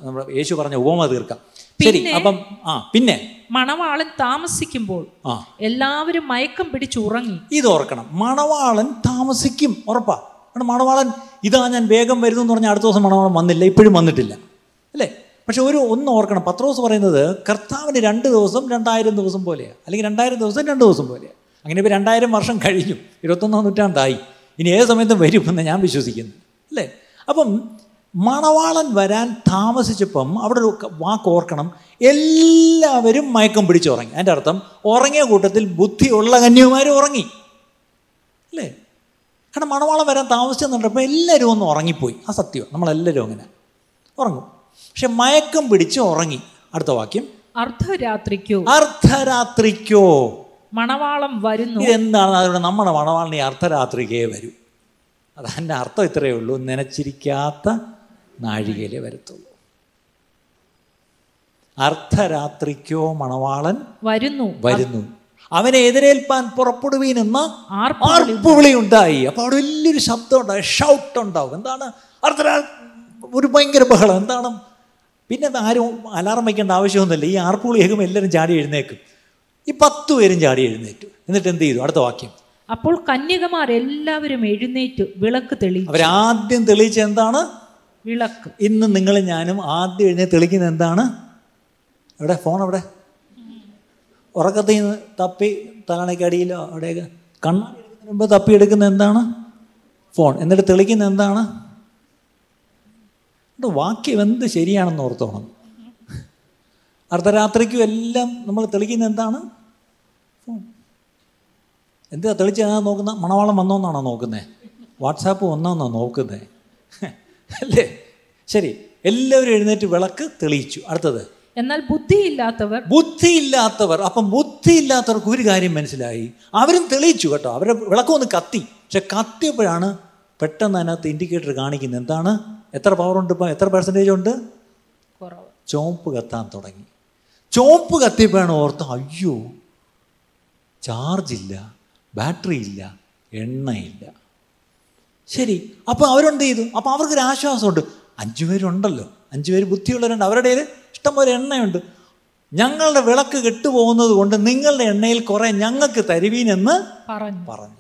നമ്മുടെ യേശു പറഞ്ഞ ഉപമ തീർക്കാം. ശരി അപ്പം ആ പിന്നെ. മണവാളൻ താമസിക്കുമ്പോൾ ആ. എല്ലാവരും മയക്കം പിടിച്ച് ഉറങ്ങി. ഇത് ഓർക്കണം. മണവാളൻ താമസിക്കും ഉറപ്പാ. മണവാളൻ ഇതാ ഞാൻ വേഗം വരുന്നു എന്ന് പറഞ്ഞാൽ അടുത്ത ദിവസം മണവാളൻ വന്നില്ല ഇപ്പോഴും വന്നിട്ടില്ല. അല്ലേ? പക്ഷെ ഒരു ഒന്ന് ഓർക്കണം. പത്രോസ് പറയുന്നത് കർത്താവിന് രണ്ട് ദിവസം രണ്ടായിരം ദിവസം പോലെയാണ് അല്ലെങ്കിൽ രണ്ടായിരം ദിവസം രണ്ട് ദിവസം പോലെയാണ് അങ്ങനെ ഇപ്പോൾ രണ്ടായിരം വർഷം കഴിഞ്ഞു. ഇരുപത്തൊന്നാം നൂറ്റാണ്ടായി. ഇനി ഏത് സമയത്തും വരുമെന്ന് ഞാൻ വിശ്വസിക്കുന്നു. അല്ലേ? അപ്പം മണവാളൻ വരാൻ താമസിച്ചപ്പം അവിടെ ഒരു വാക്ക് ഓർക്കണം. എല്ലാവരും മയക്കം പിടിച്ച് ഉറങ്ങി അതിന്റെ അർത്ഥം ഉറങ്ങിയ കൂട്ടത്തിൽ ബുദ്ധിയുള്ള കന്യകുമാർ ഉറങ്ങി. അല്ലേ? കാരണം മണവാളം വരാൻ താമസിച്ചെന്നുണ്ടപ്പോൾ എല്ലാവരും ഒന്ന് ഉറങ്ങിപ്പോയി. ആ സത്യം നമ്മളെല്ലാവരും അങ്ങനെ. ഉറങ്ങും. പക്ഷെ മയക്കം പിടിച്ച് ഉറങ്ങി. അടുത്ത വാക്യം. അർദ്ധരാത്രിക്കോ? അർദ്ധരാത്രിക്കോ? മണവാളം വരുന്നു. ഇതെന്താണ്? അതുകൊണ്ട് നമ്മുടെ മണവാളിനെ അർദ്ധരാത്രിക്കേ വരൂ. അതതിന്റെ അർത്ഥം ഇത്രയേ ഉള്ളൂ. നനച്ചിരിക്കാത്ത നാഴികയിലേ വരത്തുള്ളൂ. അർദ്ധരാത്രിക്കോ മണവാളൻ വരുന്നു. വരുന്നു. അവനെ എതിരേൽപ്പാൻ പുറപ്പെടുവീനെന്ന ആർപ്പ് ആർപ്പുവിളി ഉണ്ടായി അപ്പോൾ അവിടെ വലിയൊരു ശബ്ദം ഉണ്ടായി ഷൗട്ട് ഉണ്ടാവും എന്താണ്? അർദ്ധരാ ഒരു ഭയങ്കര ബഹളം. എന്താണ്? പിന്നെ ആരും അലാറം വയ്ക്കേണ്ട ആവശ്യമൊന്നുമില്ല. ഈ ആർപ്പുവിളി കേൾക്കുമ്പോൾ എല്ലാവരും ചാടി എഴുന്നേക്കും. ഈ പത്ത് പേരും ചാടി എഴുന്നേറ്റു. എന്നിട്ട് എന്ത് ചെയ്തു? അടുത്ത വാക്യം. അപ്പോൾ കന്യകമാർ എല്ലാവരും എഴുന്നേറ്റ്. വിളക്ക് തെളിയിച്ചു. അവരാദ്യം തെളിയിച്ച എന്താണ്? വിളക്ക്. ഇന്ന് നിങ്ങൾ ഞാനും ആദ്യം എഴുന്നേ തെളിക്കുന്നത് എന്താണ്? എവിടെ? ഫോൺ എവിടെ? ഉറക്കത്തിൽ നിന്ന് തപ്പി തലണയ്ക്കടിയിലോ അവിടെയൊക്കെ കണ്ണാടി മുമ്പ് തപ്പി എടുക്കുന്ന എന്താണ്? ഫോൺ. എന്നിട്ട് തെളിക്കുന്ന എന്താണ്? എന്താ വാക്യം എന്ത് ശരിയാണെന്ന് ഓർത്തോണം. അർദ്ധരാത്രിക്കും എല്ലാം നമ്മൾ തെളിക്കുന്ന എന്താണ്? ഫോൺ. എന്താ തെളിച്ച് നോക്കുന്ന മണവാളം വന്നോന്നാണോ നോക്കുന്നത് വാട്സാപ്പ് വന്നോന്നാണോ നോക്കുന്നത് അല്ലേ? ശരി എല്ലാവരും എഴുന്നേറ്റ് വിളക്ക് തെളിയിച്ചു. അടുത്തത്. എന്നാൽ ബുദ്ധിയില്ലാത്തവർ ബുദ്ധിയില്ലാത്തവർ അപ്പം ബുദ്ധിയില്ലാത്തവർക്ക് ഒരു കാര്യം മനസ്സിലായി. അവരും തെളിയിച്ചു കേട്ടോ. അവരുടെ വിളക്കൊന്ന് കത്തി. പക്ഷെ കത്തിയപ്പോഴാണ് പെട്ടെന്ന് അതിനകത്ത് ഇൻഡിക്കേറ്റർ കാണിക്കുന്നത്. എന്താണ്? എത്ര പവർ ഉണ്ട് ഇപ്പം? എത്ര പെർസെന്റേജ് ഉണ്ട്? കുറവ്. ചോപ്പ് കത്താൻ തുടങ്ങി. ചോപ്പ് കത്തിയപ്പോഴാണ് ഓർത്ത് അയ്യോ ചാർജില്ല ബാറ്ററി ഇല്ല എണ്ണയില്ല. ശരി അപ്പോൾ അവരെന്ത് ചെയ്തു? അപ്പോൾ അവർക്കൊരു ആശ്വാസമുണ്ട്. അഞ്ചു പേരുണ്ടല്ലോ. അഞ്ചു പേര് ബുദ്ധിയുള്ളവരുണ്ട്. അവരുടെ കയ്യിൽ ഇഷ്ടംപോലെ എണ്ണയുണ്ട്. ഞങ്ങളുടെ വിളക്ക് കെട്ടുപോകുന്നത് കൊണ്ട് നിങ്ങളുടെ എണ്ണയിൽ കുറേ ഞങ്ങൾക്ക് തരുവീനെന്ന് പറഞ്ഞു. പറഞ്ഞു.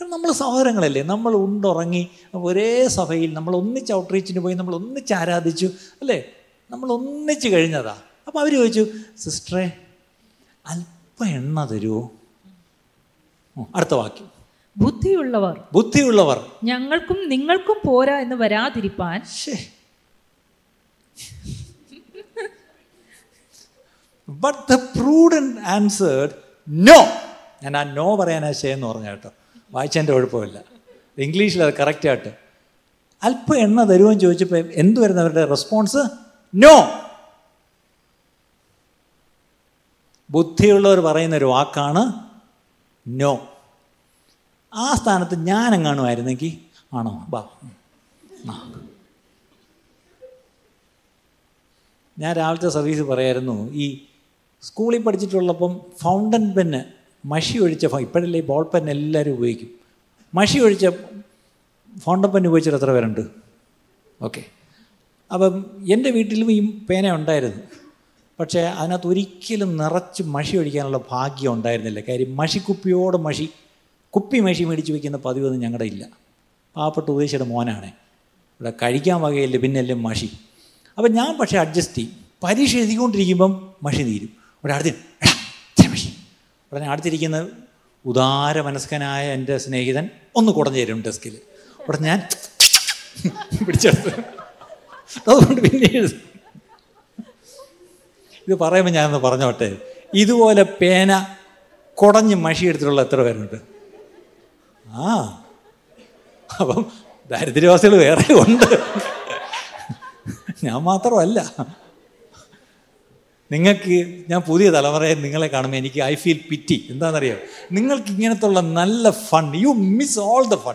കാരണം നമ്മൾ സഹോദരങ്ങളല്ലേ? നമ്മൾ ഉണ്ടുറങ്ങി ഒരേ സഭയിൽ നമ്മൾ ഒന്നിച്ച് ഔട്ട്റീച്ചിന് പോയി നമ്മൾ ഒന്നിച്ച് ആരാധിച്ചു അല്ലേ? നമ്മൾ ഒന്നിച്ച് കഴിഞ്ഞതാ. അപ്പോൾ അവർ ചോദിച്ചു സിസ്റ്ററെ അല്പം എണ്ണ തരുമോ അടുത്ത വാക്യം. ബുദ്ധിയുള്ളവർ. ബുദ്ധിയുള്ളവർ. ഞങ്ങൾക്കും നിങ്ങൾക്കും പോരാ എന്ന് വരാതിരിപ്പാൻ. But the prudent answered no ഞാൻ ആ നോ പറയാനാ ശേന്ന് പറഞ്ഞ കേട്ടോ. വായിച്ചതിന്റെ കുഴപ്പമില്ല. ഇംഗ്ലീഷിൽ അത് കറക്റ്റായിട്ട് അല്പം എണ്ണ തരുമെന്ന് ചോദിച്ചപ്പോൾ എന്ത് വരുന്ന അവരുടെ റെസ്പോൺസ് നോ ബുദ്ധിയുള്ളവർ പറയുന്ന ഒരു വാക്കാണ് നോ ആ സ്ഥാനത്ത് ഞാൻ എങ്ങാണുമായിരുന്നെങ്കിൽ ആണോ? ബാ. ഞാൻ രാവിലത്തെ സർവീസ് പറയായിരുന്നു ഈ സ്കൂളിൽ പഠിച്ചിട്ടുള്ളപ്പം ഫൗണ്ടൻ പെന്ന് മഷി ഒഴിച്ച ഇപ്പോഴല്ലേ ബോൾ പെൻ എല്ലാവരും ഉപയോഗിക്കും. മഷി ഒഴിച്ച ഫൗണ്ടൻ പെൻ ഉപയോഗിച്ചിട്ട് എത്ര പേരുണ്ട്? ഓക്കെ. അപ്പം എന്റെ വീട്ടിലും ഈ പേന ഉണ്ടായിരുന്നു. പക്ഷേ അതിനകത്ത് ഒരിക്കലും നിറച്ച് മഷി ഒഴിക്കാനുള്ള ഭാഗ്യം ഉണ്ടായിരുന്നില്ല. കാര്യം മഷിക്കുപ്പിയോട് മഷി കുപ്പി മേശി മേടിച്ച് വയ്ക്കുന്ന പതിവൊന്നും ഞങ്ങളുടെ ഇല്ല. പാവപ്പെട്ട ഉപദേശിയുടെ മോനാണ്. ഇവിടെ കഴിക്കാൻ വകയില്ല പിന്നെല്ലാം മഷി. അപ്പം ഞാൻ പക്ഷേ അഡ്ജസ്റ്റ് ചെയ്യും. പരീക്ഷ എഴുതിക്കൊണ്ടിരിക്കുമ്പം മഷി തീരും. ഇവിടെ അടുത്ത് മഷി. ഉടനെ അടുത്തിരിക്കുന്ന ഉദാര മനസ്കനായ എന്റെ സ്നേഹിതൻ ഒന്ന് കുടഞ്ഞു തരും ഡെസ്കിൽ ഉടനെ ഞാൻ [laughs] പിടിച്ചെടുത്ത്. അതുകൊണ്ട് പിന്നെ ഇത് പറയുമ്പോൾ ഞാനൊന്ന് പറഞ്ഞോട്ടെ. ഇതുപോലെ പേന കുടഞ്ഞ് മഷി എടുത്തിട്ടുള്ള എത്ര പേരുണ്ട്? ആ. അപ്പം ദാരിദ്ര്യവാസികൾ വേറെ ഉണ്ട്. ഞാൻ മാത്രമല്ല. നിങ്ങൾക്ക് ഞാൻ പുതിയ തലമുറയെ നിങ്ങളെ കാണുമ്പോൾ എനിക്ക് ഐ ഫീൽ പിറ്റി എന്താണെന്നറിയോ? നിങ്ങൾക്ക് ഇങ്ങനത്തുള്ള നല്ല fun you miss all the fun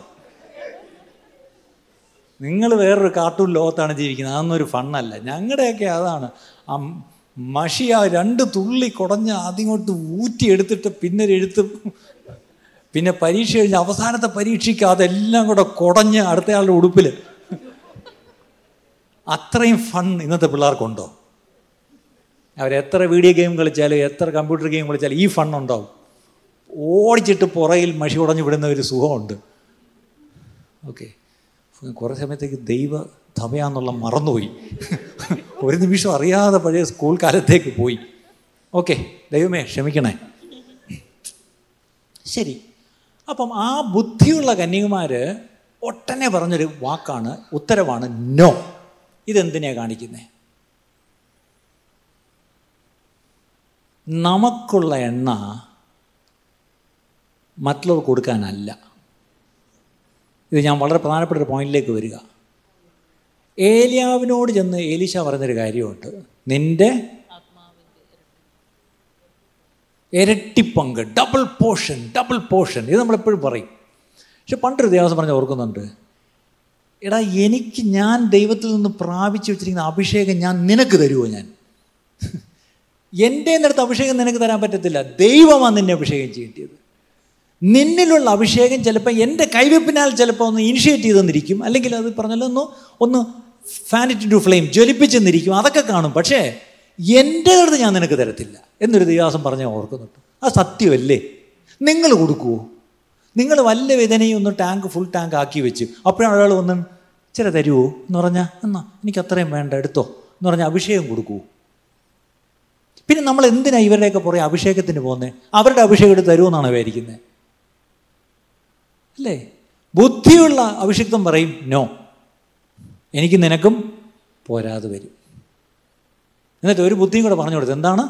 നിങ്ങൾ വേറൊരു കാർട്ടൂൺ ലോകത്താണ് ജീവിക്കുന്നത്. അതൊന്നും ഒരു ഫണ്ണല്ല ഞങ്ങളുടെയൊക്കെ അതാണ്. ആ മഷി ആ രണ്ട് തുള്ളി കുടഞ്ഞ് അതിങ്ങോട്ട് ഊറ്റിയെടുത്തിട്ട് പിന്നെ എഴുത്ത് പിന്നെ പരീക്ഷ കഴിഞ്ഞ് അവസാനത്തെ പരീക്ഷയ്ക്ക് അതെല്ലാം കൂടെ കുടഞ്ഞ് അടുത്തയാളുടെ ഉടുപ്പിൽ അത്രയും ഫൺ ഇന്നത്തെ പിള്ളേർക്കുണ്ടോ? അവരെത്ര വീഡിയോ ഗെയിം കളിച്ചാലും എത്ര കമ്പ്യൂട്ടർ ഗെയിം കളിച്ചാലും ഈ ഫണ്ണുണ്ടാവും ഓടിച്ചിട്ട് പുറയിൽ മഷി ഉടഞ്ഞു വിടുന്ന ഒരു സുഖമുണ്ട്. ഓക്കെ കുറേ സമയത്തേക്ക് ദൈവ ധമയാന്നുള്ള മറന്നുപോയി. ഒരു നിമിഷം അറിയാതെ പഴയ സ്കൂൾ കാലത്തേക്ക് പോയി. ഓക്കെ ദൈവമേ ക്ഷമിക്കണേ. ശരി. അപ്പം ആ ബുദ്ധിയുള്ള കന്യകുമാർ ഒട്ടനെ പറഞ്ഞൊരു വാക്കാണ് ഉത്തരവാണ് നോ. ഇതെന്തിനാണ് കാണിക്കുന്നത് നമുക്കുള്ള എണ്ണ മറ്റുള്ളവർ കൊടുക്കാനല്ല. ഇത് ഞാൻ വളരെ പ്രധാനപ്പെട്ട ഒരു പോയിന്റിലേക്ക് വരിക. ഏലിയാവിനോട് ചെന്ന് ഏലീശ പറഞ്ഞൊരു കാര്യമുണ്ട്. നിന്റെ ഇരട്ടിപ്പങ്ക് ഡബിൾ പോർഷൻ ഡബിൾ പോർഷൻ ഇത് നമ്മളെപ്പോഴും പറയും. പക്ഷെ പണ്ടൊരു ദേവസ്വം പറഞ്ഞ് ഓർക്കുന്നുണ്ട് എടാ എനിക്ക് ഞാൻ ദൈവത്തിൽ നിന്ന് പ്രാപിച്ചു വെച്ചിരിക്കുന്ന അഭിഷേകം ഞാൻ നിനക്ക് തരുമോ ഞാൻ? എന്റെ നേരത്തെ അഭിഷേകം നിനക്ക് തരാൻ പറ്റത്തില്ല. ദൈവമാണ് നിന്നെ അഭിഷേകം ചെയ്യേണ്ടത്. നിന്നിലുള്ള അഭിഷേകം ചിലപ്പോൾ എന്റെ കൈവെപ്പിനാൽ ചിലപ്പോൾ ഒന്ന് ഇനിഷ്യേറ്റ് ചെയ്തെന്നിരിക്കും. അല്ലെങ്കിൽ അത് പറഞ്ഞല്ലോ ഒന്ന് ഒന്ന് ഫാനിറ്റ് ടു ഫ്ലെയിം ജ്വലിപ്പിച്ചെന്നിരിക്കും. അതൊക്കെ കാണും. പക്ഷേ എന്റെ അടുത്ത് ഞാൻ നിനക്ക് തരത്തില്ല എന്നൊരു ദിവസം പറഞ്ഞാൽ ഓർക്കുന്നുണ്ട് അത് സത്യമല്ലേ? നിങ്ങൾ കൊടുക്കുമോ നിങ്ങൾ വല്ല വേദനയും ഒന്ന് ടാങ്ക് ഫുൾ ടാങ്ക് ആക്കി വെച്ച് അപ്പോഴാണ് ഒരാൾ വന്ന് ചില തരുമോ എന്ന് പറഞ്ഞാൽ എന്നാ എനിക്ക് അത്രയും വേണ്ട എടുത്തോ. എന്ന് പറഞ്ഞാൽ അഭിഷേകം കൊടുക്കുമോ പിന്നെ നമ്മൾ എന്തിനാ ഇവരുടെയൊക്കെ പുറകെ അഭിഷേകത്തിന് പോകുന്നത് അവരുടെ അഭിഷേകം എടുത്ത് തരുമെന്നാണ് വിചാരിക്കുന്നത് അല്ലേ? ബുദ്ധിയുള്ള അഭിഷിക്തം പറയും നോ എനിക്ക് നിനക്കും പോരാതെ വരും. എന്നിട്ട് ഒരു ബുദ്ധിയും കൂടെ പറഞ്ഞു കൊടുത്തു. എന്താണ്?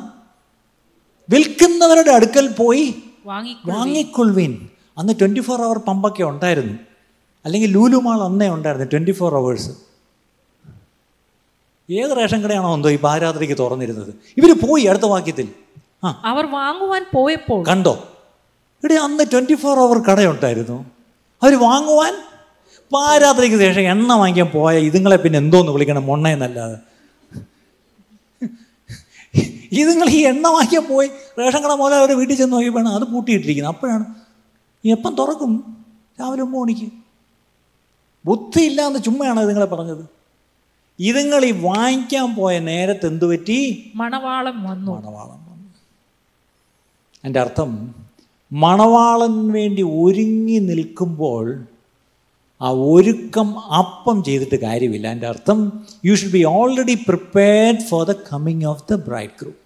വിൽക്കുന്നവരുടെ അടുക്കൽ പോയി വാങ്ങിക്കോ വാങ്ങിക്കൊള്ളുവീൻ. അന്ന് ട്വന്റി ഫോർ അവർ പമ്പൊക്കെ ഉണ്ടായിരുന്നു. അല്ലെങ്കിൽ ലൂലുമാൾ അന്നേ ഉണ്ടായിരുന്നു ട്വന്റി ഫോർ അവേഴ്സ് ഏത് റേഷൻ കടയാണോ എന്തോ ഈ പാരാത്രിക്ക് തുറന്നിരുന്നത്? ഇവർ പോയി അടുത്ത വാക്യത്തിൽ. അവർ വാങ്ങുവാൻ പോയപ്പോൾ കണ്ടോ? ഇവിടെ അന്ന് ട്വന്റി ഫോർ അവർ കടയുണ്ടായിരുന്നു. അവർ വാങ്ങുവാൻ പാരാത്രിക്ക് ശേഷം എണ്ണ വാങ്ങിക്കാൻ പോയ ഇതുങ്ങളെ പിന്നെ എന്തോന്ന് വിളിക്കണം മൊണ്ണയെന്നല്ലാതെ ഇതുങ്ങൾ ഈ എണ്ണ വാങ്ങിയാൽ പോയി. റേഷൻ കട പോലെ അവർ വീട്ടിൽ ചെന്ന് നോക്കിയപ്പോഴാണ് അത് പൂട്ടിയിട്ടിരിക്കുന്നത്. അപ്പോഴാണ് എപ്പം തുറക്കും? രാവിലെ ഒമ്പത് മണിക്ക്. ബുദ്ധിയില്ല എന്ന് ചുമ്മയാണ് നിങ്ങളെ പറഞ്ഞത്. ഇതുങ്ങൾ ഈ വാങ്ങിക്കാൻ പോയ നേരത്തെ എന്തു പറ്റി? മണവാളം വന്നു. മണവാളം വന്നു. എന്റെ അർത്ഥം മണവാളൻ വേണ്ടി ഒരുങ്ങി നിൽക്കുമ്പോൾ ആ ഒരുക്കം അപ്പം ചെയ്തിട്ട് കാര്യമില്ല. എന്റെ അർത്ഥം you should be already prepared for the coming of the bride group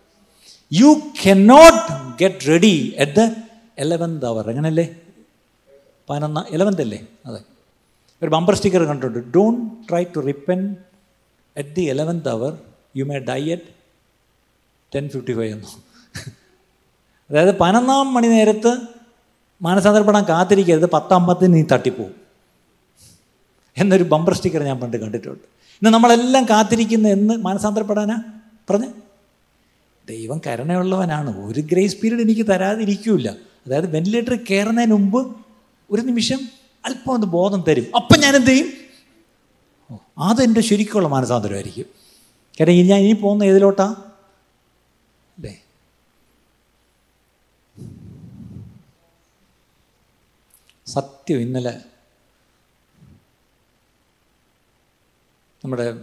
you cannot get ready at the eleventh hour അങ്ങനല്ലേ? പതിനൊന്ന എലവൻത് അല്ലേ? അതെ. ഒരു ബമ്പർ സ്റ്റിക്കർ കണ്ടിട്ടുണ്ട്. Don't try to ripen at the eleventh hour you may die at ten fifty five എന്നോ. അതായത് പതിനൊന്നാം മണി നേരത്ത് മാനസാന്തരപ്പെടാൻ കാത്തിരിക്കരുത്. പത്തമ്പത്തിന് നീ തട്ടിപ്പോവും. എന്നൊരു ബമ്പർ സ്റ്റിക്കർ ഞാൻ പണ്ട് കണ്ടിട്ടുണ്ട്. ഇന്ന് നമ്മളെല്ലാം കാത്തിരിക്കുന്ന എന്ന് മാനസാന്തരപ്പെടാനാ? പറഞ്ഞേ? ദൈവം കരുണയുള്ളവനാണ്. ഒരു ഗ്രേസ് പീരീഡ് എനിക്ക് തരാതിരിക്കില്ല. അതായത് വെന്റിലേറ്റർ കയറുന്നതിന് മുമ്പ് ഒരു നിമിഷം അല്പം ഒന്ന് ബോധം തരും. അപ്പം ഞാൻ എന്ത് ചെയ്യും അതെന്റെ ശരിക്കുള്ള മാനസാന്തരമായിരിക്കും. കാരണം ഞാൻ ഇനി പോകുന്ന ഏതിലോട്ടാ? അല്ലേ? സത്യം ഇന്നലെ നമ്മുടെ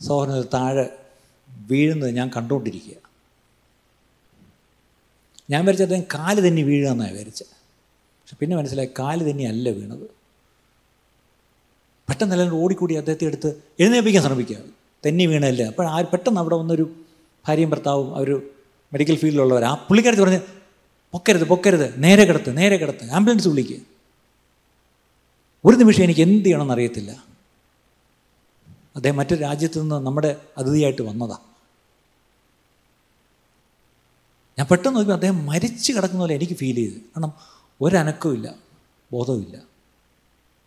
സോഹനത്തിൽ താഴെ വീഴുന്നത് ഞാൻ കണ്ടുകൊണ്ടിരിക്കുക. ഞാൻ വിചാരിച്ച അദ്ദേഹം കാൽ തന്നെ വീഴുക എന്നാണ് വിചാരിച്ചത് പക്ഷെ പിന്നെ മനസ്സിലായി കാൽ തന്നെയല്ല വീണത്. പെട്ടെന്ന് എല്ലാവരും ഓടിക്കൂടി അദ്ദേഹത്തെ എടുത്ത് എഴുന്നേൽപ്പിക്കാൻ ശ്രമിക്കുക. തന്നെ വീണല്ലേ അപ്പോൾ ആ പെട്ടെന്ന് അവിടെ വന്നൊരു ഭാര്യയും ഭർത്താവും അവർ മെഡിക്കൽ ഫീൽഡിലുള്ളവർ ആ പുള്ളിക്കാരത്ത് പറഞ്ഞ് പൊക്കരുത് പൊക്കരുത് നേരെ കിടത്ത് നേരെ കിടത്ത് ആംബുലൻസ് വിളിക്കുക ഒരു നിമിഷം എനിക്ക് എന്ത് ചെയ്യണമെന്ന് അറിയത്തില്ല. അദ്ദേഹം മറ്റൊരു രാജ്യത്തു നിന്ന് നമ്മുടെ അതിഥിയായിട്ട് വന്നതാ. ഞാൻ പെട്ടെന്ന് നോക്കി അദ്ദേഹം മരിച്ചു കിടക്കുന്ന പോലെ എനിക്ക് ഫീൽ ചെയ്തു. കാരണം ഒരനക്കവും ഇല്ല ബോധവുമില്ല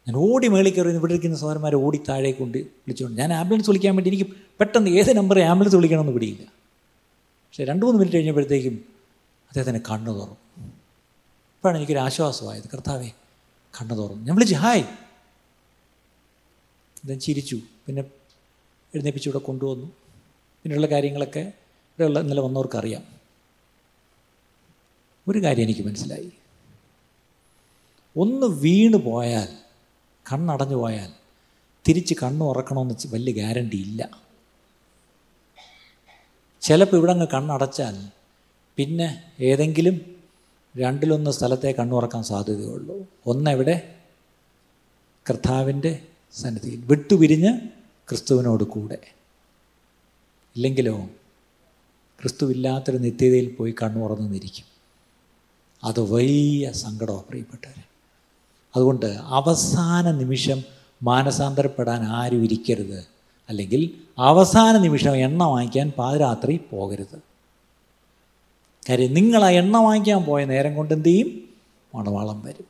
ഞാൻ ഓടി മേളിൽ കയറി ഇവിടെ ഇരിക്കുന്ന സഹോദരന്മാരെ ഓടി താഴേക്ക് കൊണ്ട് വിളിച്ചുകൊണ്ട് ഞാൻ ആംബുലൻസ് വിളിക്കാൻ വേണ്ടി എനിക്ക് പെട്ടെന്ന് ഏത് നമ്പർ ആംബുലൻസ് വിളിക്കണമെന്ന് പിടിയില്ല. പക്ഷേ രണ്ട് മൂന്ന് മിനിറ്റ് കഴിഞ്ഞപ്പോഴത്തേക്കും അദ്ദേഹത്തിന് കണ്ണു തുറന്നു. അപ്പോഴാണ് എനിക്കൊരു ആശ്വാസമായത്. കർത്താവേ കണ്ണു തുറന്നു. ഞാൻ വിളിച്ചു ഹായ്. അദ്ദേഹം ചിരിച്ചു. പിന്നെ എഴുന്നേപ്പിച്ച് ഇവിടെ കൊണ്ടുവന്നു. പിന്നെയുള്ള കാര്യങ്ങളൊക്കെ ഇവിടെയുള്ള ഇന്നലെ വന്നവർക്കറിയാം. ഒരു കാര്യം എനിക്ക് മനസ്സിലായി. ഒന്ന് വീണ് പോയാൽ കണ്ണടഞ്ഞു പോയാൽ തിരിച്ച് കണ്ണ് ഉറക്കണമെന്ന് വലിയ ഗ്യാരണ്ടി ഇല്ല. ചിലപ്പോൾ ഇവിടെ അങ്ങ് കണ്ണടച്ചാൽ പിന്നെ ഏതെങ്കിലും രണ്ടിലൊന്ന് സ്ഥലത്തെ കണ്ണുറക്കാൻ സാധ്യതയുള്ളൂ. ഒന്നെവിടെ? കർത്താവിന്റെ സന്നിധിയിൽ. വിട്ടുപിരിഞ്ഞ് ക്രിസ്തുവിനോട് കൂടെ. ഇല്ലെങ്കിലോ ക്രിസ്തുവില്ലാത്തൊരു നിത്യതയിൽ പോയി കണ്ണുറന്നു നിന്നിരിക്കും. അത് വലിയ സങ്കടമാണ് പ്രിയപ്പെട്ടവർ അതുകൊണ്ട് അവസാന നിമിഷം മാനസാന്തരപ്പെടാൻ ആരും ഇരിക്കരുത്. അല്ലെങ്കിൽ അവസാന നിമിഷം എണ്ണ വാങ്ങിക്കാൻ പാതിരാത്രി പോകരുത്. കാര്യം നിങ്ങൾ ആ എണ്ണ വാങ്ങിക്കാൻ പോയ നേരം കൊണ്ട് എന്ത് ചെയ്യും? മണവാളം വരും.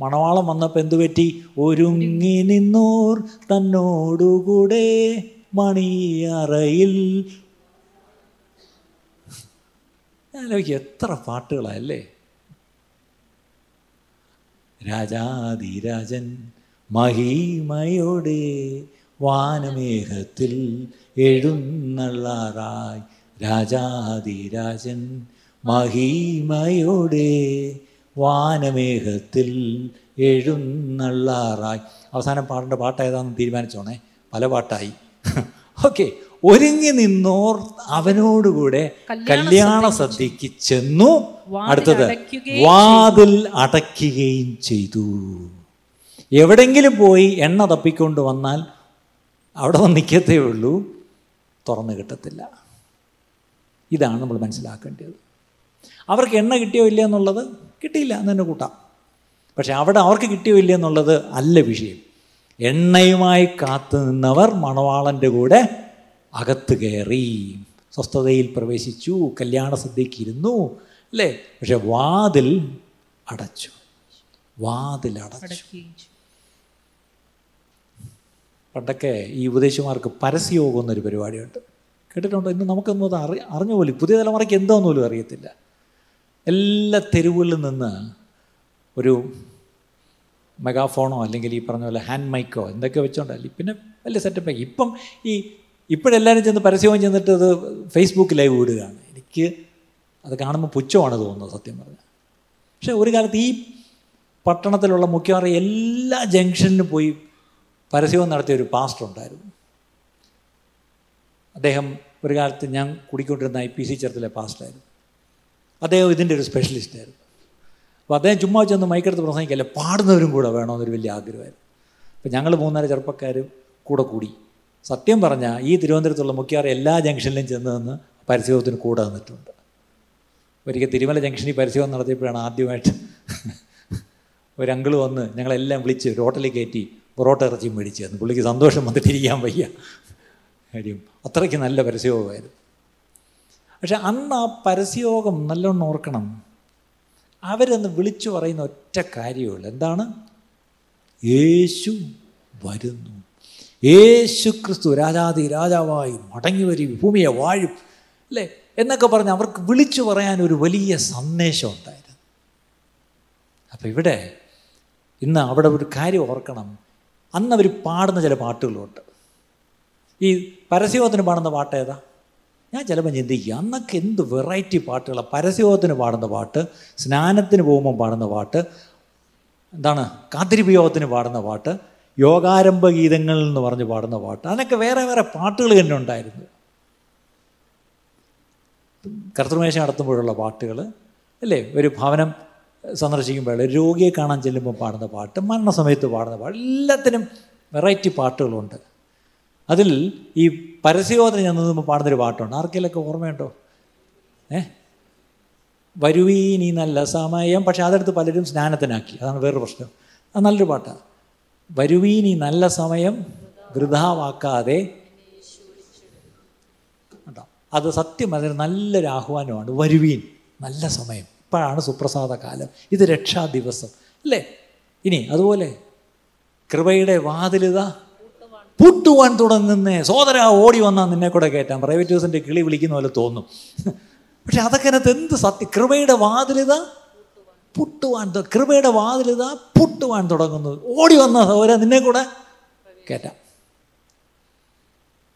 മണവാളം വന്നപ്പോൾ എന്തു പറ്റി? ഒരുങ്ങി നിന്നോർ തന്നോടുകൂടെ മണിയറയിൽ ആലോചിക്കുക എത്ര പാട്ടുകളല്ലേ? രാജാതിരാജൻ മഹിമയോടെ വാനമേഘത്തിൽ എഴുന്നള്ളാറായി. രാജാതിരാജൻ മഹിമയോടെ വാനമേഘത്തിൽ എഴുന്നള്ളാറായി. അവസാനം പാടേണ്ട പാട്ട് ഏതാണെന്ന് തീരുമാനിച്ചോണേ. പല പാട്ടായി. [laughs] ഓക്കെ ഒരുങ്ങി നിന്നോർ അവനോടുകൂടെ കല്യാണ സദ്യക്ക് ചെന്നു. അടുത്തത് വാതിൽ അടയ്ക്കുകയും ചെയ്തു. എവിടെങ്കിലും പോയി എണ്ണ തപ്പിക്കൊണ്ട് വന്നാൽ അവിടെ വന്ന് നിൽക്കത്തേ ഉള്ളൂ. തുറന്നു കിട്ടത്തില്ല. ഇതാണ് നമ്മൾ മനസ്സിലാക്കേണ്ടത്. അവർക്ക് എണ്ണ കിട്ടിയോ ഇല്ല എന്നുള്ളത് കിട്ടിയില്ല എന്ന് തന്നെ കൂട്ടാം. പക്ഷെ അവിടെ അവർക്ക് കിട്ടിയോ ഇല്ല എന്നുള്ളത് അല്ല വിഷയം. എണ്ണയുമായി കാത്തു നിന്നവർ മണവാളന്റെ കൂടെ അകത്ത് കയറി സ്വസ്ഥതയിൽ പ്രവേശിച്ചു കല്യാണ ഇരുന്നു അല്ലേ? പക്ഷെ വാതിൽ അടച്ചു. വാതിൽ അടച്ചു. പണ്ടൊക്കെ ഈ ഉപദേശിമാർക്ക് പരസ്യയോഗം എന്നൊരു പരിപാടിയുണ്ട്. കേട്ടിട്ടുണ്ടോ? ഇന്ന് നമുക്കൊന്നും അത് അറി അറിഞ്ഞ പോലും പുതിയ തലമുറയ്ക്ക് എന്താണെന്ന് പോലും അറിയത്തില്ല. എല്ലാ തെരുവുകളിൽ നിന്ന് ഒരു മെഗാഫോണോ അല്ലെങ്കിൽ ഈ പറഞ്ഞ പോലെ ഹാൻഡ് മൈക്കോ എന്തൊക്കെ വെച്ചോണ്ടല്ലേ പിന്നെ വലിയ സെറ്റപ്പ് ഇപ്പം ഈ ഇപ്പോഴെല്ലാവരും ചെന്ന് പരസ്യവും ചെന്നിട്ട് അത് ഫേസ്ബുക്ക് ലൈവ് വിടുകയാണ് എനിക്ക് അത് കാണുമ്പോൾ പുച്ഛമാണ് തോന്നുന്നത് സത്യം പറഞ്ഞാൽ. പക്ഷേ ഒരു കാലത്ത് ഈ പട്ടണത്തിലുള്ള മുഖ്യമാറി എല്ലാ ജംഗ്ഷനിലും പോയി പരസ്യവും നടത്തിയ ഒരു പാസ്റ്റർ ഉണ്ടായിരുന്നു. അദ്ദേഹം ഒരു കാലത്ത് ഞാൻ കുടിക്കൊണ്ടിരുന്ന ഐ പി സി ചേർത്തിലെ പാസ്റ്ററായിരുന്നു അദ്ദേഹം ഇതിന്റെ ഒരു സ്പെഷ്യലിസ്റ്റായിരുന്നു അപ്പോൾ അദ്ദേഹം ചുമ്മാ ചെന്ന് മൈക്കെടുത്ത് പ്രസംഗിക്കല്ല? പാടുന്നവരും കൂടെ വേണമെന്നൊരു വലിയ ആഗ്രഹമായിരുന്നു. അപ്പോൾ ഞങ്ങൾ മൂന്നാൽ ചെറുപ്പക്കാരും കൂടെ കൂടി സത്യം പറഞ്ഞാൽ ഈ തിരുവനന്തപുരത്തുള്ള മുഖ്യാറ് എല്ലാ ജംഗ്ഷനിലും ചെന്ന് നിന്ന് പരസ്യത്തിന് കൂടെ നിന്നിട്ടുണ്ട്. ഒരിക്കൽ തിരുമല ജംഗ്ഷനിൽ പരസ്യം നടത്തിയപ്പോഴാണ് ആദ്യമായിട്ട് ഒരു വന്ന് ഞങ്ങളെല്ലാം വിളിച്ച് ഒരു ഹോട്ടലിൽ കയറ്റി പൊറോട്ട ഇറച്ചി മേടിച്ച് തന്നു പുള്ളിക്ക് സന്തോഷം വന്നിട്ടിരിക്കാൻ വയ്യ. കാര്യം അത്രയ്ക്ക് നല്ല പരസ്യയോഗമായിരുന്നു. പക്ഷെ അന്ന് ആ പരസ്യയോഗം നല്ലോണം ഓർക്കണം. അവരൊന്ന് വിളിച്ചു പറയുന്ന ഒറ്റ കാര്യമുള്ളൂ. എന്താണ്? യേശു വരുന്നു. യേശു ക്രിസ്തു രാജാതി രാജാവായി മടങ്ങി വരും ഭൂമിയെ വാഴും അല്ലേ? എന്നൊക്കെ പറഞ്ഞ് അവർക്ക് വിളിച്ചു പറയാൻ ഒരു വലിയ സന്ദേശം ഉണ്ടായിരുന്നു. അപ്പം ഇവിടെ ഇന്ന് അവിടെ ഒരു കാര്യം ഓർക്കണം. അന്ന് അവർ പാടുന്ന ചില പാട്ടുകളുണ്ട്. ഈ പരസ്യത്തിന് പാടുന്ന പാട്ട് ഏതാ? ഞാൻ ചിലപ്പോൾ ചിന്തിക്കുക അന്നൊക്കെ എന്ത് വെറൈറ്റി പാട്ടുകളാണ് പരസ്യത്തിന് പാടുന്ന പാട്ട് സ്നാനത്തിന് പോകുമ്പോൾ പാടുന്ന പാട്ട് എന്താണ് കാത്തിരിപ്പയോഗത്തിന് പാടുന്ന പാട്ട് യോഗാരംഭ ഗീതങ്ങൾ എന്ന് പറഞ്ഞ് പാടുന്ന പാട്ട്. അതിനൊക്കെ വേറെ വേറെ പാട്ടുകൾ തന്നെ ഉണ്ടായിരുന്നു. കർത്തൃമേശം നടത്തുമ്പോഴുള്ള പാട്ടുകൾ അല്ലേ? ഒരു ഭവനം സന്ദർശിക്കുമ്പോൾ രോഗിയെ കാണാൻ ചെല്ലുമ്പോൾ പാടുന്ന പാട്ട് മരണസമയത്ത് പാടുന്ന പാട്ട് എല്ലാത്തിനും വെറൈറ്റി പാട്ടുകളുണ്ട്. അതിൽ ഈ പരസ്യോധന ഞാൻ നിന്നുമ്പോൾ പാടുന്നൊരു പാട്ടുണ്ട്. ആർക്കെങ്കിലൊക്കെ ഓർമ്മയുണ്ടോ? ഏ? വരുവീ ഈ നല്ല സമയം. പക്ഷെ അതെടുത്ത് പലരും സ്നാനത്തിനാക്കി. അതാണ് വേറൊരു പ്രശ്നം. അത് നല്ലൊരു പാട്ടാണ്. വരുവീൻ ഈ നല്ല സമയം വൃഥാവാക്കാതെ. കേട്ടോ അത് സത്യം അതിന് നല്ലൊരു ആഹ്വാനമാണ്. വരുവീൻ നല്ല സമയം. ഇപ്പോഴാണ് സുപ്രസാദ കാലം ഇത് രക്ഷാ ദിവസം അല്ലേ? ഇനി അതുപോലെ കൃപയുടെ വാതിലിത പൂട്ടുവാൻ തുടങ്ങുന്നേ. സോദര ഓടി വന്നാൽ നിന്നെ കൂടെ കയറ്റാം പ്രൈവറ്റ് ഹൗസിന്റെ കിളി വിളിക്കുന്ന പോലെ തോന്നും. പക്ഷെ അതൊക്കെ അതിനകത്ത് എന്ത് സത്യം? കൃപയുടെ വാതിലിത പുട്ടുവാൻ കൃപയുടെ വാതിലിതാ പുട്ടുവാൻ തുടങ്ങുന്നത് ഓടി വന്ന സൗര നിന്നെ കൂടെ? കയറ്റാം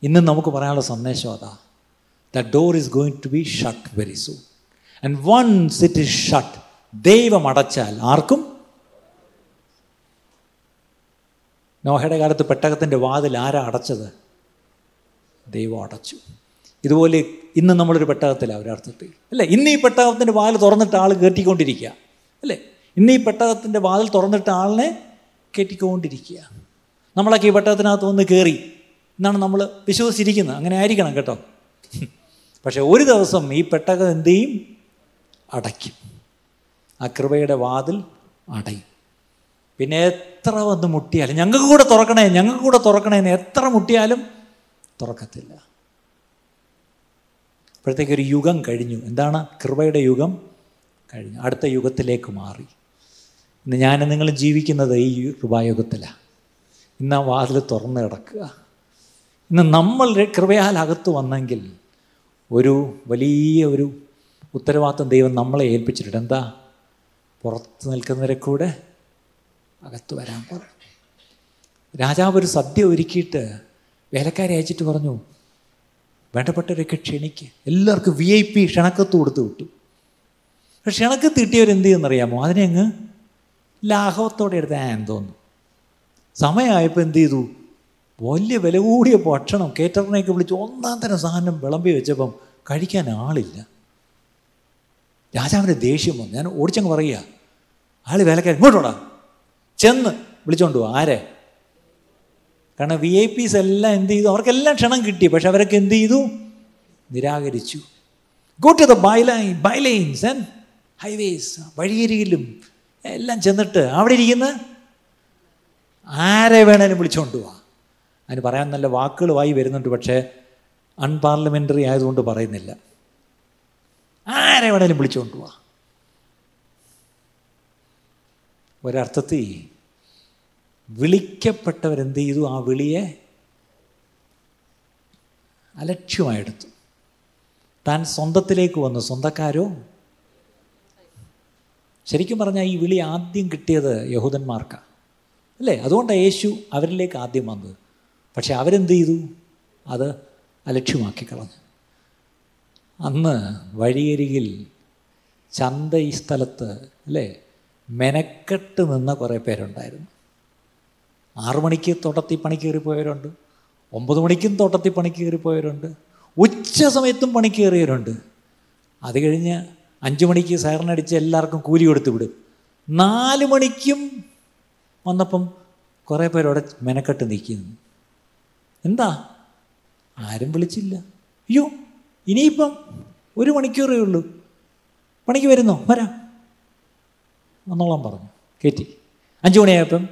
ഇന്ന് നമുക്ക് പറയാനുള്ള സന്ദേശം അതാ. The door is going to be shut very soon and once it is shut ദൈവം അടച്ചാൽ ആർക്കും? നോഹയുടെ കാലത്ത് പെട്ടകത്തിന്റെ വാതിൽ ആരാ അടച്ചത്? ദൈവം അടച്ചു. ഇതുപോലെ ഇന്ന് നമ്മളൊരു പെട്ടകത്തിലാണ് ഒരർത്ഥത്തിൽ. അല്ലേ ഇന്ന് ഈ പെട്ടകത്തിന്റെ വാതിൽ തുറന്നിട്ട് ആൾ കയറ്റിക്കൊണ്ടിരിക്കുക അല്ലേ? ഇന്ന് പെട്ടകത്തിന്റെ വാതിൽ തുറന്നിട്ട് ആളിനെ കയറ്റിക്കൊണ്ടിരിക്കുക നമ്മളൊക്കെ ഈ പെട്ടകത്തിനകത്ത് വന്ന് കയറി എന്നാണ് നമ്മൾ വിശ്വസിച്ചിരിക്കുന്നത്. അങ്ങനെ ആയിരിക്കണം കേട്ടോ. പക്ഷേ ഒരു ദിവസം ഈ പെട്ടകം എന്ത് ചെയ്യും? അടയ്ക്കും. ആ കൃപയുടെ വാതിൽ അടയും. പിന്നെ എത്ര വന്ന് മുട്ടിയാലും ഞങ്ങൾക്ക് കൂടെ തുറക്കണേ ഞങ്ങൾക്ക് കൂടെ തുറക്കണേന്ന് എത്ര മുട്ടിയാലും തുറക്കത്തില്ല. അപ്പോഴത്തേക്ക് ഒരു യുഗം കഴിഞ്ഞു. എന്താണ്? കൃപയുടെ യുഗം കഴിഞ്ഞു. അടുത്ത യുഗത്തിലേക്ക് മാറി. ഇന്ന് ഞാൻ നിങ്ങൾ ജീവിക്കുന്നത് ഈ കൃപായുഗത്തിലാണ്. ഇന്ന് ആ വാതിൽ തുറന്ന് കിടക്കുക. ഇന്ന് നമ്മൾ കൃപയാൽ അകത്ത് വന്നെങ്കിൽ ഒരു വലിയ ഒരു ഉത്തരവാദിത്വം ദൈവം നമ്മളെ ഏൽപ്പിച്ചിട്ടുണ്ട്. എന്താ? പുറത്ത് നിൽക്കുന്നവരെ കൂടെ അകത്ത് വരാൻ പറഞ്ഞു രാജാവ് ഒരു സദ്യ ഒരുക്കിയിട്ട് വേലക്കാരെ അയച്ചിട്ട് പറഞ്ഞു വേണ്ടപ്പെട്ടവരൊക്കെ ക്ഷണിക്ക്. എല്ലാവർക്കും വി ഐ പി ക്ഷണക്കത്ത് കൊടുത്ത് വിട്ടു. പക്ഷെ എനക്ക് തിട്ടിയവരെന്ത് ചെയ്യുന്നറിയാമോ അതിനെ അങ്ങ് ലാഘവത്തോടെ എടുത്ത് ആ എന്തോന്നു സമയമായപ്പോൾ എന്ത് ചെയ്തു വലിയ വില കൂടിയ ഭക്ഷണം കേറ്ററിനെയൊക്കെ വിളിച്ച് ഒന്നാം തരം സാധനം വിളമ്പി വെച്ചപ്പം കഴിക്കാൻ ആളില്ല. രാജാവിന്റെ ദേഷ്യം വന്നു. ഞാൻ ഓടിച്ചങ്ങ് പറയുക ആൾ വേലക്കാരൻ ഇങ്ങോട്ടോടാ ചെന്ന് വിളിച്ചോണ്ട് ആരെ? കാരണം വി ഐ പീസ് എല്ലാം എന്ത് ചെയ്തു അവർക്കെല്ലാം ക്ഷണം കിട്ടി. പക്ഷെ അവരൊക്കെ എന്ത് ചെയ്തു നിരാകരിച്ചു. Go to the byline bylines and highways വഴിയരികിലും എല്ലാം ചെന്നിട്ട് അവിടെ ഇരിക്കുന്ന ആരെ വേണേലും വിളിച്ചുകൊണ്ട് പോവാ അതിന് പറയാൻ നല്ല വാക്കുകൾ വായി വരുന്നുണ്ട് പക്ഷേ അൺപാർലമെന്ററി ആയതുകൊണ്ട് പറയുന്നില്ല. ആരെ വേണേലും വിളിച്ചുകൊണ്ട് പോവാ ഒരർത്ഥത്തിൽ വിളിക്കപ്പെട്ടവരെന്ത് ചെയ്തു ആ വിളിയെ അലക്ഷ്യമായെടുത്തു. താൻ സ്വന്തത്തിലേക്ക് വന്നു. സ്വന്തക്കാരോ? ശരിക്കും പറഞ്ഞാൽ ഈ വിളി ആദ്യം കിട്ടിയത് യഹൂദന്മാർക്കാണ് അല്ലേ? അതുകൊണ്ടാണ് യേശു അവരിലേക്ക് ആദ്യം വന്നത്. പക്ഷെ അവരെന്ത് ചെയ്തു? അത് അലക്ഷ്യമാക്കി കളഞ്ഞു. അന്ന് വഴിയരികിൽ ചന്ത ഈ സ്ഥലത്ത് അല്ലേ? മെനക്കെട്ട് നിന്ന കുറേ പേരുണ്ടായിരുന്നു. ആറു മണിക്ക് തോട്ടത്തിൽ പണി കയറിപ്പോയവരുണ്ട്. ഒമ്പത് മണിക്കും തോട്ടത്തിൽ പണി കയറിപ്പോയവരുണ്ട്. ഉച്ച സമയത്തും പണി കയറിയവരുണ്ട്. അത് കഴിഞ്ഞ് അഞ്ച് മണിക്ക് സൈറനടിച്ച് എല്ലാവർക്കും കൂലി കൊടുത്ത് വിടും. നാല് മണിക്കും വന്നപ്പം കുറേ പേരവിടെ മെനക്കെട്ട് നിൽക്കുന്നു. എന്താ? ആരും വിളിച്ചില്ല. അയ്യോ ഇനിയിപ്പം ഒരു മണിക്കൂറേ ഉള്ളൂ. പണിക്ക് വരുന്നോ? വരാം. വന്നോളാം പറഞ്ഞു. കയറ്റി അഞ്ച് മണിയായപ്പം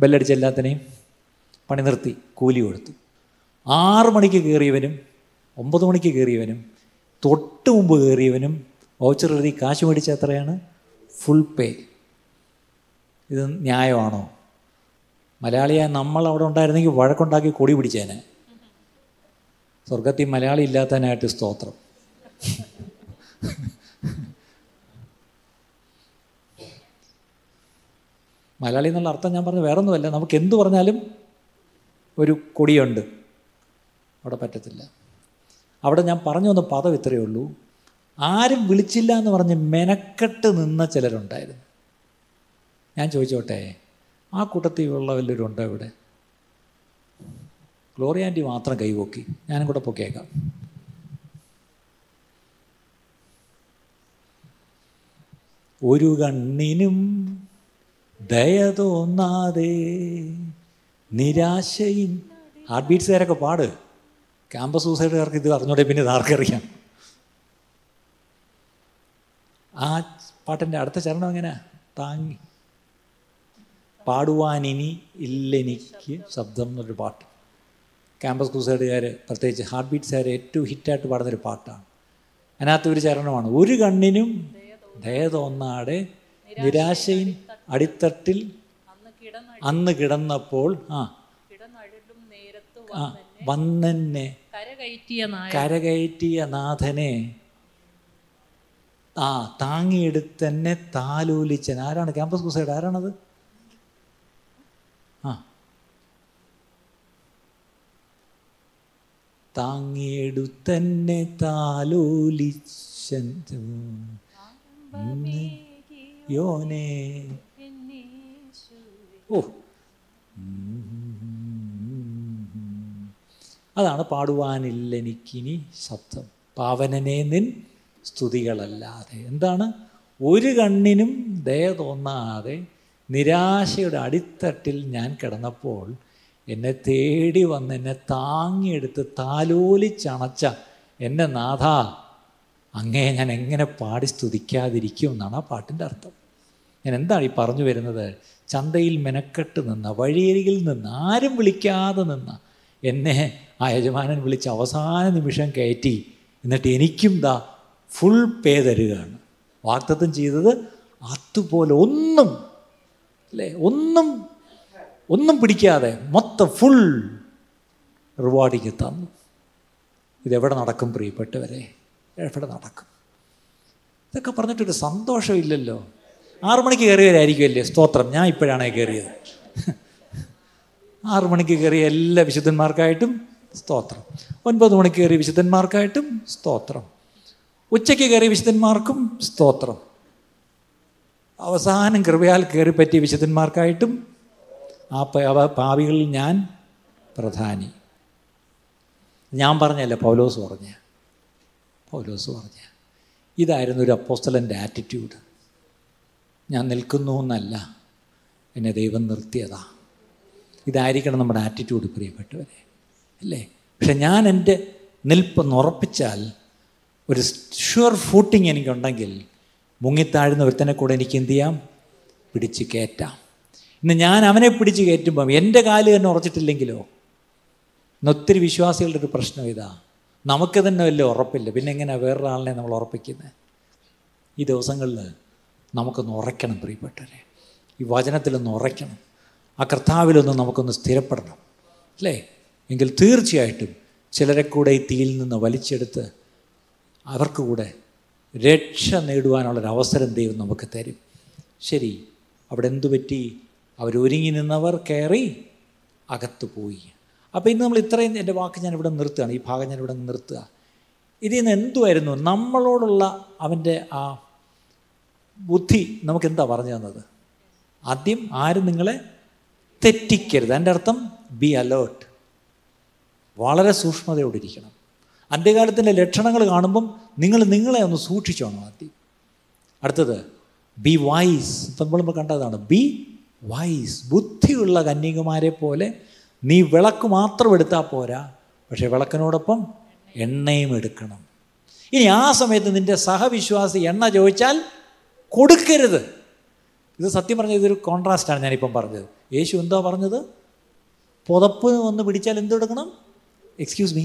ബെല്ലടിച്ച് എല്ലാത്തിനെയും പണി നിർത്തി കൂലി കൊടുത്തു. ആറ് മണിക്ക് കയറിയവനും ഒമ്പത് മണിക്ക് കയറിയവനും തൊട്ട് മുമ്പ് കയറിയവനും വൗച്ചർ എഴുതി കാശ് മേടിച്ച എത്രയാണ്? ഫുൾ പേ ഇത് ന്യായമാണോ? മലയാളിയായ നമ്മൾ അവിടെ ഉണ്ടായിരുന്നെങ്കിൽ വഴക്കുണ്ടാക്കി കൊടി പിടിച്ചേനെ. സ്വർഗത്തിൽ മലയാളി ഇല്ലാത്തതിനായിട്ട് സ്തോത്രം. മലയാളി എന്നുള്ള അർത്ഥം ഞാൻ പറഞ്ഞത് വേറൊന്നുമല്ല. നമുക്ക് എന്തു പറഞ്ഞാലും ഒരു കൊടിയുണ്ട്. അവിടെ പറ്റത്തില്ല. അവിടെ ഞാൻ പറഞ്ഞു വന്ന പദം ഇത്രയേ ഉള്ളൂ. ആരും വിളിച്ചില്ല എന്ന് പറഞ്ഞ് മെനക്കെട്ട് നിന്ന ചിലരുണ്ടായിരുന്നു. ഞാൻ ചോദിച്ചോട്ടെ ആ കൂട്ടത്തിൽ ഉള്ള വല്ലവരും ഇവിടെ? ഗ്ലോറി മാത്രം കൈപോക്കി ഞാനും കൂടെ പൊക്കിയേക്കാം ഒരു കണ്ണിനും ദയ തോന്നാതെ നിരാശയും ഹാർട്ട് ബീറ്റ്സുകാരൊക്കെ പാട്. ക്യാമ്പസ് സൂസൈഡുകാർക്ക് ഇത് അറിഞ്ഞോടെ പിന്നെ ഇത് ആർക്കറിയാം? ആ പാട്ടിന്റെ അടുത്ത ചരണം എങ്ങനെ താങ്ങി. പാടുവാനിനി ഇല്ലെനിക്ക് ശബ്ദം എന്നൊരു പാട്ട്. ക്യാമ്പസ് ക്രൂസൈഡുകാർ പ്രത്യേകിച്ച് ഹാർട്ട് ബീറ്റ്സുകാർ ഏറ്റവും ഹിറ്റായിട്ട് പാടുന്നൊരു പാട്ടാണ്. അതിനകത്ത് ഒരു ചരണമാണ് ഒരു കണ്ണിനും ദയ തോന്നാടെ നിരാശയും അടിത്തട്ടിൽ അന്ന് കിടന്നപ്പോൾ ആ. വന്നെ ആ വന്നെന്നെ കരകയറ്റിയ നാഥനെ ആ താങ്ങിയെടുത്തെന്നെ താലോലിച്ചൻ. ആരാണ്? ക്യാമ്പസ് ക്രൂസൈഡ് ആരാണത്? ആ. താങ്ങിയെടുത്തെന്നെ താലോലിച്ചൻ. യോനെ. ഓ. അതാണ് പാടുവാനില്ല എനിക്കിനി ശബ്ദം. പാവനനെ നിൻ സ്തുതികളല്ലാതെ. എന്താണ്? ഒരു കണ്ണിനും ദയ തോന്നാതെ നിരാശയുടെ അടിത്തട്ടിൽ ഞാൻ കിടന്നപ്പോൾ എന്നെ തേടി വന്ന് എന്നെ താങ്ങിയെടുത്ത് താലോലിച്ചണച്ച എന്റെ നാഥ അങ്ങേ ഞാൻ എങ്ങനെ പാടി സ്തുതിക്കാതിരിക്കും എന്നാണ് ആ പാട്ടിന്റെ അർത്ഥം. ഞാൻ എന്താണ് ഈ പറഞ്ഞു വരുന്നത്? ചന്തയിൽ മെനക്കെട്ട് നിന്ന വഴിയരികിൽ നിന്ന് ആരും വിളിക്കാതെ നിന്ന എന്നെ ആ യജമാനൻ വിളിച്ച് അവസാന നിമിഷം കയറ്റി. എന്നിട്ട് എനിക്കും ദാ ഫുൾ പേ തരികയാണ്. വാക്തത്വം ചെയ്തത് അതുപോലെ ഒന്നും അല്ലേ? ഒന്നും ഒന്നും പിടിക്കാതെ മൊത്തം ഫുൾ റിവാർഡിക്ക് തന്നു ഇതെവിടെ നടക്കും പ്രിയപ്പെട്ടവരെ? എവിടെ നടക്കും? ഇതൊക്കെ പറഞ്ഞിട്ടൊരു സന്തോഷമില്ലല്ലോ ആറു മണിക്ക് കയറിയവരായിരിക്കുമല്ലേ? സ്തോത്രം. ഞാൻ ഇപ്പോഴാണേ കയറിയത്. ആറു മണിക്ക് കയറിയ എല്ലാ വിശുദ്ധന്മാർക്കായിട്ടും സ്തോത്രം. ഒൻപത് മണിക്ക് കയറിയ വിശുദ്ധന്മാർക്കായിട്ടും സ്തോത്രം. ഉച്ചയ്ക്ക് കയറി വിശുദ്ധന്മാർക്കും സ്തോത്രം. അവസാനം കൃപയാൽ കയറി പറ്റിയ വിശുദ്ധന്മാർക്കായിട്ടും ആ പാവികളിൽ ഞാൻ പ്രധാനി. ഞാൻ പറഞ്ഞല്ല പൗലോസ് പറഞ്ഞ. പൗലോസ് പറഞ്ഞ. ഇതായിരുന്നു ഒരു അപ്പോസ്തലന്റെ ആറ്റിറ്റ്യൂഡ് ഞാൻ നിൽക്കുന്നു എന്നല്ല എന്നെ ദൈവം നിർത്തിയതാ. ഇതായിരിക്കണം നമ്മുടെ ആറ്റിറ്റ്യൂഡ് പ്രിയപ്പെട്ടവരെ. അല്ലേ? പക്ഷെ ഞാൻ എന്റെ നിൽപ്പെന്ന് ഉറപ്പിച്ചാൽ ഒരു ഷുവർ ഫൂട്ടിങ് എനിക്കുണ്ടെങ്കിൽ മുങ്ങിത്താഴുന്ന ഒരുത്തനെ കൂടെ എനിക്ക് എന്ത് ചെയ്യാം? പിടിച്ച് കയറ്റാം ഇന്ന് ഞാൻ അവനെ പിടിച്ച് കയറ്റുമ്പം എന്റെ കാൽ തന്നെ ഉറച്ചിട്ടില്ലെങ്കിലോ? ഇന്ന് ഒത്തിരി വിശ്വാസികളുടെ ഒരു പ്രശ്നം ഇതാ. നമുക്ക് തന്നെ വലിയ ഉറപ്പില്ല. പിന്നെ എങ്ങനെയാണ് വേറൊരാളിനെ നമ്മൾ ഉറപ്പിക്കുന്നത് ഈ ദിവസങ്ങളിൽ നമുക്കൊന്ന് ഉറയ്ക്കണം പ്രിയപ്പെട്ടവരെ. ഈ വചനത്തിലൊന്ന് ഉറയ്ക്കണം. ആ കർത്താവിലൊന്ന് നമുക്കൊന്ന് സ്ഥിരപ്പെടണം. അല്ലേ? എങ്കിൽ തീർച്ചയായിട്ടും ചിലരെ കൂടെ ഈ തീയിൽ നിന്ന് വലിച്ചെടുത്ത് അവർക്ക് കൂടെ രക്ഷ നേടുവാനുള്ളൊരവസരം ദൈവം നമുക്ക് തരും. ശരി അവിടെ എന്തു പറ്റി? അവരൊരുങ്ങി നിന്നവർ കയറി അകത്ത് പോയി. അപ്പോൾ ഇന്ന് നമ്മൾ ഇത്രയും എന്റെ വാക്ക് ഞാൻ ഇവിടെ നിർത്തുകയാണ്. ഈ ഭാഗം ഞാൻ ഇവിടെ നിർത്തുക. ഇതിൽ നിന്ന് എന്തുമായിരുന്നു നമ്മളോടുള്ള അവന്റെ ആ ബുദ്ധി നമുക്ക് എന്താ പറഞ്ഞു തന്നത്? ആദ്യം ആരും നിങ്ങളെ തെറ്റിക്കരുത്. എന്റെ അർത്ഥം ബി അലേർട്ട് വളരെ സൂക്ഷ്മതയോടിരിക്കണം. അന്ത്യകാലത്തിന്റെ ലക്ഷണങ്ങൾ കാണുമ്പം നിങ്ങൾ നിങ്ങളെ ഒന്ന് സൂക്ഷിച്ചോണം ആദ്യം. അടുത്തത് ബി വൈസ് ഇപ്പം നമ്മൾ കണ്ടതാണ് ബി വൈസ് ബുദ്ധിയുള്ള കന്യകുമാരെ പോലെ നീ വിളക്ക് മാത്രം എടുത്താൽ പോരാ പക്ഷേ വിളക്കിനോടൊപ്പം എണ്ണയും എടുക്കണം. ഇനി ആ സമയത്ത് നിന്റെ സഹവിശ്വാസി എണ്ണ ചോദിച്ചാൽ കൊടുക്കരുത്. ഇത് സത്യം പറഞ്ഞ ഇതൊരു കോൺട്രാസ്റ്റാണ് ഞാനിപ്പം പറഞ്ഞത്. യേശു എന്താ പറഞ്ഞത്? പുതപ്പ് വന്ന് പിടിച്ചാൽ എന്തെടുക്കണം എക്സ്ക്യൂസ് മീ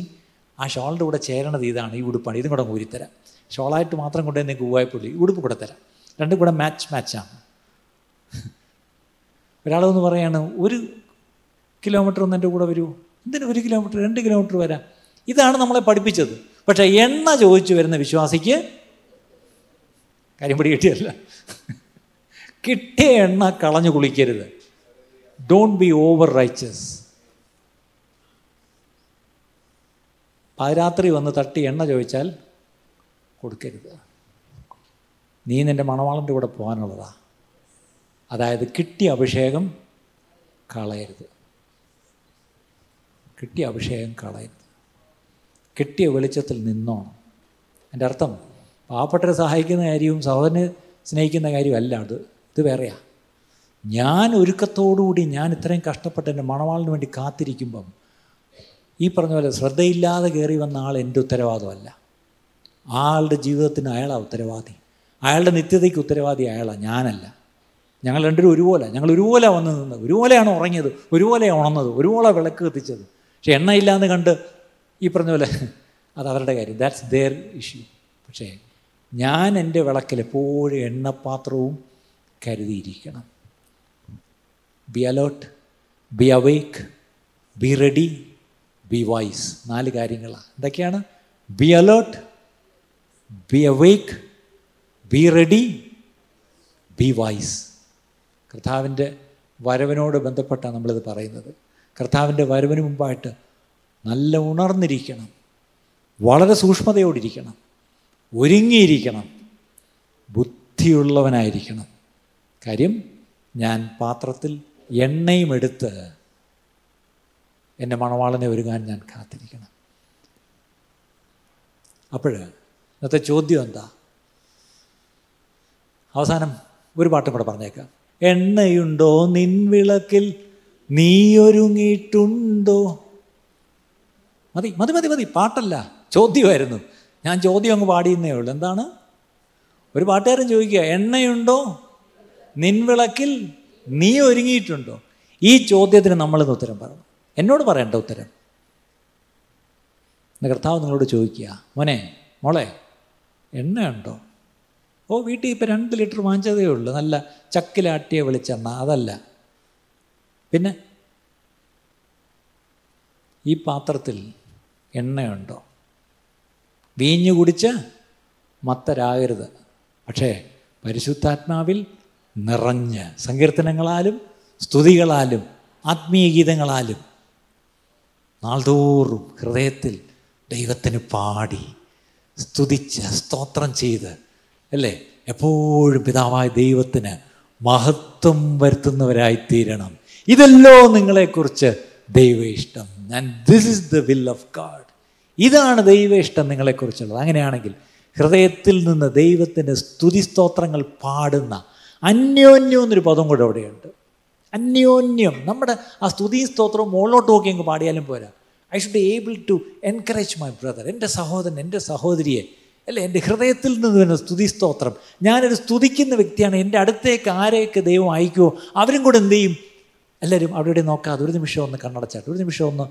ആ ഷോളിന്റെ കൂടെ ചേരണത് ഇതാണ്. ഈ ഉടുപ്പാണ്. ഇതും കൂടെ ഊരിത്തരാം. ഷോളായിട്ട് മാത്രം കൊണ്ടുപോയി നിങ്ങൾക്ക് ഉവായ്പുള്ളി ഉടുപ്പ് കൂടെ തരാം. രണ്ടും കൂടെ മാച്ച് മാച്ചാണ്. ഒരാളൊന്ന് പറയാണ് ഒരു കിലോമീറ്റർ ഒന്ന് എന്റെ കൂടെ വരൂ. എന്തിനു ഒരു കിലോമീറ്റർ? രണ്ട് കിലോമീറ്റർ വരാം. ഇതാണ് നമ്മളെ പഠിപ്പിച്ചത്. പക്ഷേ എണ്ണ ചോദിച്ചു വരുന്ന വിശ്വാസിക്ക് കാര്യം പിടി കിട്ടിയല്ല. കിട്ടിയ എണ്ണ കളഞ്ഞു കുളിക്കരുത്. ഡോണ്ട് ബി ഓവർ റൈച്ചസ് പാതിരാത്രി വന്ന് തട്ടി എണ്ണ ചോദിച്ചാൽ കൊടുക്കരുത്. നീ നിന്റെ മണവാളന്റെ കൂടെ പോകാനുള്ളതാ. അതായത് കിട്ടിയ അഭിഷേകം കളയരുത്. കിട്ടിയ അഭിഷേകം കളയരുത്. കിട്ടിയ വെളിച്ചത്തിൽ നിന്നോണം. എന്റെ അർത്ഥം പാവപ്പെട്ടരെ സഹായിക്കുന്ന കാര്യവും സഹോദരനെ സ്നേഹിക്കുന്ന കാര്യമല്ല അത്. ഇത് വേറെയാണ് ഞാൻ ഒരുക്കത്തോടുകൂടി ഞാൻ ഇത്രയും കഷ്ടപ്പെട്ട് എന്റെ മണവാളിന് വേണ്ടി കാത്തിരിക്കുമ്പം ഈ പറഞ്ഞ പോലെ ശ്രദ്ധയില്ലാതെ കയറി വന്ന ആൾ എന്റെ ഉത്തരവാദിത്തമല്ല ആളുടെ ജീവിതത്തിന് അയാളാണ് ഉത്തരവാദി. അയാളുടെ നിത്യതയ്ക്ക് ഉത്തരവാദി അയാളാണ് ഞാനല്ല. ഞങ്ങൾ രണ്ടുപേരും ഒരുപോലെ. ഞങ്ങൾ ഒരുപോലെ വന്ന് നിന്നത്. ഒരുപോലെയാണ് ഉറങ്ങിയത്. ഒരുപോലെയാണ് ഉണർന്നത്. ഒരുപോലെ വിളക്ക് കത്തിച്ചത്. പക്ഷെ എണ്ണയില്ലാന്ന് കണ്ട് ഈ പറഞ്ഞ പോലെ അത് അവരുടെ കാര്യം. ദാറ്റ്സ് ദെയർ ഇഷ്യൂ പക്ഷേ ഞാൻ എന്റെ വിളക്കിൽ എപ്പോഴും എണ്ണപ്പാത്രവും കരുതിയിരിക്കണം. Be alert be awake be ready be wise നാല് കാര്യങ്ങളാണ് എന്തൊക്കെയാണ്? Be alert be awake be ready be wise കർത്താവിന്റെ വരവിനോട് ബന്ധപ്പെട്ടാണ് നമ്മളിത് പറയുന്നത്. കർത്താവിന്റെ വരവിന് മുമ്പായിട്ട് നല്ല ഉണർന്നിരിക്കണം. വളരെ സൂക്ഷ്മതയോടിരിക്കണം. ഒരുങ്ങിയിരിക്കണം. ബുദ്ധിയുള്ളവനായിരിക്കണം. കാര്യം ഞാൻ പാത്രത്തിൽ എണ്ണയും എടുത്ത് എന്റെ മണവാളനെ ഒരുങ്ങാൻ ഞാൻ കാത്തിരിക്കണം. അപ്പോൾ ഇന്നത്തെ ചോദ്യം എന്താ? അവസാനം ഒരു പാട്ടും കൂടെ പറഞ്ഞേക്കാം. എണ്ണയുണ്ടോ നിൻവിളക്കിൽ? നീയൊരുങ്ങിയിട്ടുണ്ടോ മതി മതി മതി മതി. പാട്ടല്ല ചോദ്യമായിരുന്നു. ഞാൻ ചോദ്യം അങ്ങ് പാടിയെന്നേ ഉള്ളൂ. എന്താണ്? ഒരു പാട്ടുകാരൻ ചോദിക്കുക എണ്ണയുണ്ടോ നിൻവിളക്കിൽ? നീ ഒരുങ്ങിയിട്ടുണ്ടോ? ഈ ചോദ്യത്തിന് നമ്മളിന്ന് ഉത്തരം പറയണം. എന്നോട് പറയേണ്ട ഉത്തരം. എന്റെ കർത്താവ് നിങ്ങളോട് ചോദിക്കുക മോനെ മോളെ എണ്ണയുണ്ടോ? ഓ വീട്ടിൽ ഇപ്പം രണ്ട് ലിറ്റർ വാങ്ങിച്ചതേ ഉള്ളൂ. നല്ല ചക്കിലാട്ടിയ വെളിച്ചെണ്ണ അതല്ല. പിന്നെ ഈ പാത്രത്തിൽ എണ്ണയുണ്ടോ? വീഞ്ഞു കുടിച്ച് മത്തരാകരുത്. പക്ഷേ പരിശുദ്ധാത്മാവിൽ നിറഞ്ഞ് സങ്കീർത്തനങ്ങളാലും സ്തുതികളാലും ആത്മീയ ഗീതങ്ങളാലും നാൾതോറും ഹൃദയത്തിൽ ദൈവത്തിന് പാടി സ്തുതിച്ച് സ്തോത്രം ചെയ്ത് അല്ലേ? എപ്പോഴും പിതാവായ ദൈവത്തിന് മഹത്വം വരുത്തുന്നവരായി തീരണം ഇതല്ലോ നിങ്ങളെക്കുറിച്ച് ദൈവ ഇഷ്ടം and this is the will of God ഇതാണ് ദൈവ ഇഷ്ടം നിങ്ങളെക്കുറിച്ചുള്ളത്. അങ്ങനെയാണെങ്കിൽ ഹൃദയത്തിൽ നിന്ന് ദൈവത്തിന്റെ സ്തുതി സ്തോത്രങ്ങൾ പാടുന്ന അന്യോന്യം എന്നൊരു പദം കൂടെ അവിടെയുണ്ട്. അന്യോന്യം. നമ്മുടെ ആ സ്തുതി സ്തോത്രവും മുകളിലോട്ട് നോക്കി അങ്ങ് പാടിയാലും പോരാ. I should be able to encourage my brother എന്റെ സഹോദരൻ എന്റെ സഹോദരിയെ. അല്ലേ എന്റെ ഹൃദയത്തിൽ നിന്ന് വരുന്ന സ്തുതി സ്തോത്രം. ഞാനൊരു സ്തുതിക്കുന്ന വ്യക്തിയാണ്. എന്റെ അടുത്തേക്ക് ആരെയൊക്കെ ദൈവം അയക്കുമോ അവരും കൂടെ എന്ത് ചെയ്യും? എല്ലാവരും അവിടെ നോക്കാതെ ഒരു നിമിഷം ഒന്ന് കണ്ണടച്ചാട്ട് ഒരു നിമിഷം ഒന്ന്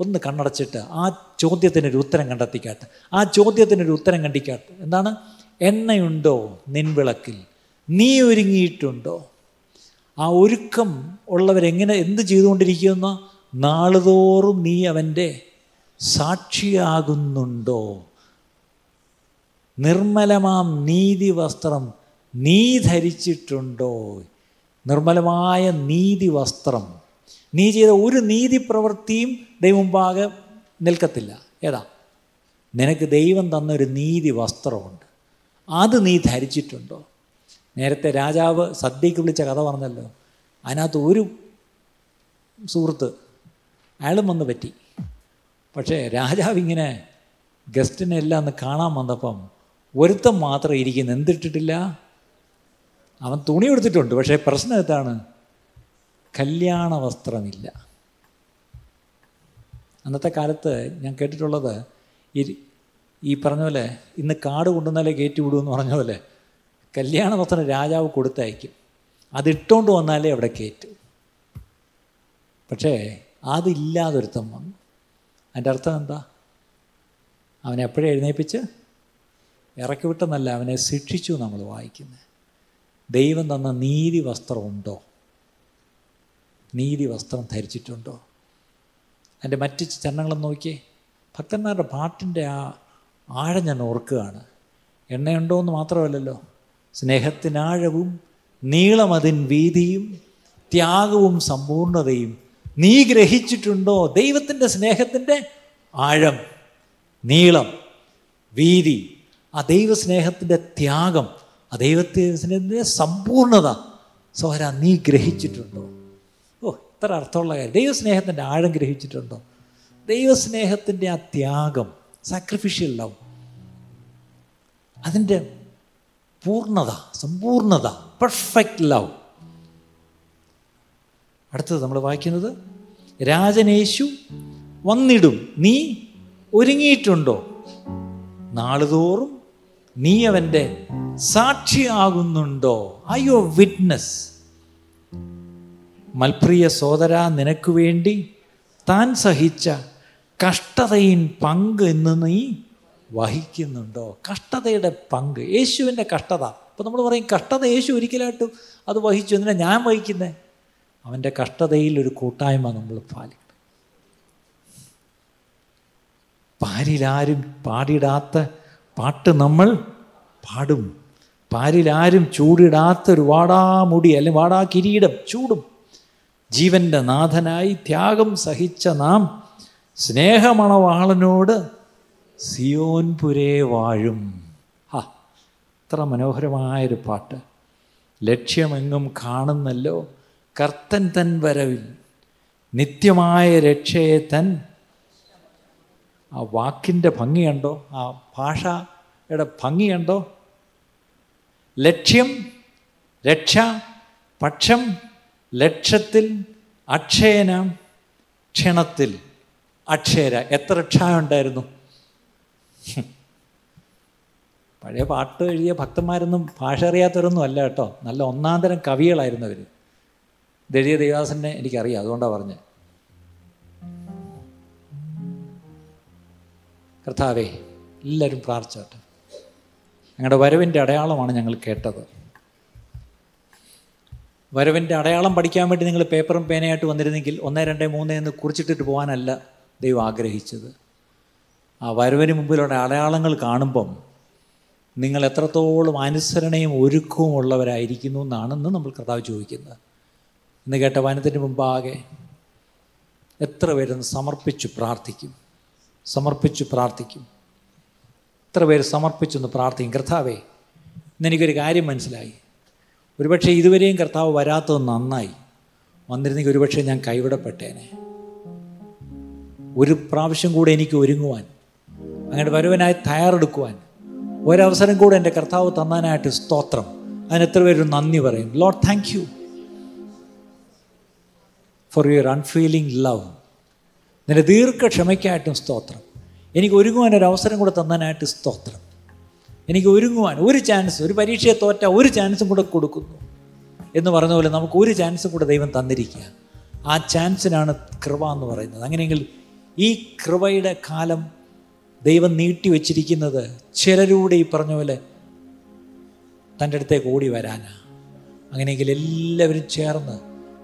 ഒന്ന് കണ്ണടച്ചിട്ട് ആ ചോദ്യത്തിനൊരു ഉത്തരം കണ്ടെത്തിക്കാട്ട്. ആ ചോദ്യത്തിനൊരു ഉത്തരം കണ്ടിക്കാട്ട്. എന്താണ്? എണ്ണയുണ്ടോ നിൻവിളക്കിൽ? നീ ഒരുങ്ങിയിട്ടുണ്ടോ? ആ ഒരുക്കം ഉള്ളവരെങ്ങനെ എന്ത് ചെയ്തുകൊണ്ടിരിക്കുന്ന? നാളുതോറും നീ അവന്റെ സാക്ഷിയാകുന്നുണ്ടോ? നിർമ്മലമാം നീതി വസ്ത്രം നീ ധരിച്ചിട്ടുണ്ടോ? നിർമ്മലമായ നീതി വസ്ത്രം നീ ചെയ്ത ഒരു നീതി പ്രവൃത്തിയും ദൈവമുമ്പാകെ നിൽക്കത്തില്ല. ഏതാ? നിനക്ക് ദൈവം തന്നൊരു നീതി വസ്ത്രമുണ്ട് അത് നീ ധരിച്ചിട്ടുണ്ടോ? നേരത്തെ രാജാവ് സദ്യക്ക് വിളിച്ച കഥ പറഞ്ഞല്ലോ. അതിനകത്ത് ഒരു സുഹൃത്ത് അയാളും വന്ന് പറ്റി. പക്ഷേ രാജാവ് ഇങ്ങനെ ഗസ്റ്റിനെ എല്ലാം ഒന്ന് കാണാൻ വന്നപ്പം ഒരുത്തം മാത്രം ഇരിക്കുന്നു. എന്തിട്ടിട്ടില്ല? അവൻ തുണി എടുത്തിട്ടുണ്ട് പക്ഷേ പ്രശ്നം എന്താണ്? കല്യാണ വസ്ത്രമില്ല. അന്നത്തെ കാലത്ത് ഞാൻ കേട്ടിട്ടുള്ളത് ഈ ഈ പറഞ്ഞ പോലെ ഇന്ന് കാട് കൊണ്ടുവന്നാലേ കയറ്റി വിടുമെന്ന് പറഞ്ഞ പോലെ കല്യാണ വസ്ത്രം രാജാവ് കൊടുത്തയക്കും. അതിട്ടുകൊണ്ട് വന്നാലേ അവിടെ കയറ്റു പക്ഷേ അതില്ലാതൊരുത്തം വന്നു. അതിന്റെ അർത്ഥം എന്താ? അവനെ എപ്പോഴും എഴുന്നേൽപ്പിച്ച് ഇറക്കി വിട്ടെന്നല്ല അവനെ ശിക്ഷിച്ചു നമ്മൾ വായിക്കുന്നത് ദൈവം തന്ന നീതി വസ്ത്രമുണ്ടോ നീതി വസ്ത്രം ധരിച്ചിട്ടുണ്ടോ? അതിന്റെ മറ്റ് ചരണങ്ങളും നോക്കിയേ. ഭക്തന്മാരുടെ പാട്ടിന്റെ ആ ആഴം ഞാൻ ഓർക്കുകയാണ്. എണ്ണയുണ്ടോ എന്ന് മാത്രമല്ലല്ലോ. സ്നേഹത്തിനാഴവും നീളമതിൻ വീതിയും ത്യാഗവും സമ്പൂർണതയും നീ ഗ്രഹിച്ചിട്ടുണ്ടോ ദൈവത്തിന്റെ സ്നേഹത്തിന്റെ ആഴം നീളം വീതി ആ ദൈവസ്നേഹത്തിന്റെ ത്യാഗം ആ ദൈവത്തിന്റെ സമ്പൂർണത സോഹര നീ ഗ്രഹിച്ചിട്ടുണ്ടോ? ഓ ഇത്ര അർത്ഥമുള്ള കാര്യം. ദൈവസ്നേഹത്തിന്റെ ആഴം ഗ്രഹിച്ചിട്ടുണ്ടോ? ദൈവസ്നേഹത്തിന്റെ ആ ത്യാഗം സാക്രിഫിഷ്യൽ ലവ് അതിന്റെ പൂർണത സമ്പൂർണത പെർഫെക്റ്റ് ലവ് അടുത്തത് നമ്മൾ വായിക്കുന്നത് രാജനേശു വന്നിടും നീ ഒരുങ്ങിയിട്ടുണ്ടോ? നാളുതോറും നീ അവന്റെ സാക്ഷിയാകുന്നുണ്ടോ? ഐ യോ വിറ്റ്നസ് മൽപ്രിയ സോദര നിനക്ക് വേണ്ടി താൻ സഹിച്ച കഷ്ടതയിൻ പങ്ക് എന്ന് നീ വഹിക്കുന്നുണ്ടോ? കഷ്ടതയുടെ പങ്ക്. യേശുവിന്റെ കഷ്ടത. അപ്പോൾ നമ്മൾ പറയും കഷ്ടത യേശു ഒരിക്കലായിട്ടും അത് വഹിച്ചു. എന്തിനാ ഞാൻ വഹിക്കുന്നത് അവന്റെ കഷ്ടതയിൽ ഒരു കൂട്ടായ്മ നമ്മൾ പാലിക്കണം. പാരിലാരും പാടിടാത്ത പാട്ട് നമ്മൾ പാടും. പാരിലാരും ചൂടിടാത്ത ഒരു വാടാമുടി അല്ലെങ്കിൽ വാടാ കിരീടം ചൂടും. ജീവന്റെ നാഥനായി ത്യാഗം സഹിച്ച നാം സ്നേഹമണവാളനോട് സിയോൻപുരേ വാഴും. ഹാ എത്ര മനോഹരമായൊരു പാട്ട്. ലക്ഷ്യമെങ്ങും കാണുന്നല്ലോ കർത്തൻ തൻ വരവിൽ. നിത്യമായ രക്ഷയെ തൻ. ആ വാക്കിന്റെ ഭംഗിയുണ്ടോ? ആ ഭാഷയുടെ ഭംഗിയുണ്ടോ? ലക്ഷ്യം രക്ഷ പക്ഷം ലക്ഷത്തിൽ അക്ഷയനാം ക്ഷണത്തിൽ. അക്ഷയര എത്ര ക്ഷായുണ്ടായിരുന്നു? പഴയ പാട്ട് എഴുതിയ ഭക്തന്മാരൊന്നും ഭാഷ അറിയാത്തവരൊന്നും അല്ല കേട്ടോ. നല്ല ഒന്നാം തരം കവികളായിരുന്നു അവർ ദരിയ ദേവദാസനെ എനിക്കറിയാം അതുകൊണ്ടാണ് പറഞ്ഞത് കർത്താവേ എല്ലാവരും പ്രാർത്ഥിച്ചോട്ടെ. ഞങ്ങളുടെ വരവിന്റെ അടയാളമാണ് ഞങ്ങൾ കേട്ടത്. വരവിന്റെ അടയാളം പഠിക്കാൻ വേണ്ടി നിങ്ങൾ പേപ്പറും പേനയായിട്ട് വന്നിരുന്നെങ്കിൽ ഒന്ന് രണ്ട് മൂന്ന് എന്ന് കുറിച്ചിട്ടിട്ട് പോകാനല്ല ദൈവം ആഗ്രഹിച്ചത്. ആ വരവിന് മുമ്പിലുള്ള അടയാളങ്ങൾ കാണുമ്പം നിങ്ങൾ എത്രത്തോളം അനുസരണയും ഒരുക്കവും ഉള്ളവരായിരിക്കുന്നു എന്നാണെന്ന് നമ്മൾ കർത്താവ് ചോദിക്കുന്നത്. ഇന്ന് കേട്ട വനത്തിന് മുമ്പാകെ എത്ര പേരൊന്ന് സമർപ്പിച്ചു പ്രാർത്ഥിക്കും. സമർപ്പിച്ചു പ്രാർത്ഥിക്കും. എത്ര പേര് സമർപ്പിച്ചൊന്ന് പ്രാർത്ഥിക്കും. കർത്താവേ ഇന്നെനിക്കൊരു കാര്യം മനസ്സിലായി. ഒരുപക്ഷെ ഇതുവരെയും കർത്താവ് വരാത്തത് നന്നായി. വന്നിരുന്നെങ്കിൽ ഒരുപക്ഷെ ഞാൻ കൈവിടപ്പെട്ടേനെ. ഒരു പ്രാവശ്യം കൂടെ എനിക്ക് ഒരുങ്ങുവാൻ അങ്ങനെ വരുവനായി തയ്യാറെടുക്കുവാൻ ഒരവസരം കൂടെ എന്റെ കർത്താവ് തന്നാനായിട്ട് സ്തോത്രം. അതിന് എത്ര പേര് നന്ദി പറയും. Lord thank you for your unfailing love നിന്റെ ദീർഘക്ഷമയ്ക്കായിട്ടും സ്തോത്രം. എനിക്ക് ഒരുങ്ങുവാൻ ഒരു അവസരം കൂടെ തന്നാനായിട്ട് സ്തോത്രം. എനിക്ക് ഒരുങ്ങുവാൻ ഒരു ചാൻസ് ഒരു പരീക്ഷയെ തോറ്റ ഒരു ചാൻസും കൂടെ കൊടുക്കുന്നു. എന്ന് പറഞ്ഞ പോലെ നമുക്ക് ഒരു ചാൻസും കൂടെ ദൈവം തന്നിരിക്കുക. ആ ചാൻസിനാണ് കൃപ എന്ന് പറയുന്നത്. അങ്ങനെയെങ്കിൽ ഈ കൃപയുടെ കാലം ദൈവം നീട്ടി വച്ചിരിക്കുന്നത് ചിലരൂടെ ഈ പറഞ്ഞ പോലെ തന്റെ അടുത്തേക്ക് ഓടി വരാനാ. അങ്ങനെയെങ്കിൽ എല്ലാവരും ചേർന്ന്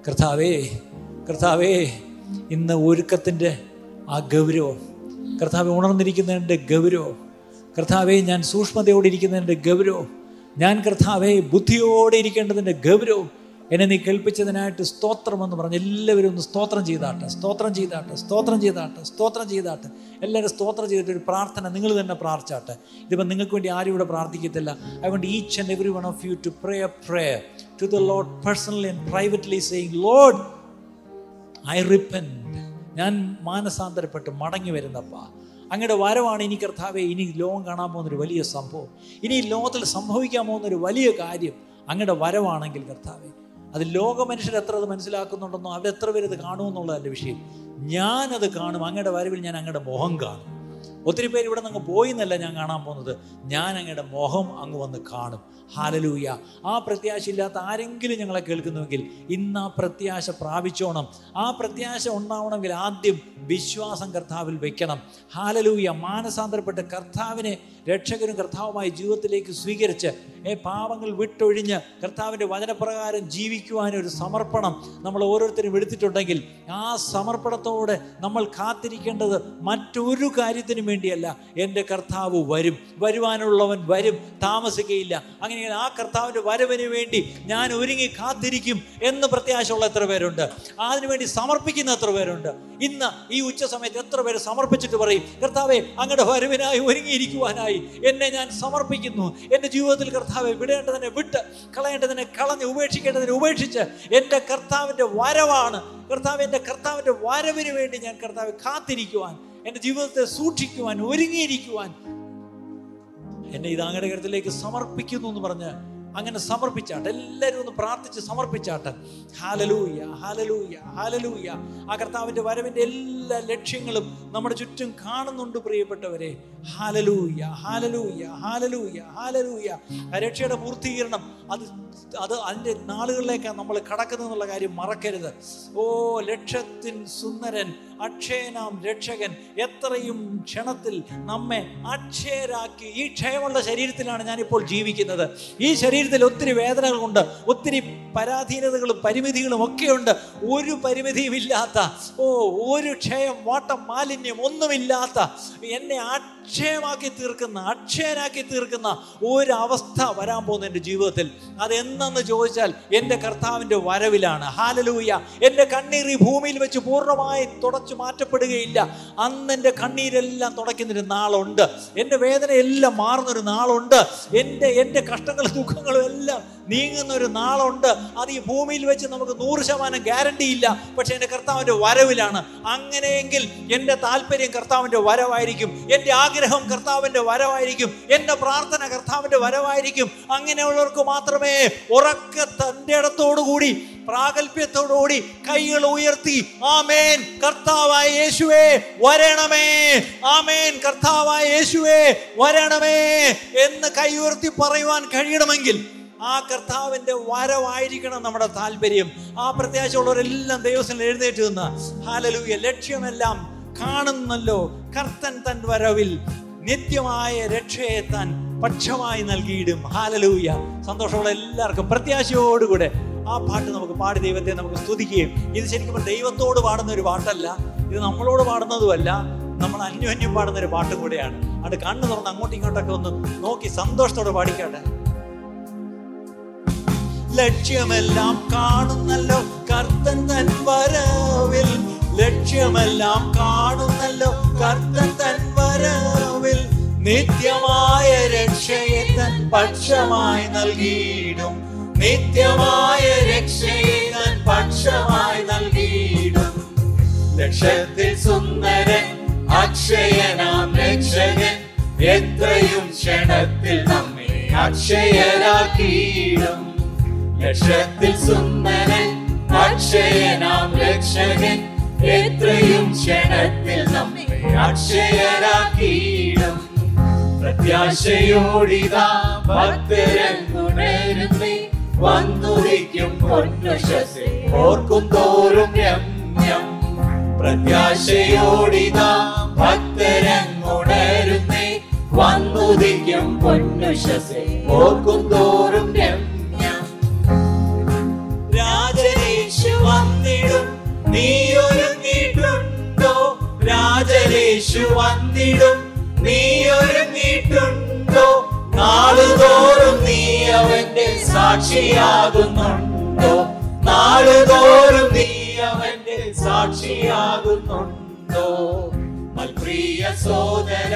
കർത്താവേ കർത്താവേ ഇന്ന് ഒരുക്കത്തിന്റെ ആ ഗൗരവം കർത്താവെ ഉണർന്നിരിക്കുന്നതിന്റെ ഗൗരവം കർത്താവെ ഞാൻ സൂക്ഷ്മതയോടെ ഇരിക്കുന്നതിന്റെ ഗൗരവം ഞാൻ കർത്താവെ ബുദ്ധിയോടെ ഇരിക്കേണ്ടതിന്റെ ഗൗരവം എന്നെ നീ കേൾപ്പിച്ചതിനായിട്ട് സ്തോത്രം എന്ന് പറഞ്ഞ് എല്ലാവരും ഒന്ന് സ്തോത്രം ചെയ്താട്ടെ സ്തോത്രം ചെയ്താട്ടെ സ്തോത്രം ചെയ്താട്ടെ സ്തോത്രം ചെയ്താട്ടെ. എല്ലാവരും സ്തോത്രം ചെയ്തിട്ട് ഒരു പ്രാർത്ഥന നിങ്ങൾ തന്നെ പ്രാർത്ഥിച്ചാട്ടെ. ഇതിപ്പോൾ നിങ്ങൾക്ക് വേണ്ടി ആരും ഇവിടെ പ്രാർത്ഥിക്കത്തില്ല. I want each and every one of you to pray prayer to the Lord personally and privately saying Lord I repent ഞാൻ മാനസാന്തരപ്പെട്ട് മടങ്ങി വരുന്നപ്പ. അങ്ങയുടെ വരവാണ് ഇനി കർത്താവെ ഇനി ലോകം കാണാൻ പോകുന്നൊരു വലിയ സംഭവം. ഇനി ലോകത്തിൽ സംഭവിക്കാൻ പോകുന്നൊരു വലിയ കാര്യം അങ്ങയുടെ വരവാണെങ്കിൽ കർത്താവെ അത് ലോക മനുഷ്യർ എത്ര അത് മനസ്സിലാക്കുന്നുണ്ടെന്നോ അവരെത്ര പേര് ഇത് കാണുമെന്നുള്ളതല്ല വിഷയം. ഞാനത് കാണും. അങ്ങയുടെ വരവിൽ ഞാൻ അങ്ങയുടെ മുഖം കാണും. ഒത്തിരി പേര് ഇവിടെ നിന്ന് പോയി എന്നല്ല ഞാൻ കാണാൻ പോകുന്നത്. ഞാൻ അങ്ങയുടെ മുഖം അങ്ങ് വന്ന് കാണും. ഹാലലൂയ. ആ പ്രത്യാശ ഇല്ലാത്ത ആരെങ്കിലും ഞങ്ങളെ കേൾക്കുന്നുവെങ്കിൽ ഇന്ന് ആ പ്രത്യാശ പ്രാപിച്ചോണം. ആ പ്രത്യാശ ഉണ്ടാവണമെങ്കിൽ ആദ്യം വിശ്വാസം കർത്താവിൽ വെക്കണം. ഹാലലൂയ. മാനസാന്തരപ്പെട്ട് കർത്താവിനെ രക്ഷകനും കർത്താവുമായി ജീവിതത്തിലേക്ക് സ്വീകരിച്ച് ഏ പാവങ്ങൾ വിട്ടൊഴിഞ്ഞ് കർത്താവിന്റെ വചനപ്രകാരം ജീവിക്കുവാനൊരു സമർപ്പണം നമ്മൾ ഓരോരുത്തരും എടുത്തിട്ടുണ്ടെങ്കിൽ ആ സമർപ്പണത്തോടെ നമ്മൾ കാത്തിരിക്കേണ്ടത് മറ്റൊരു കാര്യത്തിനും വേണ്ടിയല്ല. എന്റെ കർത്താവ് വരും. വരുവാനുള്ളവൻ വരും. താമസിക്കയില്ല. അങ്ങനെ ആ കർത്താവിന്റെ വരവിന് വേണ്ടി ഞാൻ ഒരുങ്ങി കാത്തിരിക്കും എന്ന് പ്രത്യാശയുള്ള എത്ര പേരുണ്ട്? അതിനുവേണ്ടി സമർപ്പിക്കുന്ന എത്ര പേരുണ്ട്? ഇന്ന് ഈ ഉച്ച സമയത്ത് എത്ര പേര് സമർപ്പിച്ചിട്ട് പറയും കർത്താവെ അങ്ങയുടെ വരവിനായി ഒരുങ്ങിയിരിക്കുവാനായി എന്നെ ഞാൻ സമർപ്പിക്കുന്നു. എന്റെ ജീവിതത്തിൽ കർത്താവെ വിടേണ്ടതിനെ വിട്ട് കളയേണ്ടതിനെ കളഞ്ഞ് ഉപേക്ഷിക്കേണ്ടതിനെ ഉപേക്ഷിച്ച് എന്റെ കർത്താവിന്റെ വരവാണ്. കർത്താവ് എന്റെ കർത്താവിന്റെ വരവിന് വേണ്ടി ഞാൻ കർത്താവ് കാത്തിരിക്കുവാൻ എന്റെ ജീവിതത്തെ സൂക്ഷിക്കുവാൻ ഒരുങ്ങിയിരിക്കുവാൻ എന്നെ ഇത് അങ്ങയുടെ കരുത്തിലേക്ക് സമർപ്പിക്കുന്നു എന്ന് പറഞ്ഞ് അങ്ങനെ സമർപ്പിച്ചാട്ടെ. എല്ലാവരും ഒന്ന് പ്രാർത്ഥിച്ച് സമർപ്പിച്ചാട്ടെ. ഹാലലൂയ ഹാലലൂയ ഹാലലൂയ ആ കർത്താവിന്റെ വരവിന്റെ എല്ലാ ലക്ഷ്യങ്ങളും നമ്മുടെ ചുറ്റും കാണുന്നുണ്ട് പ്രിയപ്പെട്ടവരെ. ഹാലലൂയ ഹാലലൂയ ഹാലലൂയ ഹാലലൂയ രക്ഷയുടെ പൂർത്തീകരണം അത് അത് അതിന്റെ നാളുകളിലേക്കാണ് നമ്മൾ കടക്കുന്നതെന്നുള്ള കാര്യം മറക്കരുത്. ഓ ലക്ഷത്തിൻ സുന്ദരൻ അക്ഷയനാം രക്ഷകൻ എത്രയും ക്ഷണത്തിൽ നമ്മെ അക്ഷയരാക്കി. ഈ ക്ഷയമുള്ള ശരീരത്തിലാണ് ഞാനിപ്പോൾ ജീവിക്കുന്നത്. ഈ ശരീരത്തിൽ ഒത്തിരി വേദനകളുണ്ട് ഒത്തിരി പരാധീനതകളും പരിമിതികളും ഒക്കെയുണ്ട്. ഒരു പരിമിതിയും ഇല്ലാത്ത ഓ ഒരു ക്ഷയം വാട്ടം മാലിന്യം ഒന്നുമില്ലാത്ത എന്നെ അക്ഷയമാക്കി തീർക്കുന്ന അക്ഷയനാക്കി തീർക്കുന്ന ഒരവസ്ഥ വരാൻ പോകുന്ന എന്റെ ജീവിതത്തിൽ. അതെന്നു ചോദിച്ചാൽ എന്റെ കർത്താവിന്റെ വരവിലാണ്. ഹാലലൂയ എന്റെ കണ്ണീർ ഈ ഭൂമിയിൽ വെച്ച് പൂർണമായി തുടച്ചു മാറ്റപ്പെടുകയില്ല. അന്ന് എന്റെ കണ്ണീരെല്ലാം തുടയ്ക്കുന്നൊരു നാളുണ്ട്. എന്റെ വേദനയെല്ലാം മാറുന്നൊരു നാളുണ്ട്. എന്റെ എന്റെ കഷ്ടങ്ങൾ ദുഃഖങ്ങളും എല്ലാം നീങ്ങുന്ന ഒരു നാളുണ്ട്. അത് ഈ ഭൂമിയിൽ വെച്ച് നമുക്ക് നൂറ് ശതമാനം ഗ്യാരണ്ടി ഇല്ല. പക്ഷെ എന്റെ കർത്താവിന്റെ വരവിലാണ്. അങ്ങനെയെങ്കിൽ എന്റെ താല്പര്യം കർത്താവിന്റെ വരവായിരിക്കും. എന്റെ ആഗ്രഹം കർത്താവിന്റെ വരവായിരിക്കും. എന്റെ പ്രാർത്ഥന കർത്താവിന്റെ വരവായിരിക്കും. അങ്ങനെയുള്ളവർക്ക് മാത്രമേ ഉറക്ക തന്റെ ഇടത്തോടുകൂടി പ്രാഗൽഭ്യത്തോടുകൂടി കൈകൾ ഉയർത്തി ആമേൻ. കർത്താവായ യേശുവേ വരണമേ. ആമേൻ. കർത്താവായ യേശുവേ വരണമേ എന്ന് കൈ ഉയർത്തി പറയുവാൻ കഴിയണമെങ്കിൽ ആ കർത്താവിന്റെ വരവായിരിക്കണം നമ്മുടെ താല്പര്യം. ആ പ്രത്യാശയുള്ളവരെല്ലാം ദൈവത്തിൽ എഴുന്നേറ്റ് നിന്ന് ഹാലലൂയ ലക്ഷ്യമെല്ലാം കാണുന്നല്ലോ. കർത്തൻ തൻ വരവിൽ നിത്യമായ രക്ഷയെ താൻ പക്ഷമായി നൽകിയിടും. ഹാലലൂയ സന്തോഷമുള്ള എല്ലാവർക്കും പ്രത്യാശയോടുകൂടെ ആ പാട്ട് നമുക്ക് പാടി ദൈവത്തെ നമുക്ക് സ്തുതിക്കുകയും. ഇത് ശരിക്കും ദൈവത്തോട് പാടുന്ന ഒരു പാട്ടല്ല. ഇത് നമ്മളോട് പാടുന്നതുമല്ല. നമ്മൾ അന്യോന്യം പാടുന്ന ഒരു പാട്ടും കൂടെയാണ്. അത് കണ്ണു തുറന്ന് അങ്ങോട്ടും ഇങ്ങോട്ടൊക്കെ ഒന്ന് നോക്കി സന്തോഷത്തോടെ പാടിക്കാട്ടെ. ലക്ഷ്യമെല്ലാം കാണുന്നല്ലോ കർത്തൻ തൻ വരവിൽ. ലക്ഷ്യമെല്ലാം കാണുന്നല്ലോ കർത്തൻ തൻ വരവിൽ. നിത്യമായ രക്ഷയെ തൻ പക്ഷമായി നൽകിയിടും. നിത്യമായ രക്ഷയെ തൻ പക്ഷമായി നൽകിയിടും. ലക്ഷ്യത്തിൽ സുന്ദരൻ അക്ഷയനാം രക്ഷകൻ. എത്രയും ക്ഷണത്തിൽ നമ്മെ അക്ഷയരാക്കിയിടും. ലക്ഷത്തിൽ സുന്ദരൻ അക്ഷയനാം രക്ഷകൻ. എത്രയും ക്ഷണത്തിൽ നമ്മെ അക്ഷയരാക്കിയിടും. പ്രത്യാശയോടിതാ ഭക്തരങ്ങുണരുന്നേ വന്നുരിക്കും പൊന്നുഷസെ ഓർക്കും തോറും രമ്യം. പ്രത്യാശയോടിതാ ഭക്തരങ്ങുണരുന്നേ വന്നുദിക്കും പൊന്നുഷസെ ഓർക്കും തോറും രമ്യം. നീ ഒരുങ്ങിയിട്ടുണ്ടോ? രാജനേശു വന്നിടും. നീ ഒരുങ്ങിയിട്ടുണ്ടോ? നാളുതോറും നീ അവന്റെ സാക്ഷിയാകുന്നുണ്ടോ? നാളുതോറും നീ അവന്റെ സാക്ഷിയാകുന്നുണ്ടോ? മൽപ്രിയ സോദര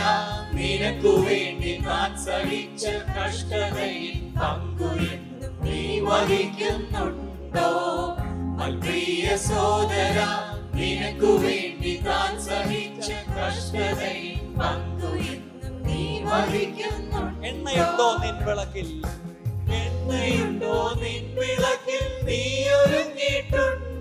നിനക്കു വേണ്ടി ഞാൻ സഹിച്ച കഷ്ടതയിൽ പങ്കുയെന്നും നീ വഹിക്കുന്നുണ്ടോ. മൽപ്രിയ സോദര നിനക്കു വേണ്ടി താൻ സഹിച്ച കഷ്ടതയിൽ പങ്കുയെന്നും നീ വഹിക്കുന്നുണ്ടോ എണ്ണയുണ്ടോ നിൻ വിളക്കിൽ? എണ്ണയുണ്ടോ നിൻ വിളക്കിൽ? നീ ഒരുങ്ങിയിട്ടുണ്ടോ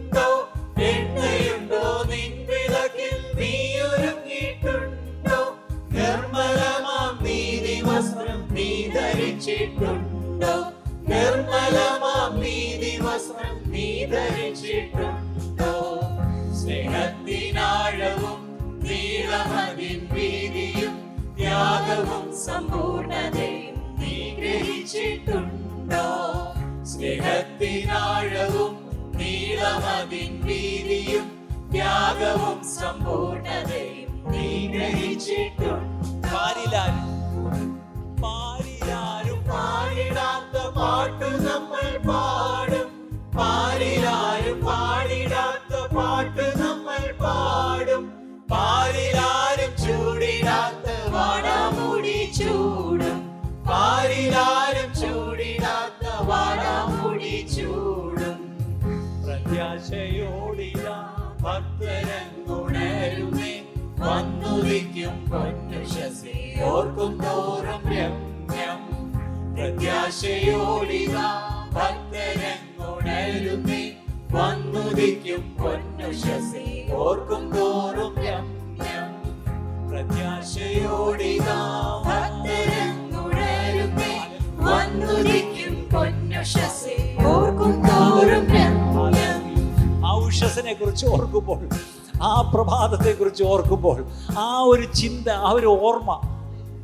ചിന്ത ആ ഒരു ഓർമ്മ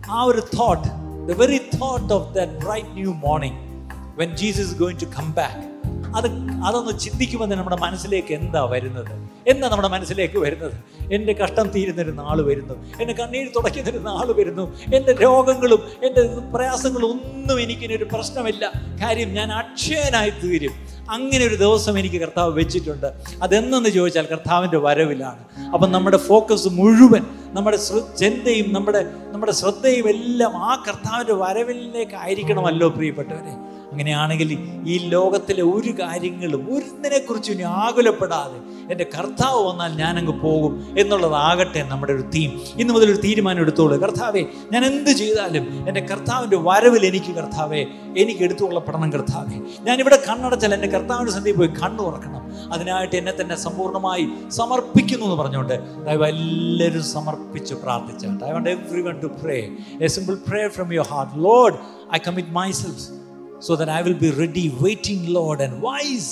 ആ ഒരു thought the very thought of the new morning when Jesus going to come back അത് അതൊന്ന് ചിന്തിക്കുമ്പോൾ തന്നെ നമ്മുടെ മനസ്സിലേക്ക് എന്താ വരുന്നത്? എന്താ നമ്മുടെ മനസ്സിലേക്ക് വരുന്നത്? എന്റെ കഷ്ടം തീരുന്നൊരു നാൾ വരുന്നു. എന്റെ കണ്ണീര് തുടയ്ക്കുന്നൊരു നാൾ വരുന്നു. എന്റെ രോഗങ്ങളും എന്റെ പ്രയാസങ്ങളും ഒന്നും എനിക്കിനൊരു പ്രശ്നമില്ല. കാര്യം ഞാൻ അക്ഷയനായി തീരും. അങ്ങനെ ഒരു ദിവസം എനിക്ക് കർത്താവ് വെച്ചിട്ടുണ്ട്. അതെന്നെന്ന് ചോദിച്ചാൽ കർത്താവിന്റെ വരവിലാണ്. അപ്പം നമ്മുടെ ഫോക്കസ് മുഴുവൻ നമ്മുടെ ചിന്തയും നമ്മുടെ നമ്മുടെ ശ്രദ്ധയും എല്ലാം ആ കർത്താവിന്റെ വരവിലേക്കായിരിക്കണമല്ലോ പ്രിയപ്പെട്ടവരെ. അങ്ങനെയാണെങ്കിൽ ഈ ലോകത്തിലെ ഒരു കാര്യങ്ങളും ഒന്നിനെക്കുറിച്ചും ഇനി ആകുലപ്പെടാതെ എന്റെ കർത്താവ് വന്നാൽ ഞാനങ്ങ് പോകും എന്നുള്ളതാകട്ടെ നമ്മുടെ ഒരു തീം ഇന്ന് മുതൽ ഒരു തീരുമാനം എടുത്തോളൂ. കർത്താവേ ഞാൻ എന്ത് ചെയ്താലും എന്റെ കർത്താവിന്റെ വരവിൽ എനിക്ക് കർത്താവേ എനിക്ക് എടുത്തുകൊള്ളപ്പെടണം കർത്താവേ. ഞാനിവിടെ കണ്ണടച്ചാൽ എന്റെ കർത്താവിന്റെ സന്ധിയിൽ പോയി കണ്ണു തുറക്കണം. അതിനായിട്ട് എന്നെ തന്നെ സമ്പൂർണമായി സമർപ്പിക്കുന്നു എന്ന് പറഞ്ഞുകൊണ്ട് ദയവ് എല്ലാവരും സമർപ്പിച്ച് പ്രാർത്ഥിച്ചു I want every one to pray a simple pray from your heart Lord I commit myself so that I will be ready, waiting, Lord, and wise,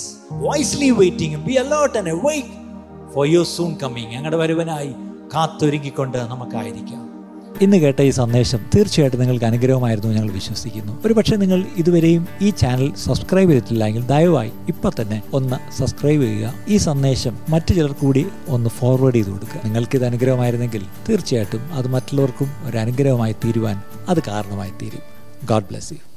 wisely waiting, and be alert and awake for your soon. ഞങ്ങളുടെ വരുവനായി കാത്തൊരുങ്ങിക്കൊണ്ട് നമുക്കായിരിക്കാം. ഇന്ന് കേട്ട ഈ സന്ദേശം തീർച്ചയായിട്ടും നിങ്ങൾക്ക് അനുഗ്രഹമായിരുന്നു ഞങ്ങൾ വിശ്വസിക്കുന്നു. ഒരുപക്ഷെ നിങ്ങൾ ഇതുവരെയും ഈ ചാനൽ സബ്സ്ക്രൈബ് ചെയ്തിട്ടില്ലെങ്കിൽ ദയവായി ഇപ്പം തന്നെ ഒന്ന് സബ്സ്ക്രൈബ് ചെയ്യുക. ഈ സന്ദേശം മറ്റു ചിലർ കൂടി ഒന്ന് ഫോർവേഡ് ചെയ്ത് കൊടുക്കുക. നിങ്ങൾക്കിത് അനുഗ്രഹമായിരുന്നെങ്കിൽ തീർച്ചയായിട്ടും അത് മറ്റുള്ളവർക്കും ഒരു അനുഗ്രഹമായി തീരുവാൻ അത് കാരണമായി തീരും. God bless you